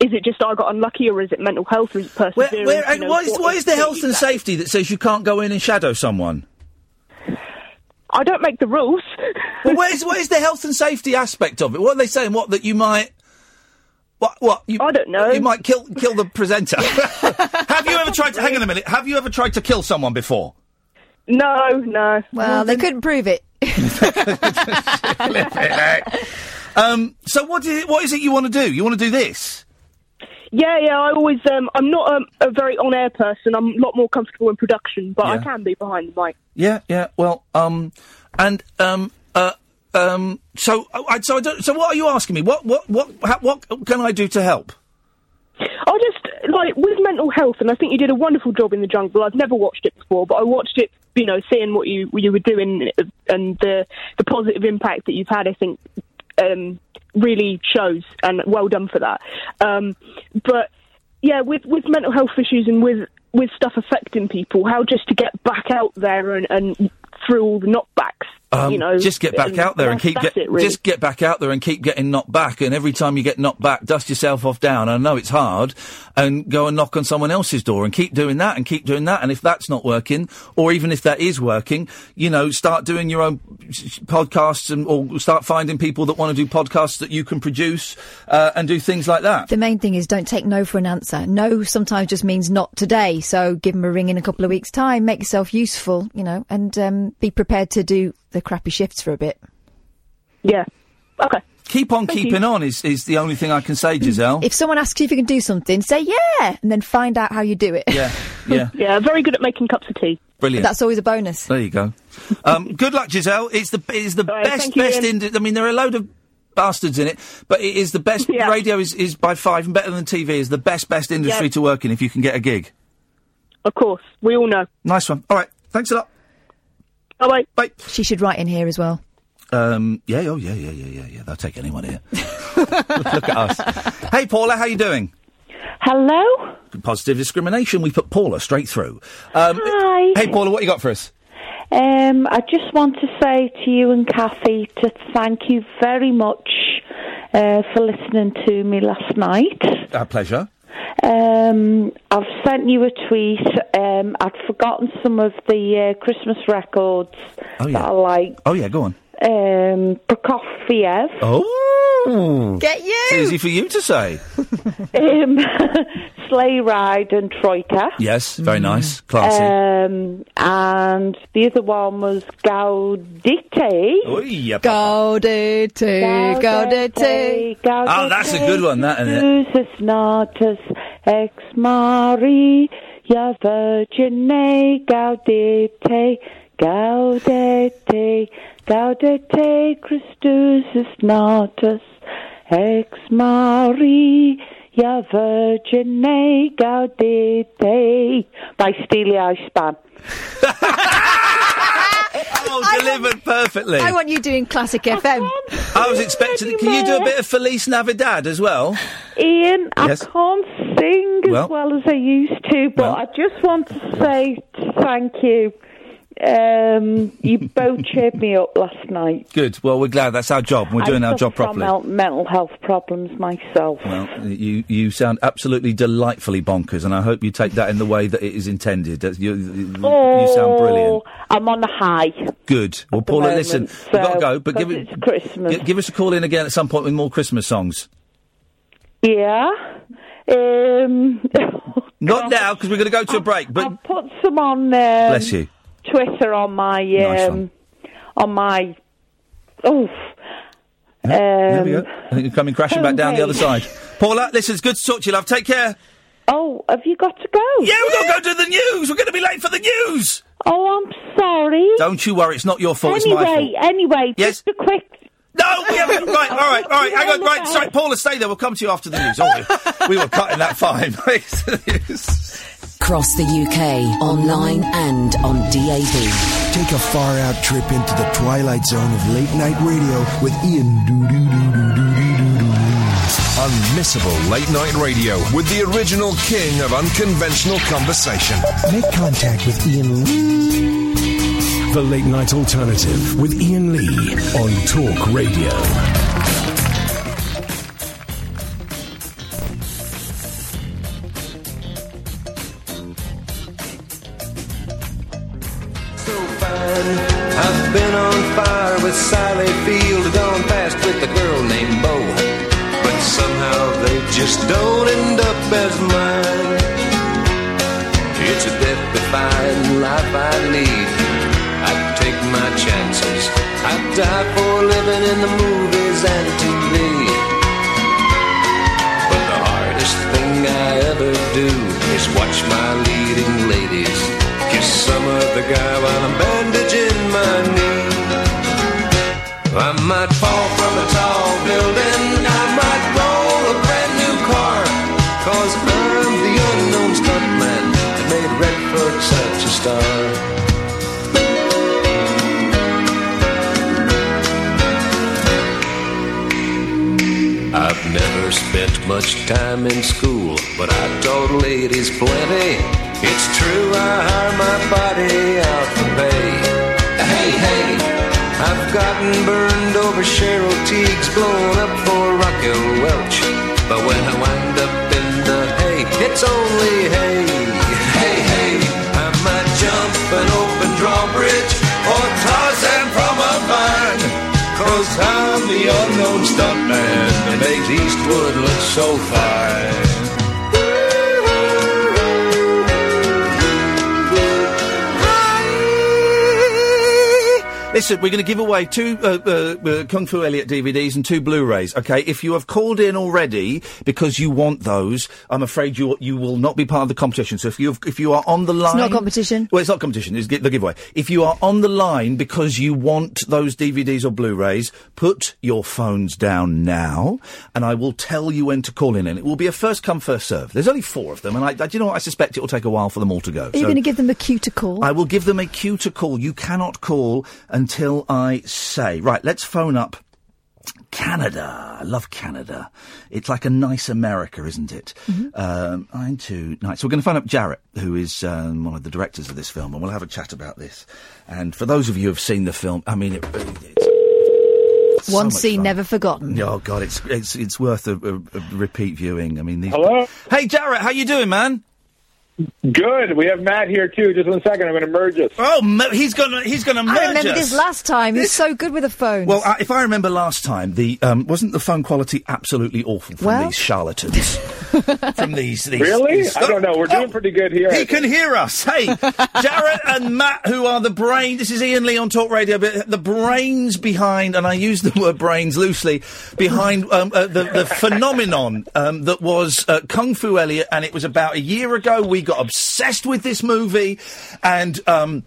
is it just I got unlucky, or is it mental health, or is it perseverance? Where, where, you and know, what is, what is the it health and safety that says you can't go in and shadow someone? I don't make the rules. well, where's where's the health and safety aspect of it? What are they saying? What that you might. What? What? You, I don't know. You might kill kill the presenter. have you ever tried to? Hang on a minute. Have you ever tried to kill someone before? No, no. Well, they couldn't prove it. Um. So what is it? What is it you want to do? You want to do this? Yeah, yeah. I always, um, I'm not um, a very on-air person. I'm a lot more comfortable in production, but I can be behind the mic. Yeah. Yeah. Well. Um. And um. Uh. Um. So. I, so. I don't, so. What are you asking me? What? What? What? ha- What can I do to help? I just like with mental health, and I think you did a wonderful job in the jungle. I've never watched it before, but I watched it. You know, seeing what you you were doing uh, and the the positive impact that you've had. I think um, really shows, and well done for that. Um, but yeah, with with mental health issues and with with stuff affecting people, how just to get back out there and, and through all the knockbacks Um, you know, just get back out there and keep that's get, it, really. just get back out there and keep getting knocked back. And every time you get knocked back, dust yourself off down. I know it's hard, and go and knock on someone else's door and keep doing that and keep doing that. And if that's not working, or even if that is working, you know, start doing your own s- s- podcasts and or start finding people that want to do podcasts that you can produce uh, and do things like that. The main thing is don't take no for an answer. No sometimes just means not today. So give them a ring in a couple of weeks' time. Make yourself useful, you know, and um, be prepared to do the crappy shifts for a bit. Yeah. Okay. Keep on Thank keeping you. on is, is the only thing I can say, Giselle. If someone asks you if you can do something, say yeah, and then find out how you do it. yeah, yeah, Yeah, very good at making cups of tea. brilliant. That's always a bonus. There you go. Um, good luck, Giselle. It's the it's the right, best thank you, best. Iain. Indi- I mean, there are a load of bastards in it, but it is the best. Radio is, is by far and better than TV. Is the best best industry Yeah. to work in if you can get a gig. Of course, we all know. Nice one. All right. Thanks a lot. Bye bye. She should write in here as well. Um, yeah. Oh, yeah. Yeah. Yeah. Yeah. Yeah. They'll take anyone here. look, look at us. Hey, Paula. How you doing? Hello? Positive discrimination. We put Paula straight through. Um, Hi. Hey, Paula. What you got for us? Um, I just want to say to you and Kathy to thank you very much uh, for listening to me last night. Our pleasure. Um, I've sent you a tweet. Um, I'd forgotten some of the uh, Christmas records Oh that yeah. I like. Oh yeah. Go on. Um, Prokofiev. Oh. Get you. It's easy for you to say. um, Sleigh Ride and Troika. Yes. Very nice. Classy. Um, and the other one was Gaudete. Oh, yeah. Gaudete, gaudete. Oh, that's a good one, that, isn't it? Usus natus ex Maria Virgine Gaudete, Gaudete, Gaudete Christus is natus ex Maria Virgine Gaudete by Steely Ice Band. Oh, delivered perfectly. I want you doing classic FM. I was expecting. Can you do a bit of Feliz Navidad as well? Iain, Yes. I can't sing as Well- well as I used to, but Well. I just want to say thank you. Um, you both cheered me up last night. Good. Well, we're glad. That's our job. We're doing I our job from properly. mel- mental health problems myself. Well, you you sound absolutely delightfully bonkers, and I hope you take that in the way that it is intended. You, oh, you sound brilliant. I'm on a high. Good. Well, Paula, moment, listen, we've got to go, but give it. it's Christmas. gi- give us a call in again at some point with more Christmas songs. Yeah. Um, Not now, because we're going to go to a break. But I'll put some on. Um, bless you. Twitter on my Nice um, on my. Oh. there we Um, go. I think you're coming crashing back down the other side. Paula, listen, it's good to talk to you, love. Take care. Oh, have you got to go? Yeah, we've got to go to the news. We're going to be late for the news. Oh, I'm sorry. Don't you worry, it's not your fault. it's my fault. Anyway, anyway, Yes? just a quick. No, we haven't. Right, all right, all right. Hang on, right. Sorry, Paula, stay there. We'll come to you after the news. We, we were cutting that fine. Across the UK, online and on DAB. Take a far out trip into the twilight zone of late night radio with Iain Doo Unmissable late night radio with the original king of unconventional conversation. Make contact with Iain Lee. The late night alternative with Iain Lee on Talk Radio. With a girl named Bo. But somehow they just don't end up as mine. It's a death defying life I lead. I take my chances. I die for living in the movies and TV. But the hardest thing I ever do is watch my leading ladies kiss some other guy while I'm bandaging my knee. I might fall from a tall building, I might roll a brand new car, cause I'm the unknown stuntman that made Redford such a star. I've never spent much time in school, but I taught ladies plenty. It's true, I hire my body out for pay. Hey, hey, I've gotten burned over Cheryl Tiegs, blown up for Raquel Welch. But when I wind up in the hay, it's only hay. Hey, hey, I might jump an open drawbridge or Tarzan from a vine. Cause I'm the unknown stuntman that makes Eastwood look so fine. Listen, we're going to give away two uh, uh, uh, Kung Fu Elliot DVDs and two Blu-rays. Okay, if you have called in already because you want those, I'm afraid you you will not be part of the competition. So if you if you are on the line, It's not a competition. Well, it's not competition. It's the giveaway. If you are on the line because you want those DVDs or Blu-rays, put your phones down now, and I will tell you when to call in. And it will be a first come first serve. There's only four of them, and I, I do you know what? I suspect it will take a while for them all to go. Are you So- going to give them a cue to call? I will give them a cue to call. You cannot call until I say. Right, let's phone up Canada. I love Canada. It's like a nice America, isn't it? Um, nine two nine. So we're going to phone up Jarrett, who is um, one of the directors of this film, and we'll have a chat about this. And for those of you who have seen the film, I mean, it, it's so One scene fun. never forgotten. Oh God, it's it's it's worth a, a, a repeat viewing. I mean, these. Hello? Hey, Jarrett, how you doing, man? Good. We have Matt here too. Just one second. I'm going to merge us. Oh, he's gonna he's gonna merge I remember us. this last time. He's so good with the phone. Well, uh, if I remember last time, the um, wasn't the phone quality absolutely awful from Well- these charlatans? from these, these Really? these- I don't know. We're doing pretty good here. He can hear us. Hey, Jarrett and Matt, who are the brain. This is Iain Lee on Talk Radio, but the brains behind, and I use the word brains loosely, behind um, uh, the, the phenomenon um, that was uh, Kung Fu Elliot, and it was about a year ago. We got obsessed with this movie, and. Um,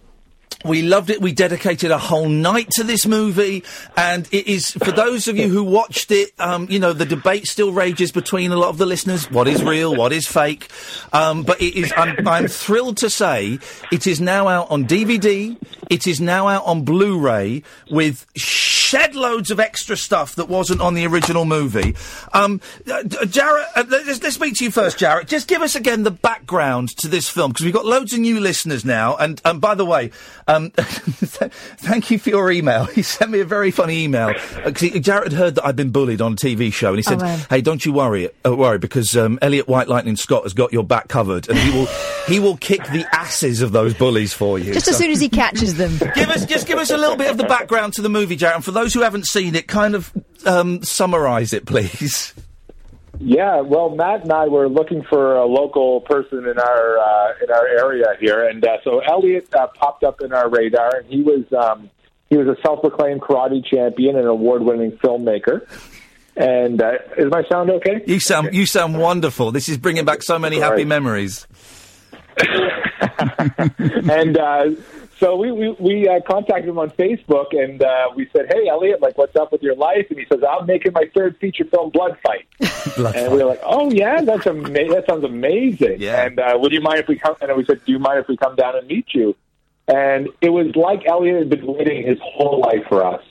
we loved it. We dedicated a whole night to this movie, and it is for those of you who watched it. Um, you know, the debate still rages between a lot of the listeners: what is real, what is fake. Um, but it is. I'm, I'm thrilled to say it is now out on DVD. It is now out on Blu-ray with shed loads of extra stuff that wasn't on the original movie. Um, uh, d- Jarrett, uh, let's, let's speak to you first, Jarrett. Just give us again the background to this film because we've got loads of new listeners now. And um, by the way, um, thank you for your email. He sent me a very funny email. Uh, Jarrett heard that I'd been bullied on a TV show, and he said, Oh, wow. "Hey, don't you worry, uh, worry, because um, Elliot White Lightning Scott has got your back covered, and he will he will kick the asses of those bullies for you." Just as soon as he catches them. give us just give us a little bit of the background to the movie, Jarrett. And for those who haven't seen it, kind of um, summarise it, please. Yeah, well, Matt and I were looking for a local person in our uh, in our area here, and uh, so Elliot uh, popped up in our radar, and he was um, he was a self-proclaimed karate champion and award-winning filmmaker. And uh, is my sound okay? You sound you sound wonderful. This is bringing back so many happy Right. memories. and uh, so we we, we uh, contacted him on Facebook, and uh, we said, "Hey, Elliot, like, what's up with your life?" And he says, "I'm making my third feature film, Blood Fight." Blood and we were like, "Oh yeah, that's ama- That sounds amazing." Yeah. And uh, would you mind if we come? And we said, "Do you mind if we come down and meet you?" And it was like Elliot had been waiting his whole life for us.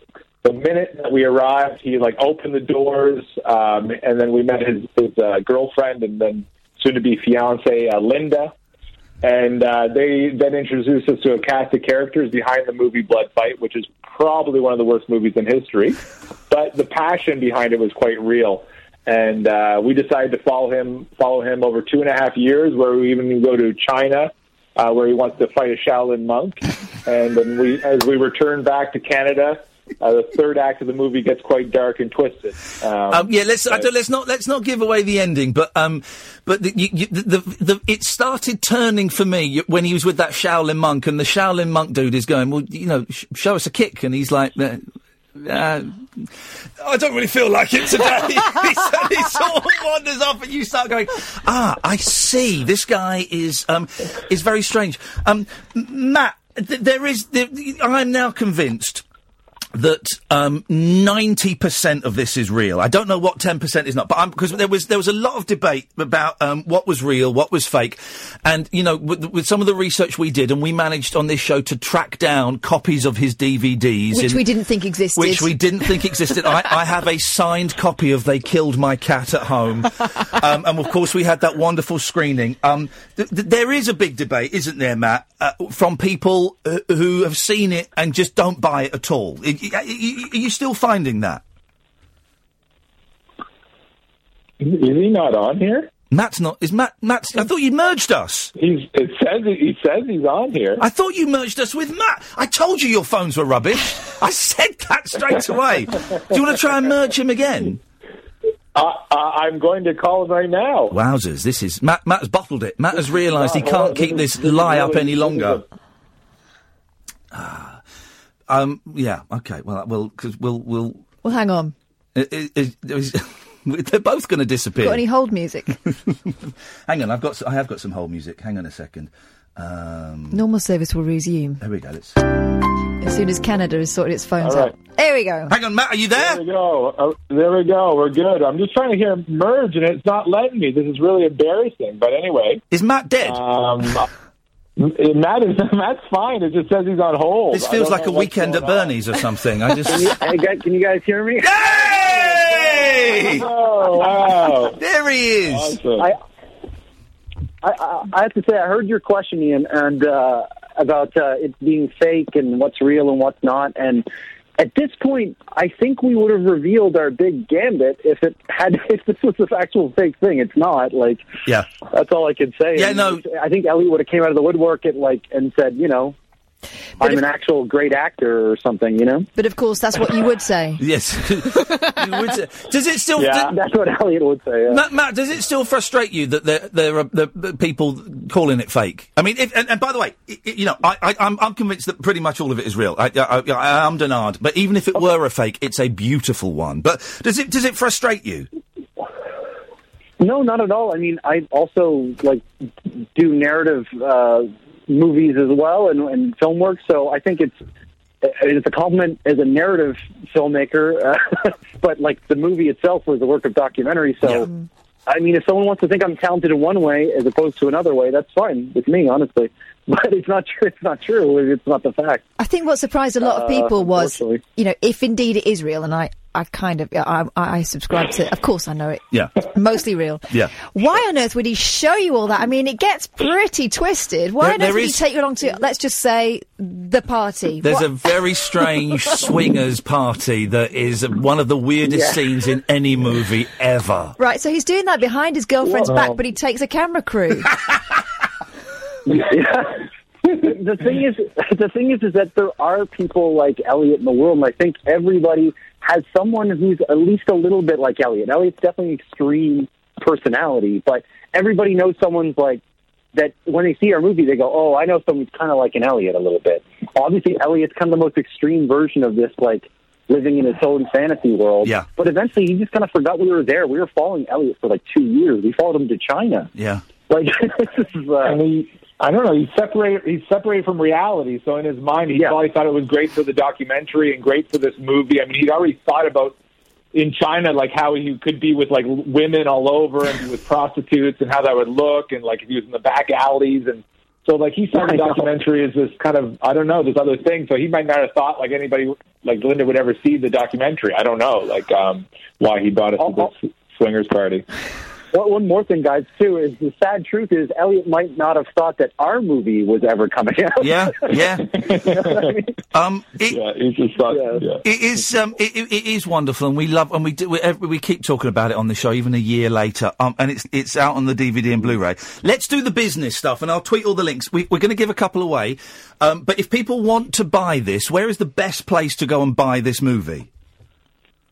The minute that we arrived, he like opened the doors, um, and then we met his his uh, girlfriend, and then soon to be fiance uh, Linda. And uh, they then introduced us to a cast of characters behind the movie Blood Fight, which is probably one of the worst movies in history. But the passion behind it was quite real. And uh, we decided to follow him, follow him over two and a half years, where we even go to China, uh, where he wants to fight a Shaolin monk. And then we, as we return back to Canada, uh, the third act of the movie gets quite dark and twisted. Um, Um, yeah, let's I don't, let's not let's not give away the ending, but um, but the, you, you, the, the, the it started turning for me when he was with that Shaolin monk, and the Shaolin monk dude is going, well, you know, sh- show us a kick, and he's like. Uh, uh, I don't really feel like it today. he, sort- he sort of wanders off, and you start going, "Ah, I see. This guy is um, is very strange." Um, Matt, th- there is. There, I'm now convinced that um, ninety percent of this is real. I don't know what ten percent is not, but because there was there was a lot of debate about um, what was real, what was fake, and you know, with, with some of the research we did, and we managed on this show to track down copies of his DVDs, Which in- we didn't think existed. which we didn't think existed. I, I have a signed copy of "They Killed My Cat" at home, um, and of course we had that wonderful screening. Um, th- th- there is a big debate, isn't there, Matt, uh, from people uh, who have seen it and just don't buy it at all. It, are you still finding that? Is he not on here? Matt's not. Is Matt? Matt's. I thought you merged us. He's. It says he says he's on here. I thought you merged us with Matt. I told you your phones were rubbish. I said that straight away. Do you want to try and merge him again? Uh, uh, I'm going to call him right now. Wowzers! This is Matt. Matt has bottled it. Matt has realised he can't keep this this is- this is lie up any longer. Ah. Um. Yeah. Okay. Well. Well. Because we'll. We'll. Well, hang on. i- i- is- is- they're both going to disappear. Got any hold music? Hang on. I've got. s- I have got some hold music. Hang on a second. Um. Normal service will resume There we go. Let's. as soon as Canada has sorted its phones All right. out. There we go. Hang on, Matt. Are you there? There we go. Uh, there we go. We're good. I'm just trying to hear merge, and it's not letting me. This is really embarrassing. But anyway, is Matt dead? Um, m- Matt is Matt's fine. It just says he's on hold. This feels like a weekend at going on. Bernie's or something. I just. Can you, hey, guys, can you guys hear me? Hey! Oh wow! there he is. I, I, I, I have to say, I heard your question, Iain, and uh, about uh, it being fake and what's real and what's not. And at this point, I think we would have revealed our big gambit if it had if this was an actual fake thing. It's not. Like Yeah. that's all I could say. Yeah, And no. I think Elliot would have came out of the woodwork at like and said, you know, I'm an actual great actor or something. You know. But of course, that's what you would say. Yes. You would say- does it still? Yeah, d- that's what Elliot would say. Yeah. Matt, Matt, does it still frustrate you that there there are the, the people calling it fake? I mean, if, and, and by the way, i i- you know, I, I, I'm, I'm convinced that pretty much all of it is real. I, I, I, I am Denard, but even if it were a fake, it's a beautiful one. But does it does it frustrate you? No, not at all. I mean, I also like do narrative uh, movies as well and, and film work, so I think it's it's a compliment as a narrative filmmaker. Uh, but like the movie itself was a work of documentary, so. I mean, if someone wants to think I'm talented in one way as opposed to another way, that's fine with me, honestly. But it's not true. It's not true. It's not the fact. I think what surprised a lot of Uh, people was, you know, if indeed it is real, and I, I kind of, I, I I subscribe to. Of course, I know it. Yeah. Mostly real. Yeah. Why on earth would he show you all that? I mean, it gets pretty twisted. Why There- on earth would is- he take you along to, let's just say, the party? There's What- a very strange swingers party that is one of the weirdest Yeah. scenes in any movie ever. Right, so he's doing that behind his girlfriend's Whoa. back, but he takes a camera crew. yeah. the thing is, the thing is, is that there are people like Elliot in the world, and I think everybody has someone who's at least a little bit like Elliot. Elliot's definitely an extreme personality, but everybody knows someone's like that. When they see our movie, they go, "Oh, I know someone's kind of like an Elliot a little bit." Obviously, Elliot's kind of the most extreme version of this, like living in his own fantasy world. Yeah. But eventually, he just kind of forgot we were there. We were following Elliot for like two years. We followed him to China. Yeah. Like this is. Uh, and he, I don't know. He's separated. He's separated from reality. So in his mind, he probably thought it was great for the documentary and great for this movie. I mean, he'd already thought about in China, like how he could be with like women all over and be with prostitutes and how that would look, and like if he was in the back alleys and. So like he saw the documentary as this kind of I don't know this other thing. So he might not have thought like anybody like Linda would ever see the documentary. I don't know like um why he brought us to this swingers party. Well, one more thing, guys, too, is the sad truth is Elliot might not have thought that our movie was ever coming out. Yeah, yeah. Um, it, yeah, he just thought, yeah. It is um, it, it, it is wonderful, and we love and we do we, we keep talking about it on the show even a year later. Um, and it's it's out on the DVD and Blu-ray. Let's do the business stuff, and I'll tweet all the links. We, we're going to give a couple away, um, but if people want to buy this, where is the best place to go and buy this movie?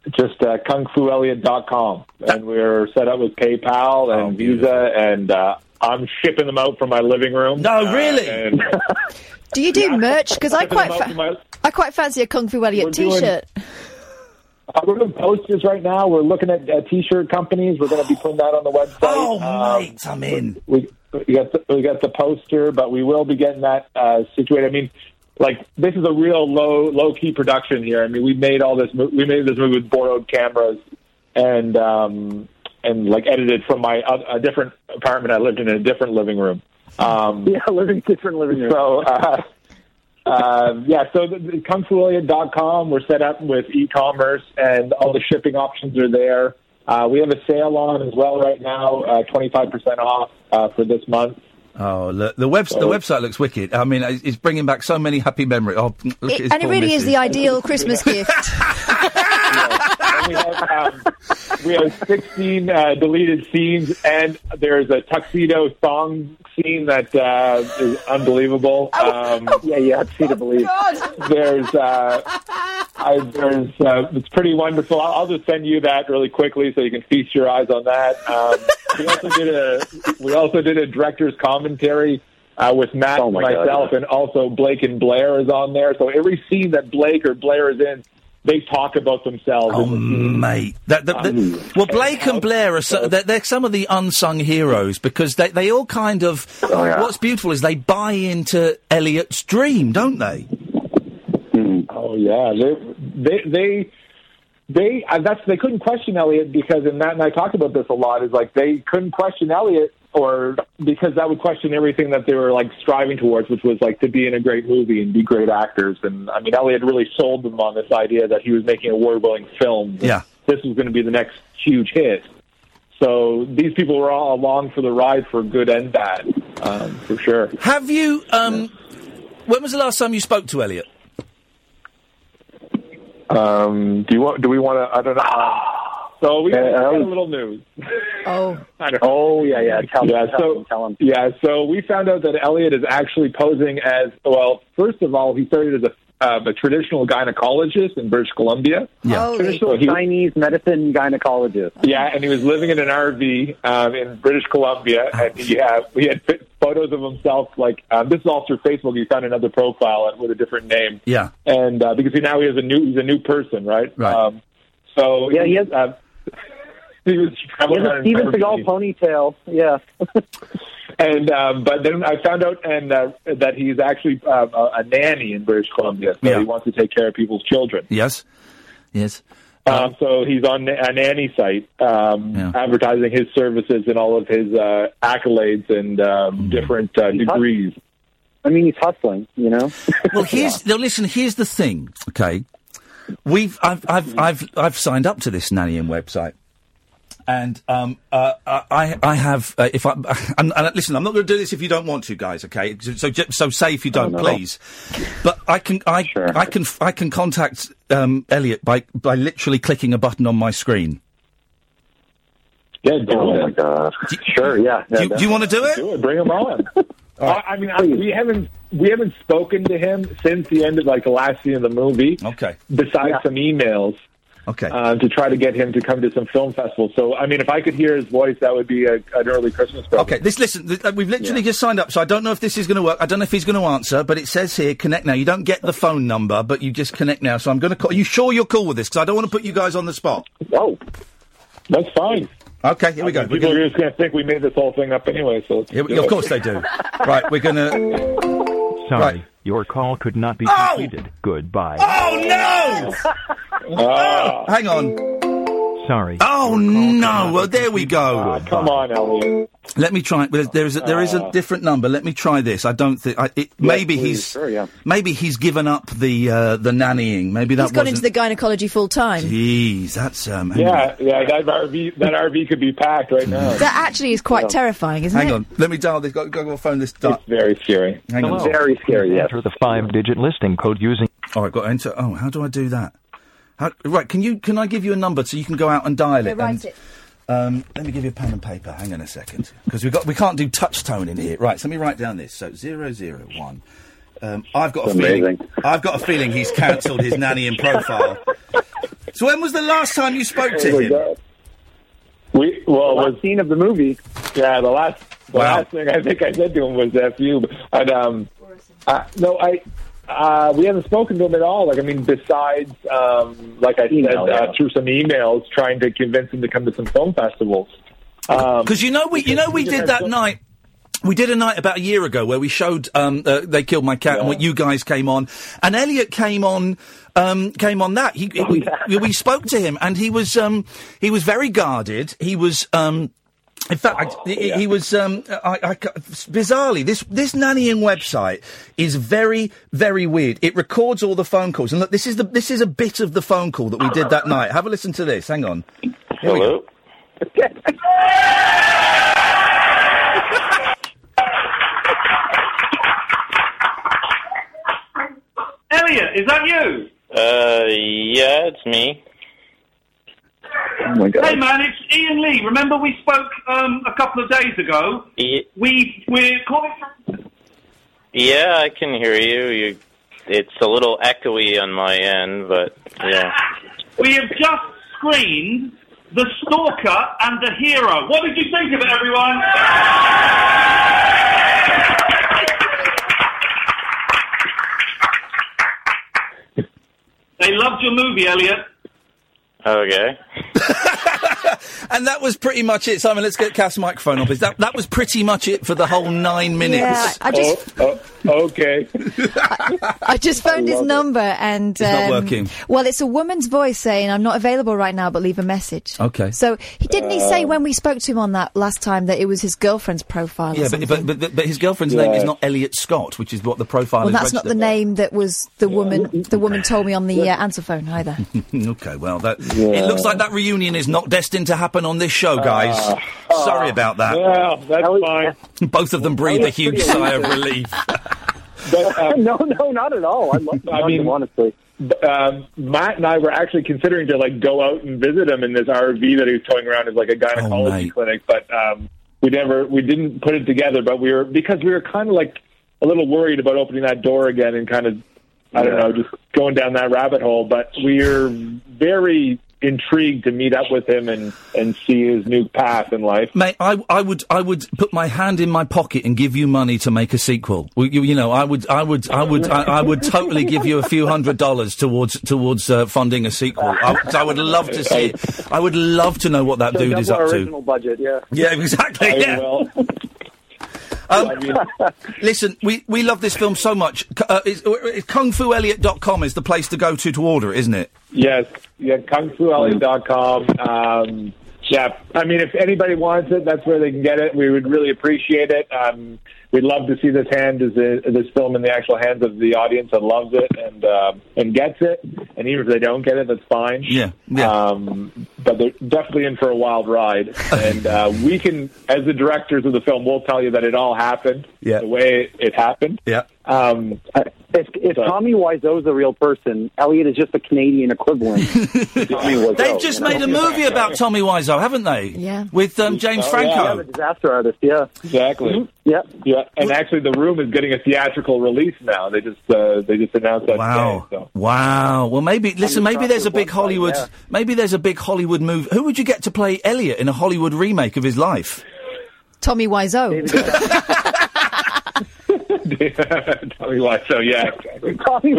Just uh, kungfuelliot.com. And we're set up with PayPal Oh, and Visa, and uh, I'm shipping them out from my living room. No, really? and Do you do merch? Because I quite, fa- my- I quite fancy a Kung Fu Elliot We're doing- T-shirt. uh, we're doing posters right now. We're looking at uh, T-shirt companies. We're going to be putting that on the website. Oh, mate, I'm in. We, we got the, we got the poster, but we will be getting that uh, situated. I mean, like this is a real low low key production here. I mean, we made all this. We made this movie with borrowed cameras and um, and like edited from my uh, a different apartment I lived in, in a different living room. Um, yeah, living different living room. So. Uh, uh, yeah, so the, the kungfuelliot.com, we're set up with e-commerce and all the shipping options are there. Uh, we have a sale on as well right now, uh, 25% off uh, for this month. Oh, look, the web the oh. website looks wicked. I mean, it's it's bringing back so many happy memories. Oh, look It, his and it poor really is the ideal Christmas gift. And we have um, we have 16 uh, deleted scenes, and there's a tuxedo thong scene that uh, is unbelievable. Um, yeah, you have to see to believe. there's uh, I, there's uh, it's pretty wonderful. I'll, I'll just send you that really quickly so you can feast your eyes on that. Um, we also did a we also did a director's commentary. Uh, with Matt Oh and my God, myself, and also Blake and Blair is on there. So every scene that Blake or Blair is in, they talk about themselves. Oh, in the scene. mate. That, that, that- well, Blake and Blair are so, they're, they're some of the unsung heroes because they, they all kind of. What's beautiful is they buy into Elliot's dream, don't they? Oh yeah, they they they they uh, that's they couldn't question Elliot because and Matt and I talked about this a lot. Is like they couldn't question Elliot or because that would question everything that they were like striving towards, which was like to be in a great movie and be great actors. And I mean, Elliot really sold them on this idea that he was making a award-winning films. Yeah. this was going to be the next huge hit. So these people were all along for the ride for good and bad, um, for sure. Have you. Um, when was the last time you spoke to Elliot? Um, do you want? Do we want to? I don't know. So we got, we got a little news. Oh. Oh yeah, yeah. Tell yeah, him, tell so him, tell him. yeah, so we found out that Elliot is actually posing as well. First of all, he started as a, uh, a traditional gynecologist in British Columbia. Yeah. Traditional he- Chinese medicine gynecologist. Yeah, and he was living in an RV um, in British Columbia, and he had he had photos of himself. Like um, this is all through Facebook. He found another profile with a different name, Yeah. and uh, because he now he has a new he's a new person, right? Right. Um, so Yeah, he has- Uh, he was He traveling has around a Steven Seagal ponytail. Yeah. And um, but then I found out and uh, that he's actually uh, a, a nanny in British Columbia, so Yeah. he wants to take care of people's children. Yes. Yes. Um, so he's on a nanny site, um, Yeah. advertising his services and all of his uh, accolades and um, different uh, degrees. I mean, he's hustling, you know. Well, here's now. Listen, here's the thing. Okay, we've I've I've I've I've signed up to this nannying website, and um uh, I I have uh, if I and, and listen, I'm not going to do this if you don't want to, guys. Okay, so so, say if you don't, no, no. please. But I can I I can I can contact um, Elliot by by literally clicking a button on my screen. Yeah, do oh it. my god. Sure. Yeah. Do you, do you want to do it? Do it. Bring him on. I, I mean, I, we haven't we haven't spoken to him since the end of like the last scene of the movie. Okay. Besides some emails. Okay. Uh, to try to get him to come to some film festivals. So, I mean, if I could hear his voice, that would be a, an early Christmas present. Okay, this listen. Th- we've literally just signed up, so I don't know if this is going to work. I don't know if he's going to answer, but it says here connect now. You don't get the phone number, but you just connect now. So I'm going to call. Are you sure you're cool with this? Because I don't want to put you guys on the spot. Oh, that's fine. Okay, here we go. I mean, We're people gonna- are just going to think we made this whole thing up anyway. So, let's Here do of it. course they do. right, we're going to. Sorry, Right. your call could not be Oh! completed. Goodbye. Oh no! Ah. Hang on. Sorry. Oh no! Well, there we go. Come on, Elliot. Let me try. There there is a, there is a different number. Let me try this. I don't think. I, it, maybe please. he's Sure, yeah. maybe he's given up the uh, the nannying. Maybe that He's gone into the gynecology full time. Jeez, that's um. hang Yeah, yeah, that RV, that RV could be packed right now. That actually is quite terrifying, isn't Hang it? Hang on, let me dial this. Go, go, go phone this. Di- It's very scary. Hang on. Very scary. Yes. Enter the five-digit listing code using. Oh, I've got to enter. Oh, how do I do that? How, right, can you can I give you a number so you can go out and dial Yeah, it? write and, it. Um, let me give you a pen and paper. Hang on a second, because we got we can't do touch tone in here. Right, so let me write down this. So zero zero one. Um, I've got a feeling. Amazing. I've got a feeling he's cancelled his nanny in profile. So when was the last time you spoke to Oh him? God. We well, it was Last scene of the movie. yeah. The last, the Wow. last thing I think I said to him was "f you." And um, uh, no, I. Uh, we haven't spoken to him at all. Like, I mean, besides, um, like I Email, said, yeah. uh, through some emails, trying to convince him to come to some film festivals. Um, Because you know we you know we did that night. We did a night about a year ago where we showed um, uh, they killed my cat, and what you guys came on, and Elliot came on. Um, came on that. He, we, we spoke to him, and he was um, he was very guarded. He was. Um, in fact, oh, I, yeah. he, was um, I, I, bizarrely this this nannying website is very very weird. It records all the phone calls, and look, this is the this is a bit of the phone call that we did that night. Have a listen to this. Hang on. Here Hello. Elliot, is that you? Uh, yeah, it's me. Oh my God. Hey man, it's Iain Lee. Remember we spoke um, a couple of days ago? Y- We we're calling from. yeah, I can hear you. You, it's a little echoey on my end, but yeah. We have just screened the Stalker and the Hero. What did you think of it, everyone? They loved your movie, Elliot. Okay. and that was pretty much it. Simon, let's get Kath's microphone up. Is that that was pretty much it for the whole nine minutes? Yeah, I just- okay. I just phoned his number and It's not um, working. Well, it's a woman's voice saying, "I'm not available right now, but leave a message." Okay. So he didn't he say Uh, when we spoke to him on that last time that it was his girlfriend's profile? Yeah, but, but, but, but, but his girlfriend's name is not Elliot Scott, which is what the profile well, is that's not the registered. name that was the woman. The woman told me on the uh, answer phone either. okay, well, that it looks like that reunion is not destined to happen on this show, guys. Sorry about that. Well, that's fine. Both of them breathe a huge sigh of relief. no, no, not at all. I love I mean, honestly. Um, Matt and I were actually considering to like go out and visit him in this RV that he was towing around as like a gynecology clinic, but um, we never, we didn't put it together. But we were because we were kind of like a little worried about opening that door again and kind of, I don't know, just going down that rabbit hole. But we're very intrigued to meet up with him and and see his new path in life. Mate, I, I would I would put my hand in my pocket and give you money to make a sequel. You, you know, I would I would I would I, I would totally give you a few hundred dollars towards towards uh, funding a sequel. I, I would love to see it. I would love to know what that So dude is up to. original budget, yeah. Yeah, exactly. I yeah. Um, listen, we, we love this film so much. Uh, it's, it's kungfuelliot.com is the place to go to to order it, isn't it? Yes, yeah, kungfuelliot.com. Um, yeah, I mean, if anybody wants it, that's where they can get it. We would really appreciate it. Um, we'd love to see this hand, as a, this film, in the actual hands of the audience that loves it and um and gets it. And even if they don't get it, that's fine. Yeah, yeah. Um, but they're definitely in for a wild ride. and uh, we can, as the directors of the film, we'll tell you that it all happened Yeah. the way it happened. Yeah. Um, If, if Tommy is a real person, Elliot is just a Canadian equivalent. Tommy Wiseau, They've just you know? made a movie about Tommy Wiseau, haven't they? Yeah. With um, James Oh, Franco. yeah. the disaster artist, yeah. Exactly. Yeah. Yeah, and actually, the room is getting a theatrical release now. They just uh, they just announced that. Wow. Today, so. Wow. Well, maybe listen. Maybe there's a big Hollywood. yeah. Maybe there's a big Hollywood movie. Who would you get to play Elliot in a Hollywood remake of his life? Tommy Wiseau. Tell me why. So yeah, exactly. Tommy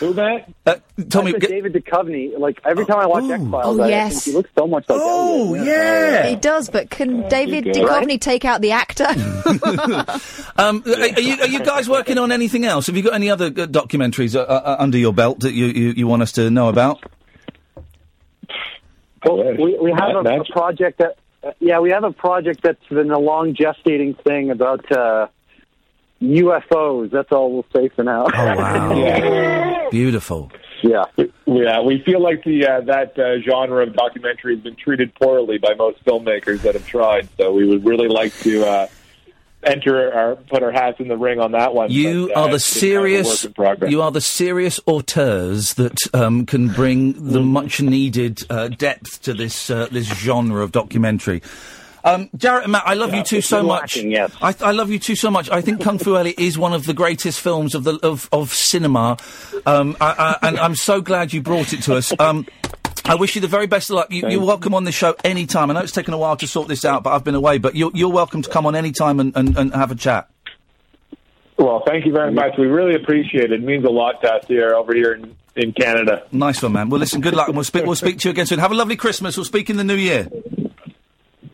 Who, Matt? Uh, Tommy, That's David Duchovny. Like every time I watch X Files, Oh, I yes. think he looks so much like Oh, Elliot. yeah. He does, but can David does. Duchovny take out the actor? Um, are, are you, are you guys working on anything else? Have you got any other uh, documentaries uh, uh, under your belt that you, you, you want us to know about? Well, we, we have a, a project that, uh, yeah, we have a project that's been a long gestating thing about uh, UFOs. That's all we'll say for now. Oh wow, beautiful. Yeah, yeah. We feel like the uh, that uh, genre of documentary has been treated poorly by most filmmakers that have tried. So we would really like to uh, enter our put our hats in the ring on that one. You but, uh, are the it's kind of serious. You are the serious auteurs that um, can bring the much needed uh, depth to this uh, this genre of documentary. Um, Jarrett and Matt, I love you two so much. lacking, yes. I, I love you two so much. I think Kung Fu Elliot is one of the greatest films of the of, of cinema, um, I, I, and I'm so glad you brought it to us. Um, I wish you the very best of luck. You, you're welcome on the show anytime. I know it's taken a while to sort this out, but I've been away. But you're, you're welcome to come on anytime and, and, and have a chat. Well, thank you very much. We really appreciate it. It means a lot to us here over here in, in Canada. Nice one, man. Well, listen, good luck, and we'll speak. We'll speak to you again soon. Have a lovely Christmas. We'll speak in the new year.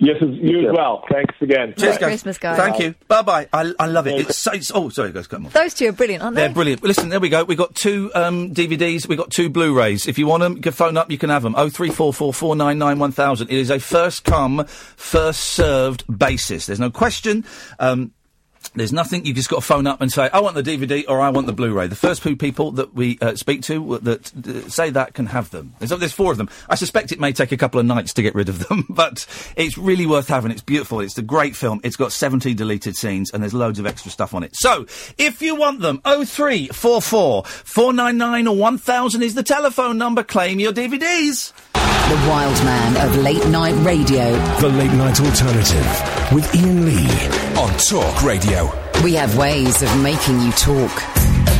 Yes, you as well. Thanks again. Cheers, Merry Christmas, guys. Thank you. Bye bye. I, I love it. It's, so, it's oh, sorry, guys, come on. Those two are brilliant, aren't they? They're brilliant. Listen, there we go. We've got two um, DVDs. We've got two Blu-rays. If you want them, you can phone up. You can have them. Oh three four four four nine nine one thousand. It is a first come, first served basis. There's no question. Um, There's nothing. You've just got to phone up and say, "I want the DVD" or "I want the Blu-ray." The first two people that we uh, speak to that uh, say that can have them. There's, there's four of them. I suspect it may take a couple of nights to get rid of them, but it's really worth having. It's beautiful. It's a great film. It's got 70 deleted scenes and there's loads of extra stuff on it. So, if you want them, 0344 499 or 1000 is the telephone number. Claim your DVDs. The wild man of late night radio. The Late Night Alternative with Iain Lee. On Talk Radio. We have ways of making you talk.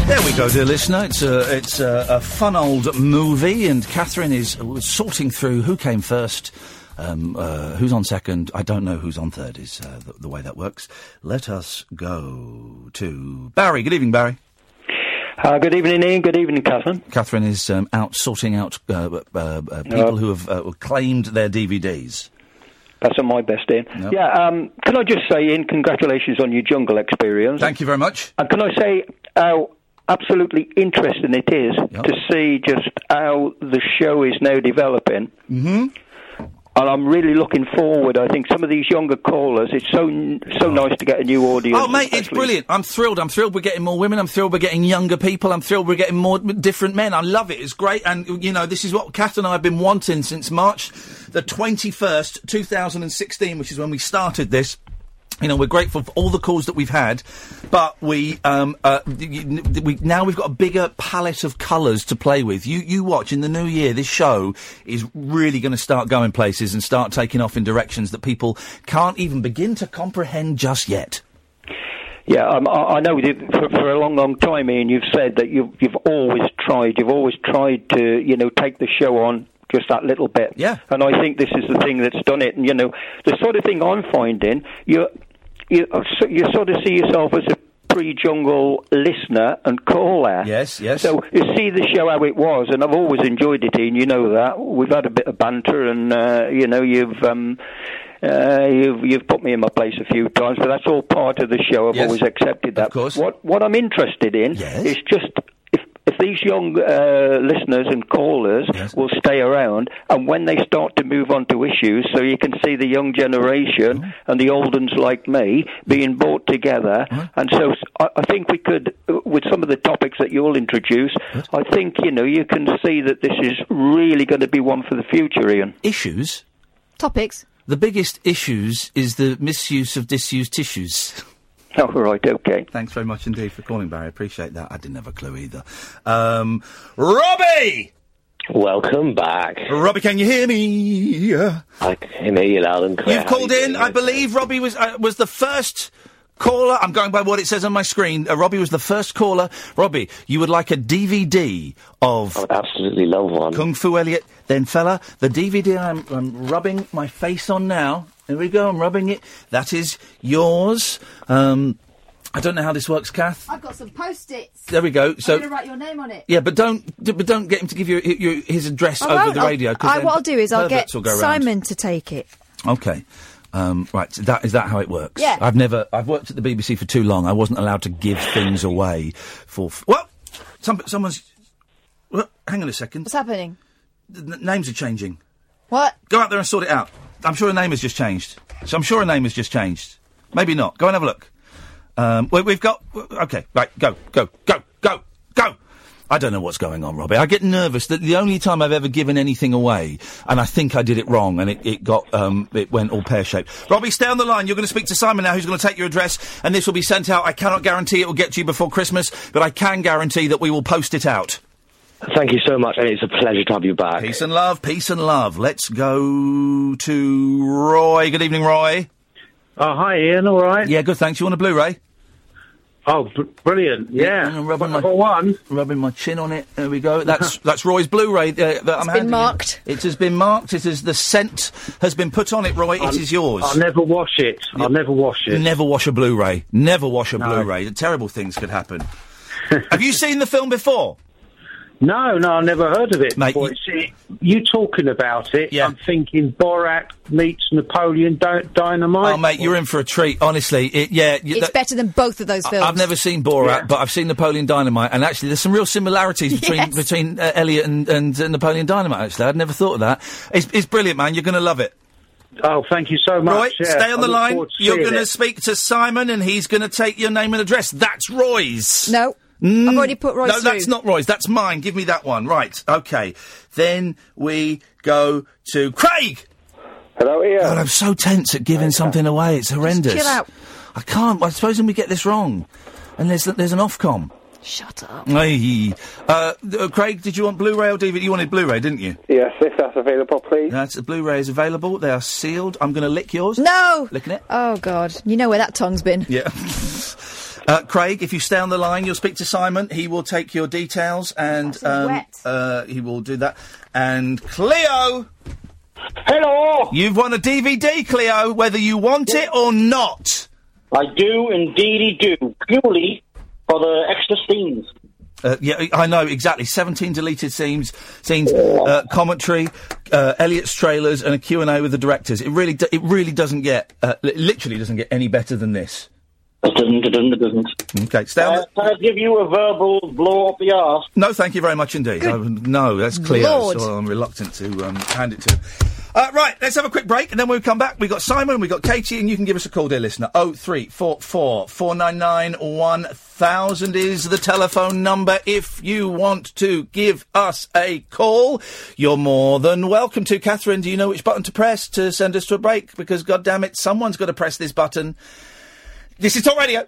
There we go, dear listener. It's a, it's a, a fun old movie, and Catherine is uh, sorting through who came first, um, uh, who's on second. I don't know who's on third, is uh, the, the way that works. Let us go to Barry. Good evening, Barry. Uh, good evening, Iain. Good evening, Catherine. Catherine is um, out sorting out uh, uh, uh, people who have uh, claimed their DVDs. That's on my best, Iain. Yep. Yeah, um, can I just say, Iain, congratulations on your jungle experience. Thank you very much. And can I say how absolutely interesting it is to see just how the show is now developing? Mm-hmm. And I'm really looking forward. I think some of these younger callers, it's so so oh. nice to get a new audience. Oh, mate, it's brilliant. I'm thrilled. I'm thrilled we're getting more women. I'm thrilled we're getting younger people. I'm thrilled we're getting more different men. I love it. It's great. And, you know, this is what Kat and I have been wanting since March the 21st, 2016, which is when we started this. You know, we're grateful for all the calls that we've had, but we, um, uh, we now we've got a bigger palette of colours to play with. You, you watch in the new year. This show is really going to start going places and start taking off in directions that people can't even begin to comprehend just yet. Yeah, um, I, I know for, for a long, long time, Iain, you've said that you've you've always tried, you've always tried to, you know, take the show on just that little bit. Yeah. And I think this is the thing that's done it. And you know, the sort of thing I'm finding, you you you sort of see yourself as a pre-jungle listener and caller. Yes, yes. So you see the show how it was, and I've always enjoyed it, Iain. You know that we've had a bit of banter, and uh, you know you've. Um, uh, you've you've put me in my place a few times, but that's all part of the show. I've Yes. always accepted that. Of course. What what I'm interested in is just if if these young uh, listeners and callers will stay around, and when they start to move on to issues, so you can see the young generation Mm-hmm. and the old ones like me being brought together, and so I think we could, uh, with some of the topics that you'll introduce, I think you know you can see that this is really going to be one for the future, Iain. Issues. Topics. The biggest issues is the misuse of disused tissues. Oh, right, okay. Thanks very much indeed for calling, Barry. Appreciate that. I didn't have a clue either. Um, Robbie! Welcome back. Robbie, can you hear me? I can hear you loud and clear. You've How called you in. doing? I believe Robbie was uh, was the first caller. I'm going by what it says on my screen. Uh, Robbie was the first caller. Robbie, you would like a DVD of? I would absolutely love one. Kung Fu Elliot. Then, fella, the DVD I'm, I'm rubbing my face on now. Here we go. I'm rubbing it. That is yours. Um, I don't know how this works, Kath. I've got some post-its. There we go. So. I'm going to write your name on it. Yeah, but don't, d- but don't get him to give you, you his address I over won't. the I'll- radio. 'cause I, then what I'll do is I'll get perverts will go round. Simon to take it. Okay. Um, right, so that is that how it works? Yeah. I've never. I've worked at the BBC for too long. I wasn't allowed to give things away for. F- well, some, someone's. Well, hang on a second. What's happening? The n- names are changing. What? Go out there and sort it out. I'm sure a name has just changed. So I'm sure a name has just changed. Maybe not. Go and have a look. Um, we, we've got. Okay, right. Go, go, go, go, go. I don't know what's going on, Robbie. I get nervous that the only time I've ever given anything away, and I think I did it wrong, and it, it got, um, it went all pear shaped. Robbie, stay on the line. You're going to speak to Simon now, who's going to take your address, and this will be sent out. I cannot guarantee it will get to you before Christmas, but I can guarantee that we will post it out. Thank you so much, and it's a pleasure to have you back. Peace and love, peace and love. Let's go to Roy. Good evening, Roy. Oh, hi, Iain. All right. Yeah, good. Thanks. You want a Blu-ray? Oh, br- brilliant. Yeah. I'm rubbing my one. rubbing my chin on it. There we go. That's that's Roy's Blu-ray. Uh, that I'm been handing you. marked. It has been marked. It is the scent has been put on it, Roy. It I'll- is yours. I'll never wash it. I'll never wash it. Never wash a Blu-ray. Never wash a No. Blu-ray. Terrible things could happen. Have you seen the film before? No, no, I've never heard of it. Mate, before. you- See, you talking about it, I'm thinking Borat meets Napoleon Dy- Dynamite. Oh, mate, you're in for a treat. Honestly, it, yeah. you- It's that- better than both of those films. I've never seen Borat, but I've seen Napoleon Dynamite, and actually, there's some real similarities between Yes. between uh, Elliot and, and uh, Napoleon Dynamite. Actually, I'd never thought of that. It's, it's brilliant, man. You're going to love it. Oh, thank you so Roy, much. yeah. stay on I the line. to You're going to speak to Simon, and he's going to take your name and address. That's Roy's. No. Mm, I've already put Roy's No, that's not Roy's. That's mine. Give me that one. Right. Okay. Then we go to Craig. Hello, Iain. God, I'm so tense at giving something away. It's horrendous. chill out. I can't. I suppose we get this wrong, and there's there's an Ofcom. Shut up. Hey, uh, uh, Craig, did you want Blu-ray or DVD? You wanted Blu-ray, didn't you? Yes, if that's available, please. That's the Blu-ray is available. They are sealed. I'm going to lick yours. No. Licking it. Oh God, you know where that tongue's been. Yeah. Uh, Craig, if you stay on the line, you'll speak to Simon. He will take your details and um, uh, he will do that. And Cleo, Hello. you've won a DVD, Cleo, whether you want it or not. I do indeed do. Purely for the extra scenes. Uh, yeah, I know exactly. Seventeen deleted scenes, scenes, uh, commentary, uh, Elliot's trailers, and a Q and A with the directors. It really, do- it really doesn't get, uh, li- literally doesn't get any better than this. It doesn't, it doesn't, it doesn't. Okay, stay on. Uh, can I give you a verbal blow up the arse? No, thank you very much indeed. I, no, that's clear. Lord. So I'm reluctant to um, hand it to. him. Uh, right, let's have a quick break, and then when we come back, we've got Simon, we've got Katie, and you can give us a call, dear listener. Oh three four four four nine nine one thousand is the telephone number. If you want to give us a call, you're more than welcome to. Catherine, do you know which button to press to send us to a break? Because, God damn it, someone's got to press this button. This is Talk Radio.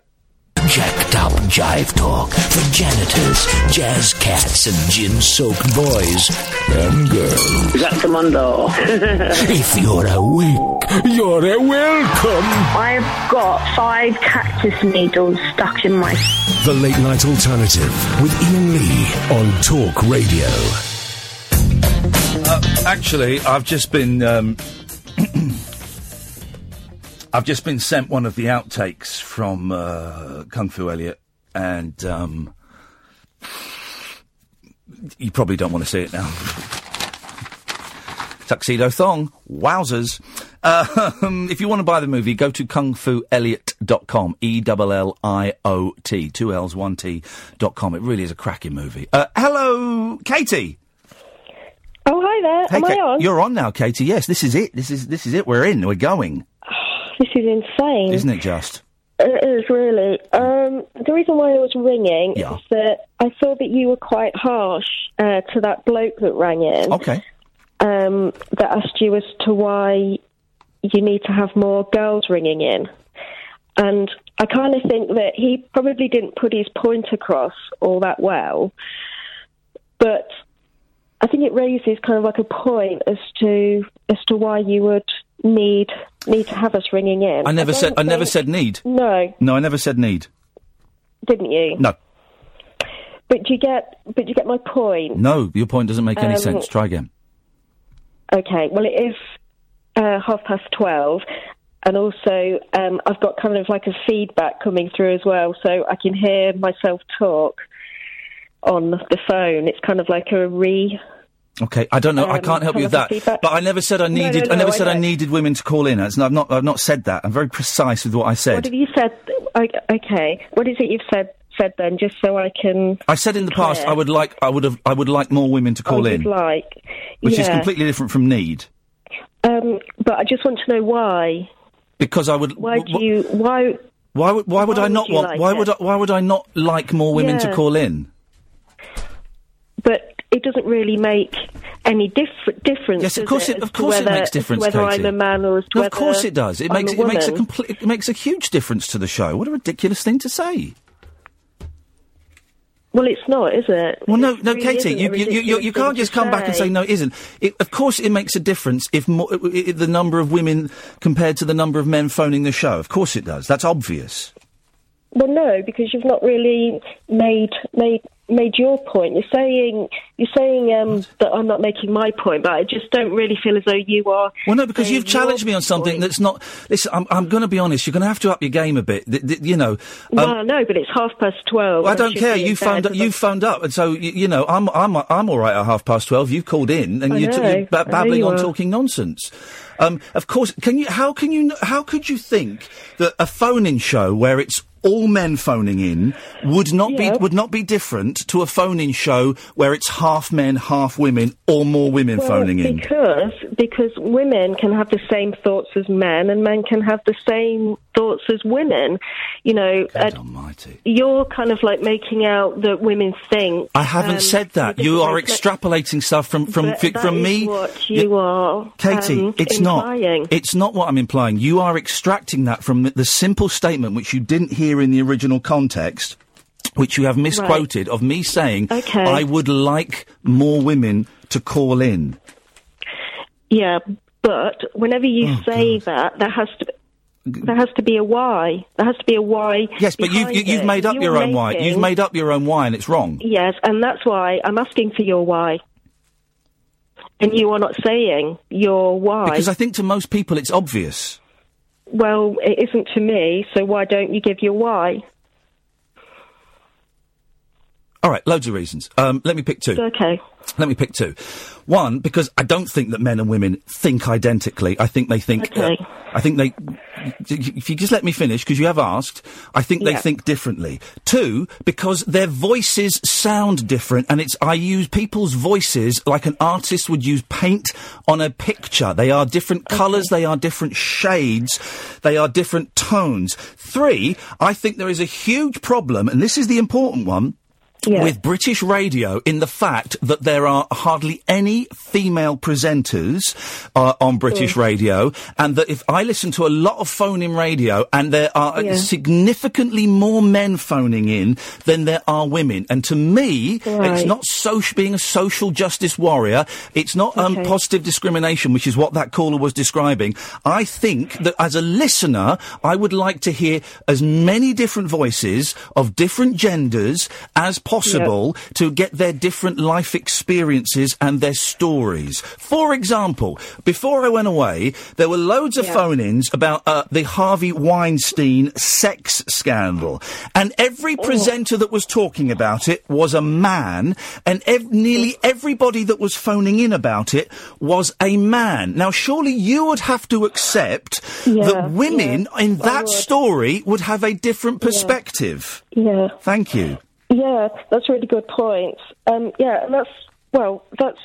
Jacked up jive talk for janitors, jazz cats, and gin-soaked boys and girls. Is that Commando? if you're awake, you're a welcome. I've got five cactus needles stuck in my. The Late Night Alternative with Iain Lee on Talk Radio. Uh, actually, I've just been. Um, I've just been sent one of the outtakes from uh, Kung Fu Elliot, and um, you probably don't want to see it now. Tuxedo Thong, wowzers. Um, if you want to buy the movie, go to kungfuelliot.com, E-L-L-I-O-T, two L's, one T, dot com. It really is a cracking movie. Uh, hello, Katie. Oh, hi there. Hey, Am Ka- I on? You're on now, Katie. Yes, this is it. This is this is it. We're in. We're going. This is insane. Isn't it just? It is really. Um, the reason why I was ringing Yeah. is that I saw that you were quite harsh uh, to that bloke that rang in. Okay. Um, that asked you as to why you need to have more girls ringing in. And I kind of think that he probably didn't put his point across all that well. But I think it raises kind of like a point as to as to why you would need need to have us ringing in. I never said. don't I never said need. No, No, I never said need. didn't you? No, But do you get but you get my point? no. Your point doesn't make any Um, sense. Try again. Okay. Well, it is uh, half past twelve, and also um, I've got kind of like a feedback coming through as well, so I can hear myself talk on the phone. It's kind of like a re. Okay, I don't know. I Um, can't help you with that. But I never said I No, needed. no, I never I said I needed women to call in. I've not. I've not said that. I'm very precise with what I said. What have you said? Okay. What is it you've said? Said then, just so I can. I said in the past. I would like. I would have. I would like more women to call I in, like, which is completely different from need. Um, but I just want to know why. Because I would. Why do you? Why? Why would? Why would why I not want? like why it? would? I, why would I not like more women to call in? But it doesn't really make any diff- difference. Yes, of course it, it- of course it makes difference, Whether Katie. I'm a man or No, of course it does. It I'm makes a it makes a complete. It makes a huge difference to the show. What a ridiculous thing to say. Well, it's not, is it? Well, no, no, really Katie, you, you, you, you, can't just come back and say no, it isn't. It, of course, it makes a difference if, mo- if the number of women compared to the number of men phoning the show. Of course, it does. That's obvious. Well, no, because you've not really made made made your point. You're saying you're saying um, that I'm not making my point, but I just don't really feel as though you are. Well, no, because you've challenged me on something that's not. Listen, I'm, I'm going to be honest. You're going to have to up your game a bit. Th- th- you know. um, well, no, but it's half past twelve. Well, I don't care. You phoned. Up, you phoned up, and so you, you know I'm I'm I'm all right at half past twelve. You've called in, and I you're ba- I know babbling you on, are. talking nonsense. Um, of course, can you? How can you? How could you think that a phone-in show where it's all men phoning in would not Yeah. be would not be different to a phone-in show where it's half men, half women, or more women Well, phoning in. Because because women can have the same thoughts as men, and men can have the same thoughts as women. You know, uh, you're kind of like making out that women think. I haven't um, said that. You are extrapolating stuff from from fi- that from me. What you are, Katie, um, it's implying. not. It's not what I'm implying. You are extracting that from the, the simple statement which you didn't hear in the original context, which you have misquoted of me saying, Okay. "I would like more women to call in." Yeah, but whenever you Oh, say that, there has to. There has to be a why. There has to be a why. Yes, but you've you, you've made up You're your own why. You've made up your own why, and it's wrong. Yes, and that's why I'm asking for your why. And you are not saying your why. Because I think to most people it's obvious. Well, it isn't to me, so why don't you give your why? All right, loads of reasons. Um, let me pick two. Okay. Let me pick two. One, because I don't think that men and women think identically. I think they think. Okay. uh, I think they. If you just let me finish, because you have asked, I think they Yeah. think differently. Two, because their voices sound different, and it's I use people's voices like an artist would use paint on a picture. They are different colours, they are different shades, they are different tones. Three, I think there is a huge problem, and this is the important one with British radio in the fact that there are hardly any female presenters uh, on British radio, and that if I listen to a lot of phone-in radio, and there are Yeah. significantly more men phoning in than there are women, and to me, it's not social being a social justice warrior. It's not um, Okay. positive discrimination, which is what that caller was describing. I think that as a listener, I would like to hear as many different voices of different genders as possible to get their different life experiences and their stories. For example, before I went away, there were loads of phone-ins about uh, the Harvey Weinstein sex scandal, and every presenter that was talking about it was a man, and ev- nearly everybody that was phoning in about it was a man. Now, surely you would have to accept that women in that would. story would have a different perspective. Yeah. Thank you. Yeah, that's a really good point. Um, yeah, and that's well, that's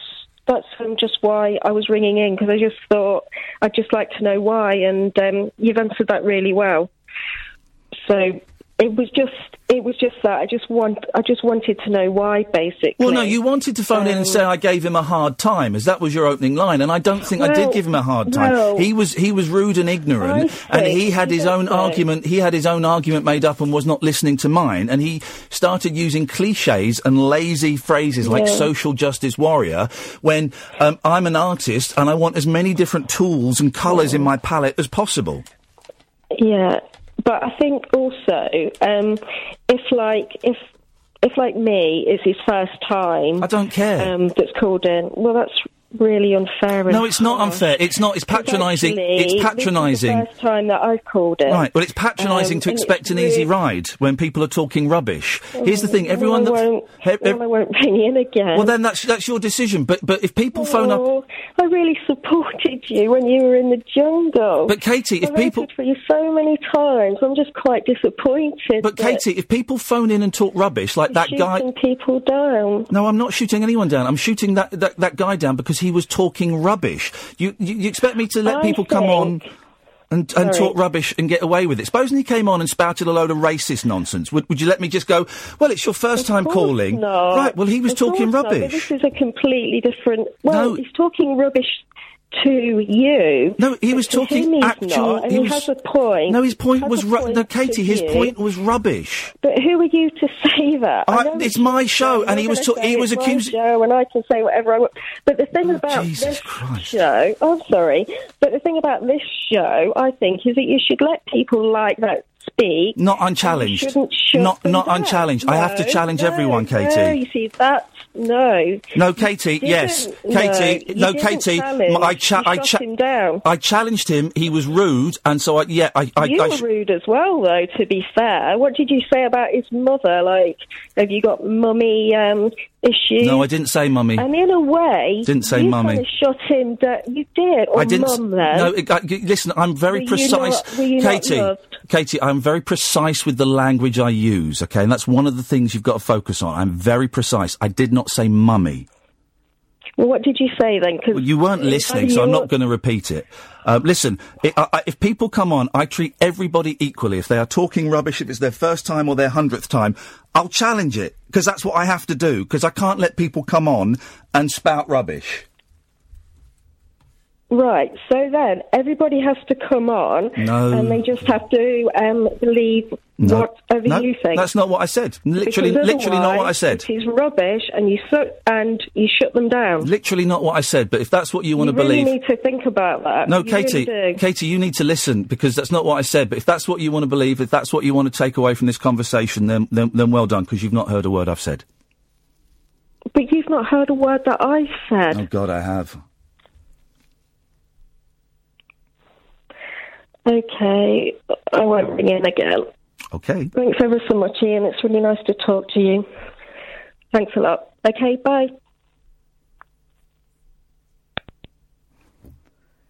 that's um, just why I was ringing in because I just thought I'd just like to know why, and um, you've answered that really well. So it was just it was just that I just want I just wanted to know why, basically. Well, no, you wanted to phone in and say I gave him a hard time, as that was your opening line, and I don't think I did give him a hard time. well, he was he was rude and ignorant, and he had his own argument. He had his own argument made up and was not listening to mine, and he started using cliches and lazy phrases like Yeah. social justice warrior. When um, I'm an artist and I want as many different tools and colours in my palette as possible. Yeah, but I think also um, if like if if like me it's his first time, I don't care. Um, that's called in. Well, that's really unfair. No, it's not unfair. It's not. It's patronising. It's patronising. the first time that I've called in. Right, well, it's patronising Um, to expect an easy ride when people are talking rubbish. Here's the thing: everyone well, that won't, he- well, I won't ring in again. well, then that's that's your decision. But but if people phone up, Oh, I really supported you when you were in the jungle. But, Katie, if I people- for you so many times, I'm just quite disappointed. but Katie, if people phone in and talk rubbish like that guy. shooting people down. No, I'm not shooting anyone down. I'm shooting that, that, that guy down because he was talking rubbish. You, you, you expect me to let I people come on and, and Sorry. talk rubbish and get away with it? Supposing he came on and spouted a load of racist nonsense, would, would you let me just go, well, it's your first time calling? No. Right, well, he was Of talking not, rubbish. this is a completely different. Well, No. he's talking rubbish to you. No, he was talking actual- Not, and he was- has a point. No, his point was ru- point no, Katie. His you. point was rubbish. But who are you to say that? I- know it's my show, and he was ta- he was accusing- show, and I can say whatever I want. But the thing oh, about this show, I'm sorry, but the thing about this show, I think, is that you should let people like that speak. Not unchallenged. Not not down. unchallenged. I have to challenge no, everyone, No, Katie. you see, that's no. No, Katie. Yes, Katie. No, didn't Katie. I cha- I cha- him down. I challenged him. He was rude, and so I yeah I I, you I were sh- rude as well, though. To be fair, what did you say about his mother? Like, have you got mummy? Um, issue. No, I didn't say mummy. And in a way, Didn't say you mummy. kind of shut him down. You did, or I didn't. mum then. No, it, I- listen, I'm very Were precise. not- were you not Katie? Katie, I'm very precise with the language I use, okay? And that's one of the things you've got to focus on. I'm very precise. I did not say mummy. Well, what did you say then? 'Cause Well, you weren't listening, so I'm not going to repeat it. Um, listen, i I, I- if people come on, I treat everybody equally. If they are talking rubbish, if it's their first time or their hundredth time, I'll challenge it because that's what I have to do. Because I can't let people come on and spout rubbish. Right. So then everybody has to come on, No. and they just have to um, believe No, whatever no, you think. that's not what I said. Literally, literally not what I said. It is rubbish, and you su- and you shut them down. Literally not what I said. But if that's what you want to really believe, you need to think about that. No, You really Katie, do. Katie, you need to listen because that's not what I said. But if that's what you want to believe, if that's what you want to take away from this conversation, then then, then well done because you've not heard a word I've said. But you've not heard a word that I've said. Oh God, I have. Okay, I won't ring in again. Okay. Thanks ever so much, Iain. It's really nice to talk to you. Thanks a lot. Okay, bye.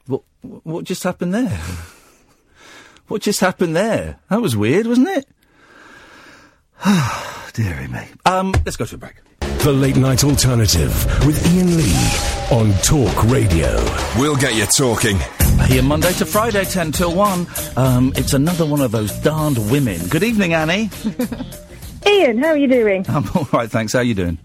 What what just happened there? what just happened there? That was weird, wasn't it? Dearie me. Um, let's go to a break. The Late Night Alternative with Iain Lee on Talk Radio. We'll get you talking. Here Monday to Friday, 10 till 1. Um, it's another one of those darned women. Good evening, Annie. Iain, how are you doing? I'm all right, thanks. How are you doing?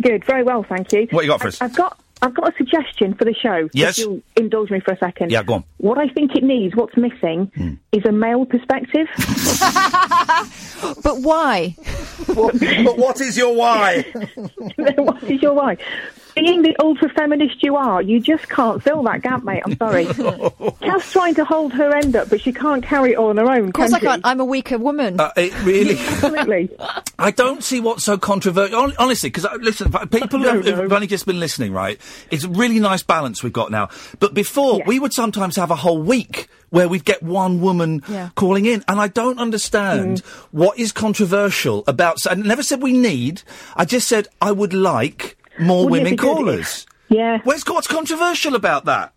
Good, very well, thank you. What you got for us? I, have got I've got a suggestion for the show. Yes. If you'll indulge me for a second. Yeah, go on. What I think it needs, what's missing, Hmm. is a male perspective. but why? but what is your why? what is your why? Being the ultra feminist you are, you just can't fill that gap, mate. I'm sorry. Kath's trying to hold her end up, but she can't carry it all on her own. Of course can I can't. I'm a weaker woman. Uh, it really. Absolutely. I don't see what's so controversial. Honestly, because listen, f- people who have, who've only just been listening, right? It's a really nice balance we've got now. But before, we would sometimes have a whole week where we'd get one woman Yeah. calling in, and I don't understand Mm. what is controversial about. I never said we need. I just said I would like more Wouldn't women be good callers. Yeah. Where's, what's controversial about that?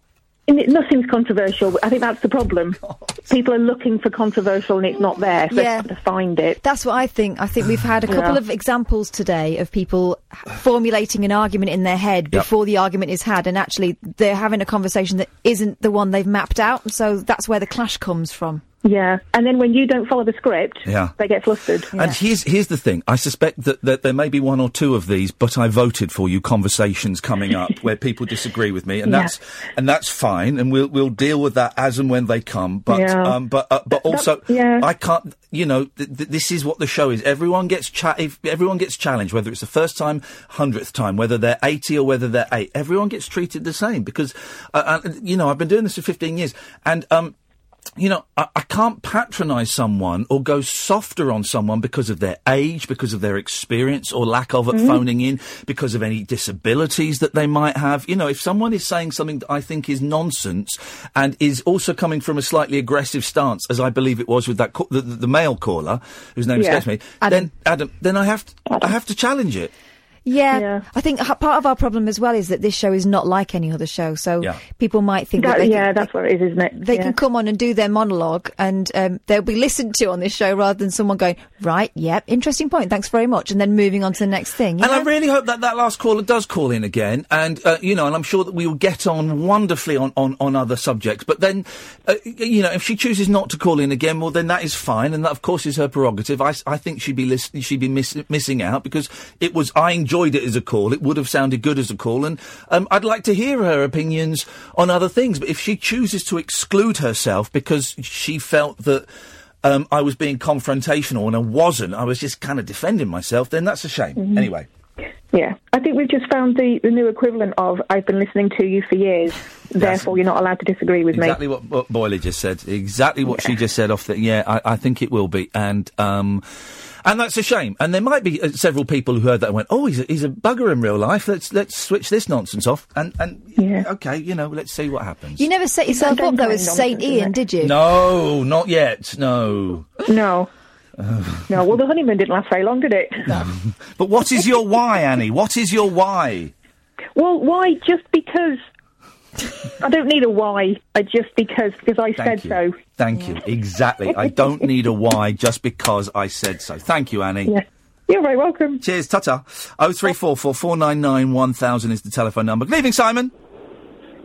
Nothing's controversial. I think that's the problem. People are looking for controversial and it's not there, so Yeah. they have to find it. That's what I think. I think we've had a couple Yeah. of examples today of people formulating an argument in their head Yep. before the argument is had, and actually they're having a conversation that isn't the one they've mapped out. So that's where the clash comes from. Yeah, and then when you don't follow the script, Yeah. they get flustered. And here's here's the thing. I suspect that, that there may be one or two of these, but I voted for you conversations coming up where people disagree with me, and Yeah. that's and that's fine, and we'll we'll deal with that as and when they come. But Yeah. um, but uh, but That- also, yeah. I can't. You know, th- th- this is what the show is. Everyone gets cha- if everyone gets challenged, whether it's the first time, hundredth time, whether they're eighty or whether they're eight. Everyone gets treated the same because, uh, uh, you know, I've been doing this for fifteen years, and um you know, I, I can't patronise someone or go softer on someone because of their age, because of their experience or lack of at Mm-hmm. Mhm. phoning in, because of any disabilities that they might have. You know, if someone is saying something that I think is nonsense and is also coming from a slightly aggressive stance, as I believe it was with that ca- the, the, the male caller whose name Yeah. escapes me, Adam. then Adam, then I have to, I have to challenge it. Yeah, I think part of our problem as well is that this show is not like any other show. So Yeah. people might think That- that they yeah, can, that's what it is, isn't it? They Yeah. can come on and do their monologue, and um, they'll be listened to on this show rather than someone going, "Right, yep, interesting point, thanks very much," and then moving on to the next thing. And I really hope that that last caller does call in again, and uh, you know, and I'm sure that we will get on wonderfully on, on, on other subjects. But then, uh, you know, if she chooses not to call in again, well, then that is fine, and that of course is her prerogative. I, I think she'd be lis- she'd be miss- missing out because it was I enjoyed it as a call. It would have sounded good as a call, and um, I'd like to hear her opinions on other things. But if she chooses to exclude herself because she felt that. Um, I was being confrontational and I wasn't. I was just kind of defending myself. Then that's a shame. Mhm. Anyway, Yeah, I think we've just found the, the new equivalent of "I've been listening to you for years, therefore you're not allowed to disagree with exactly me." what, what Boyley just said. Exactly what she just said off the. Yeah, I, I think it will be, and um, and that's a shame. And there might be uh, several people who heard that and went, "Oh, he's a, he's a bugger in real life. Let's let's switch this nonsense off." And and yeah. okay, you know, let's see what happens. You never set yourself up though as Saint Iain, did you? No, not yet. No. No. No, well, the honeymoon didn't last very long, did it? No. But what is your why, Annie? What is your why? Well, why? Just because. I don't need a why. I just because because I Thank said you. so. Thank you. Exactly. I don't need a why just because I said so. Thank you, Annie. Yeah. You're very welcome. Cheers, Tata. Oh three four four four nine nine one thousand is the telephone number. Good evening, Simon.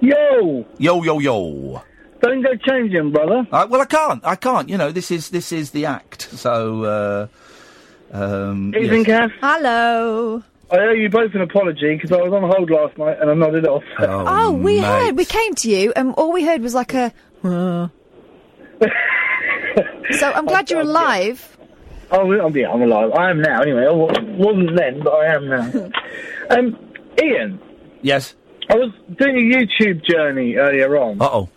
Yo, Yo yo yo. don't go changing, brother. Uh, well, I can't. I can't. You know, this is this is the act. So. Uh, um, Evening, yes. Kath. Hello. I owe you both an apology because I was on hold last night and I nodded off. Oh, we heard. We came to you, and all we heard was like a. "Uh." so I'm glad you're alive. Oh, I'm- yeah, I'm alive. I am now, anyway. I wa- wasn't then, but I am now. um, Iain, Yes. I was doing a YouTube journey earlier on. Uh oh.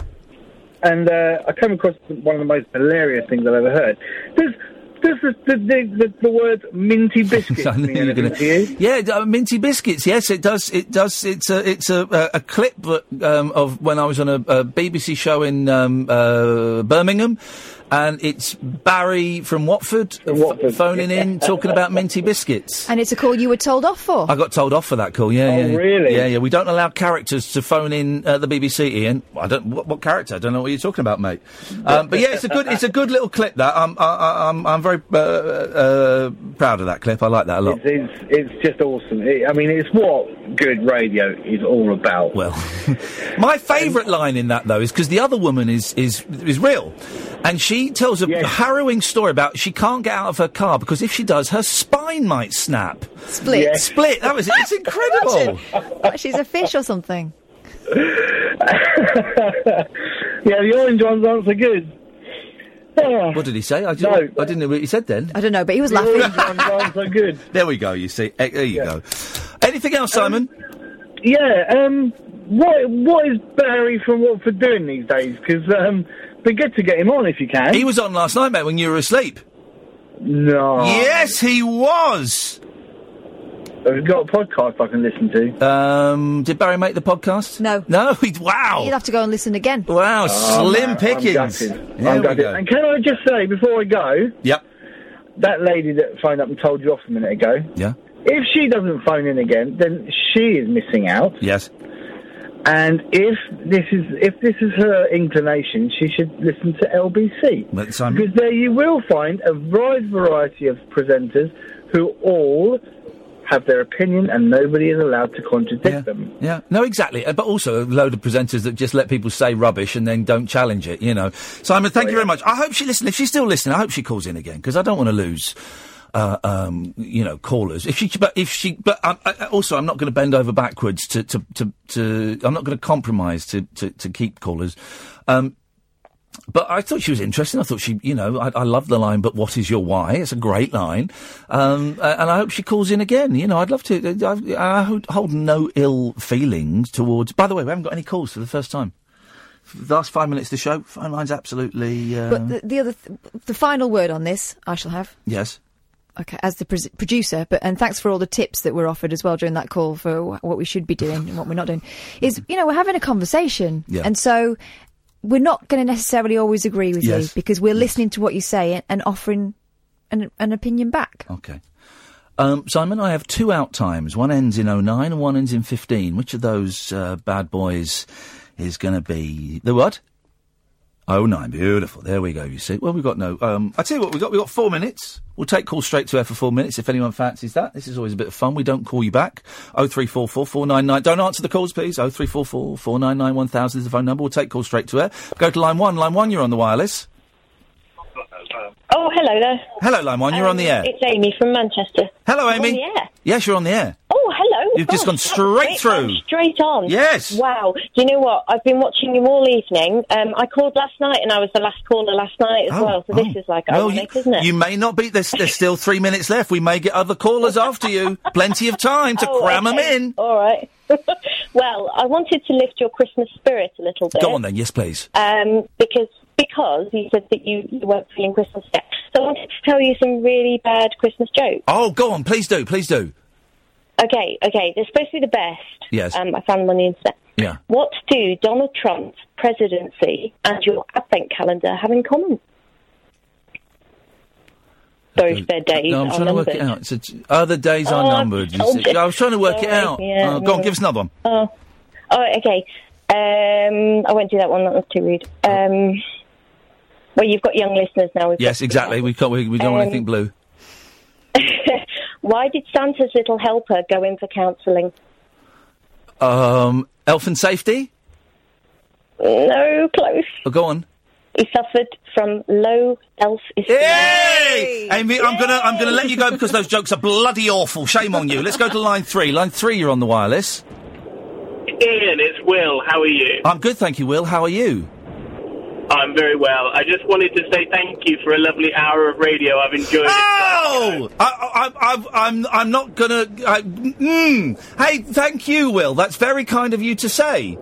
And uh, I came across one of the most hilarious things I've ever heard. Does, does the, the, the, the, word minty biscuits I knew mean you were gonna- to you? Yeah, uh, minty biscuits. Yes, it does. It does. It's a it's a a, a clip um, of when I was on a, a BBC show in um, uh, Birmingham, and it's Barry from Watford, f- phoning in talking about minty biscuits. And it's a call you were told off for. I got told off for that call. Yeah, Oh, yeah, yeah. really? Yeah, yeah. We don't allow characters to phone in uh, the BBC. Iain, I don't. What, what character? I don't know what you're talking about, mate. Um, but yeah, it's a good. It's a good little clip. That I'm. I, I, I'm. I'm very uh, uh, proud of that clip. I like that a lot. It's, it's, it's just awesome. It, I mean, it's what good radio is all about. Well, My favourite line in that though is because the other woman is is is real, and she tells a harrowing story about she can't get out of her car because if she does, her spine might snap. Split. Yes. Split. That was it. It's incredible. What, she's a fish or something. yeah, the orange ones aren't so good. What did he say? I didn't, I didn't know what he said then. I don't know, but he was The laughing. orange ones aren't good. There we go. You see. Eh, There you go. Anything else, Simon? Yeah, um, what what is Barry from Watford doing these days? Because um, be good to get him on if you can. He was on last night, mate, when you were asleep. No. Yes, he was. Have you got a podcast I can listen to? Um, did Barry make the podcast? No. No. He, wow. You'd have to go and listen again. Wow. Oh, slim man, pickings. I'm gutted. There I'm we gutted. go. And can I just say before I go, Yep. that lady that phoned up and told you off a minute ago, Yeah. if she doesn't phone in again, then she is missing out. Yes. And if this is if this is her inclination, she should listen to LBC. Because there you will find a wide variety of presenters who all have their opinion and nobody is allowed to contradict them. Yeah, no, exactly. Uh, But also a load of presenters that just let people say rubbish and then don't challenge it, you know. Simon, thank you very much. I hope she listens. If she's still listening, I hope she calls in again because I don't want to lose. Uh, um, you know, callers. If she, but if she, but I, I- also, I'm not going to bend over backwards to, to, to, to I'm not going to compromise to, to, to keep callers. Um, but I thought she was interesting. I thought she, you know, I, I love the line, but what is your why? It's a great line. Um, uh, and I hope she calls in again. You know, I'd love to. I, I hold- hold no ill feelings towards. By the way, we haven't got any calls for the first time. The last five minutes of the show, phone line's absolutely. Uh, But the, the other, th- the final word on this, I shall have. yes. Okay, as the producer, but and thanks for all the tips that were offered as well during that call for what we should be doing and what we're not doing. Is you know we're having a conversation, Yeah. and so we're not going to necessarily always agree with you because we're listening to what you say and, and offering an, an opinion back. Okay. Um, Simon, I have two out times. One ends in 09 and one ends in 15. Which of those uh, bad boys is going to be the what? Oh nine, beautiful. There we go. You see. Well, we've got no. Um, I tell you what, we've got we've got four minutes. We'll take calls straight to air for four minutes if anyone fancies that. This is always a bit of fun. We don't call you back. Oh three four four four nine nine. Don't answer the calls, please. Oh three four four four nine nine one thousand is the phone number. We'll take calls straight to air. Go to line one. Line one, you're on the wireless. Oh, hello there. Hello, line one. You're on the air. It's Amy from Manchester. Hello, Amy. On the air. Yes, you're on the air. Oh. You've just gone straight through. Straight on. Yes. Wow. Do you know what? I've been watching you all evening. Um, I called last night and I was the last caller last night as Oh, well. So this is like Well, ironic, you, isn't it? you may not be. There's, there's still three minutes left. We may get other callers after you. Plenty of time to Oh, cram them in. All right. well, I wanted to lift your Christmas spirit a little bit. Go on then. Yes, please. Um, because because you said that you, you weren't feeling Christmas yet. So I wanted to tell you some really bad Christmas jokes. Oh, go on. Please do. Please do. Okay, okay. They're supposed to be the best. Yes. Um, I found them on the internet. Yeah. What do Donald Trump's presidency and your advent calendar have in common? those their days No, I'm are trying to work numbered. it out. T- other days are Oh, numbered. You see. you. I was trying to work it out. yeah, Uh, go on, give us another one. Oh, oh, okay. Um, I won't do that one. That was too rude. Um, well, you've got young listeners now. Yes, exactly. We can't. We, we don't want Um, anything blue. Why did Santa's little helper go in for counselling? Um, elf and safety. No, close. Oh, go on. He suffered from low elf esteem. Hey, Amy, I'm gonna I'm gonna let you go because those jokes are bloody awful. Shame on you. Let's go to line three. Line three, you're on the wireless. Iain, it's Will. How are you? I'm good, thank you. Will, how are you? I'm very well. I just wanted to say thank you for a lovely hour of radio. I've enjoyed it. Oh, I, I, I, I'm I'm not gonna. I, mm. Hey, thank you, Will. That's very kind of you to say.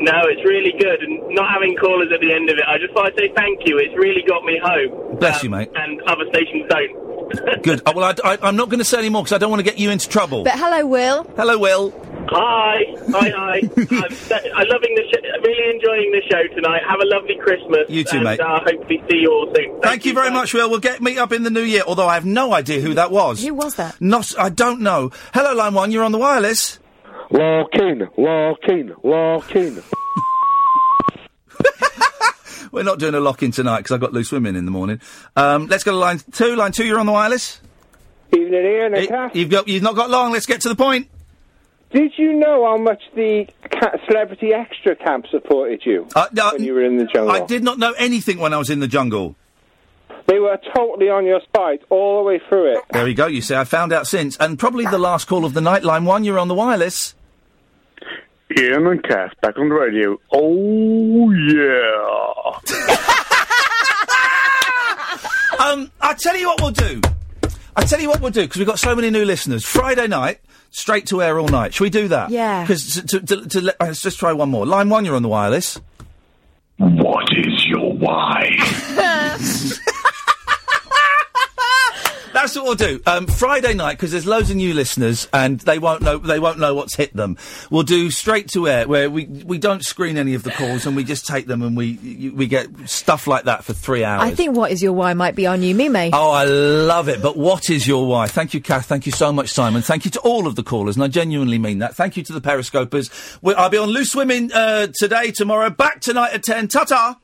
No, it's really good, and not having callers at the end of it. I just thought I'd say thank you. It's really got me home. Bless you, mate. And other stations don't. Good. Uh, well, I, I, I'm not going to say any more because I don't want to get you into trouble. But hello, Will. Hello, Will. Hi, hi, hi. I'm, I'm loving the show. Really enjoying the show tonight. Have a lovely Christmas. You too, and, mate. Uh, hopefully see you all soon. Thank, you very much, Will. We'll get meet up in the new year. Although I have no idea who that was. Who was that? Not. I don't know. Hello, line one. You're on the wireless. Walk in, walk in, walk in. We're not doing a lock in tonight because I've got loose women in the morning. Um, let's go to line two. Line two, you're on the wireless. Evening, Iain and Eh, You've got. You've not got long. Let's get to the point. Did you know how much the Celebrity Extra camp supported you when you were in the jungle? Uh, I did not know anything when I was in the jungle. They were totally on your side all the way through it. There we go. You see, I found out since, and probably the last call of the night. Line one, you're on the wireless. Iain and Kath back on the radio. Oh, yeah. Um, I tell you what we'll do. I tell you what we'll do because we've got so many new listeners. Friday night, straight to air all night. Shall we do that? Yeah. Because to, to, to, let- uh, let's just try one more. Line one, you're on the wireless. What is your why? That's what we'll do. Um, Friday night because there's loads of new listeners and they won't know they won't know what's hit them. We'll do straight to air where we we don't screen any of the calls and we just take them and we we get stuff like that for three hours. I think what is your why might be our new meme. Oh, I love it. But what is your why? Thank you, Kath. Thank you so much, Simon. Thank you to all of the callers, and I genuinely mean that. Thank you to the Periscopers. We- I'll be on Loose Women uh, today, tomorrow, back tonight at 10. Ta ta!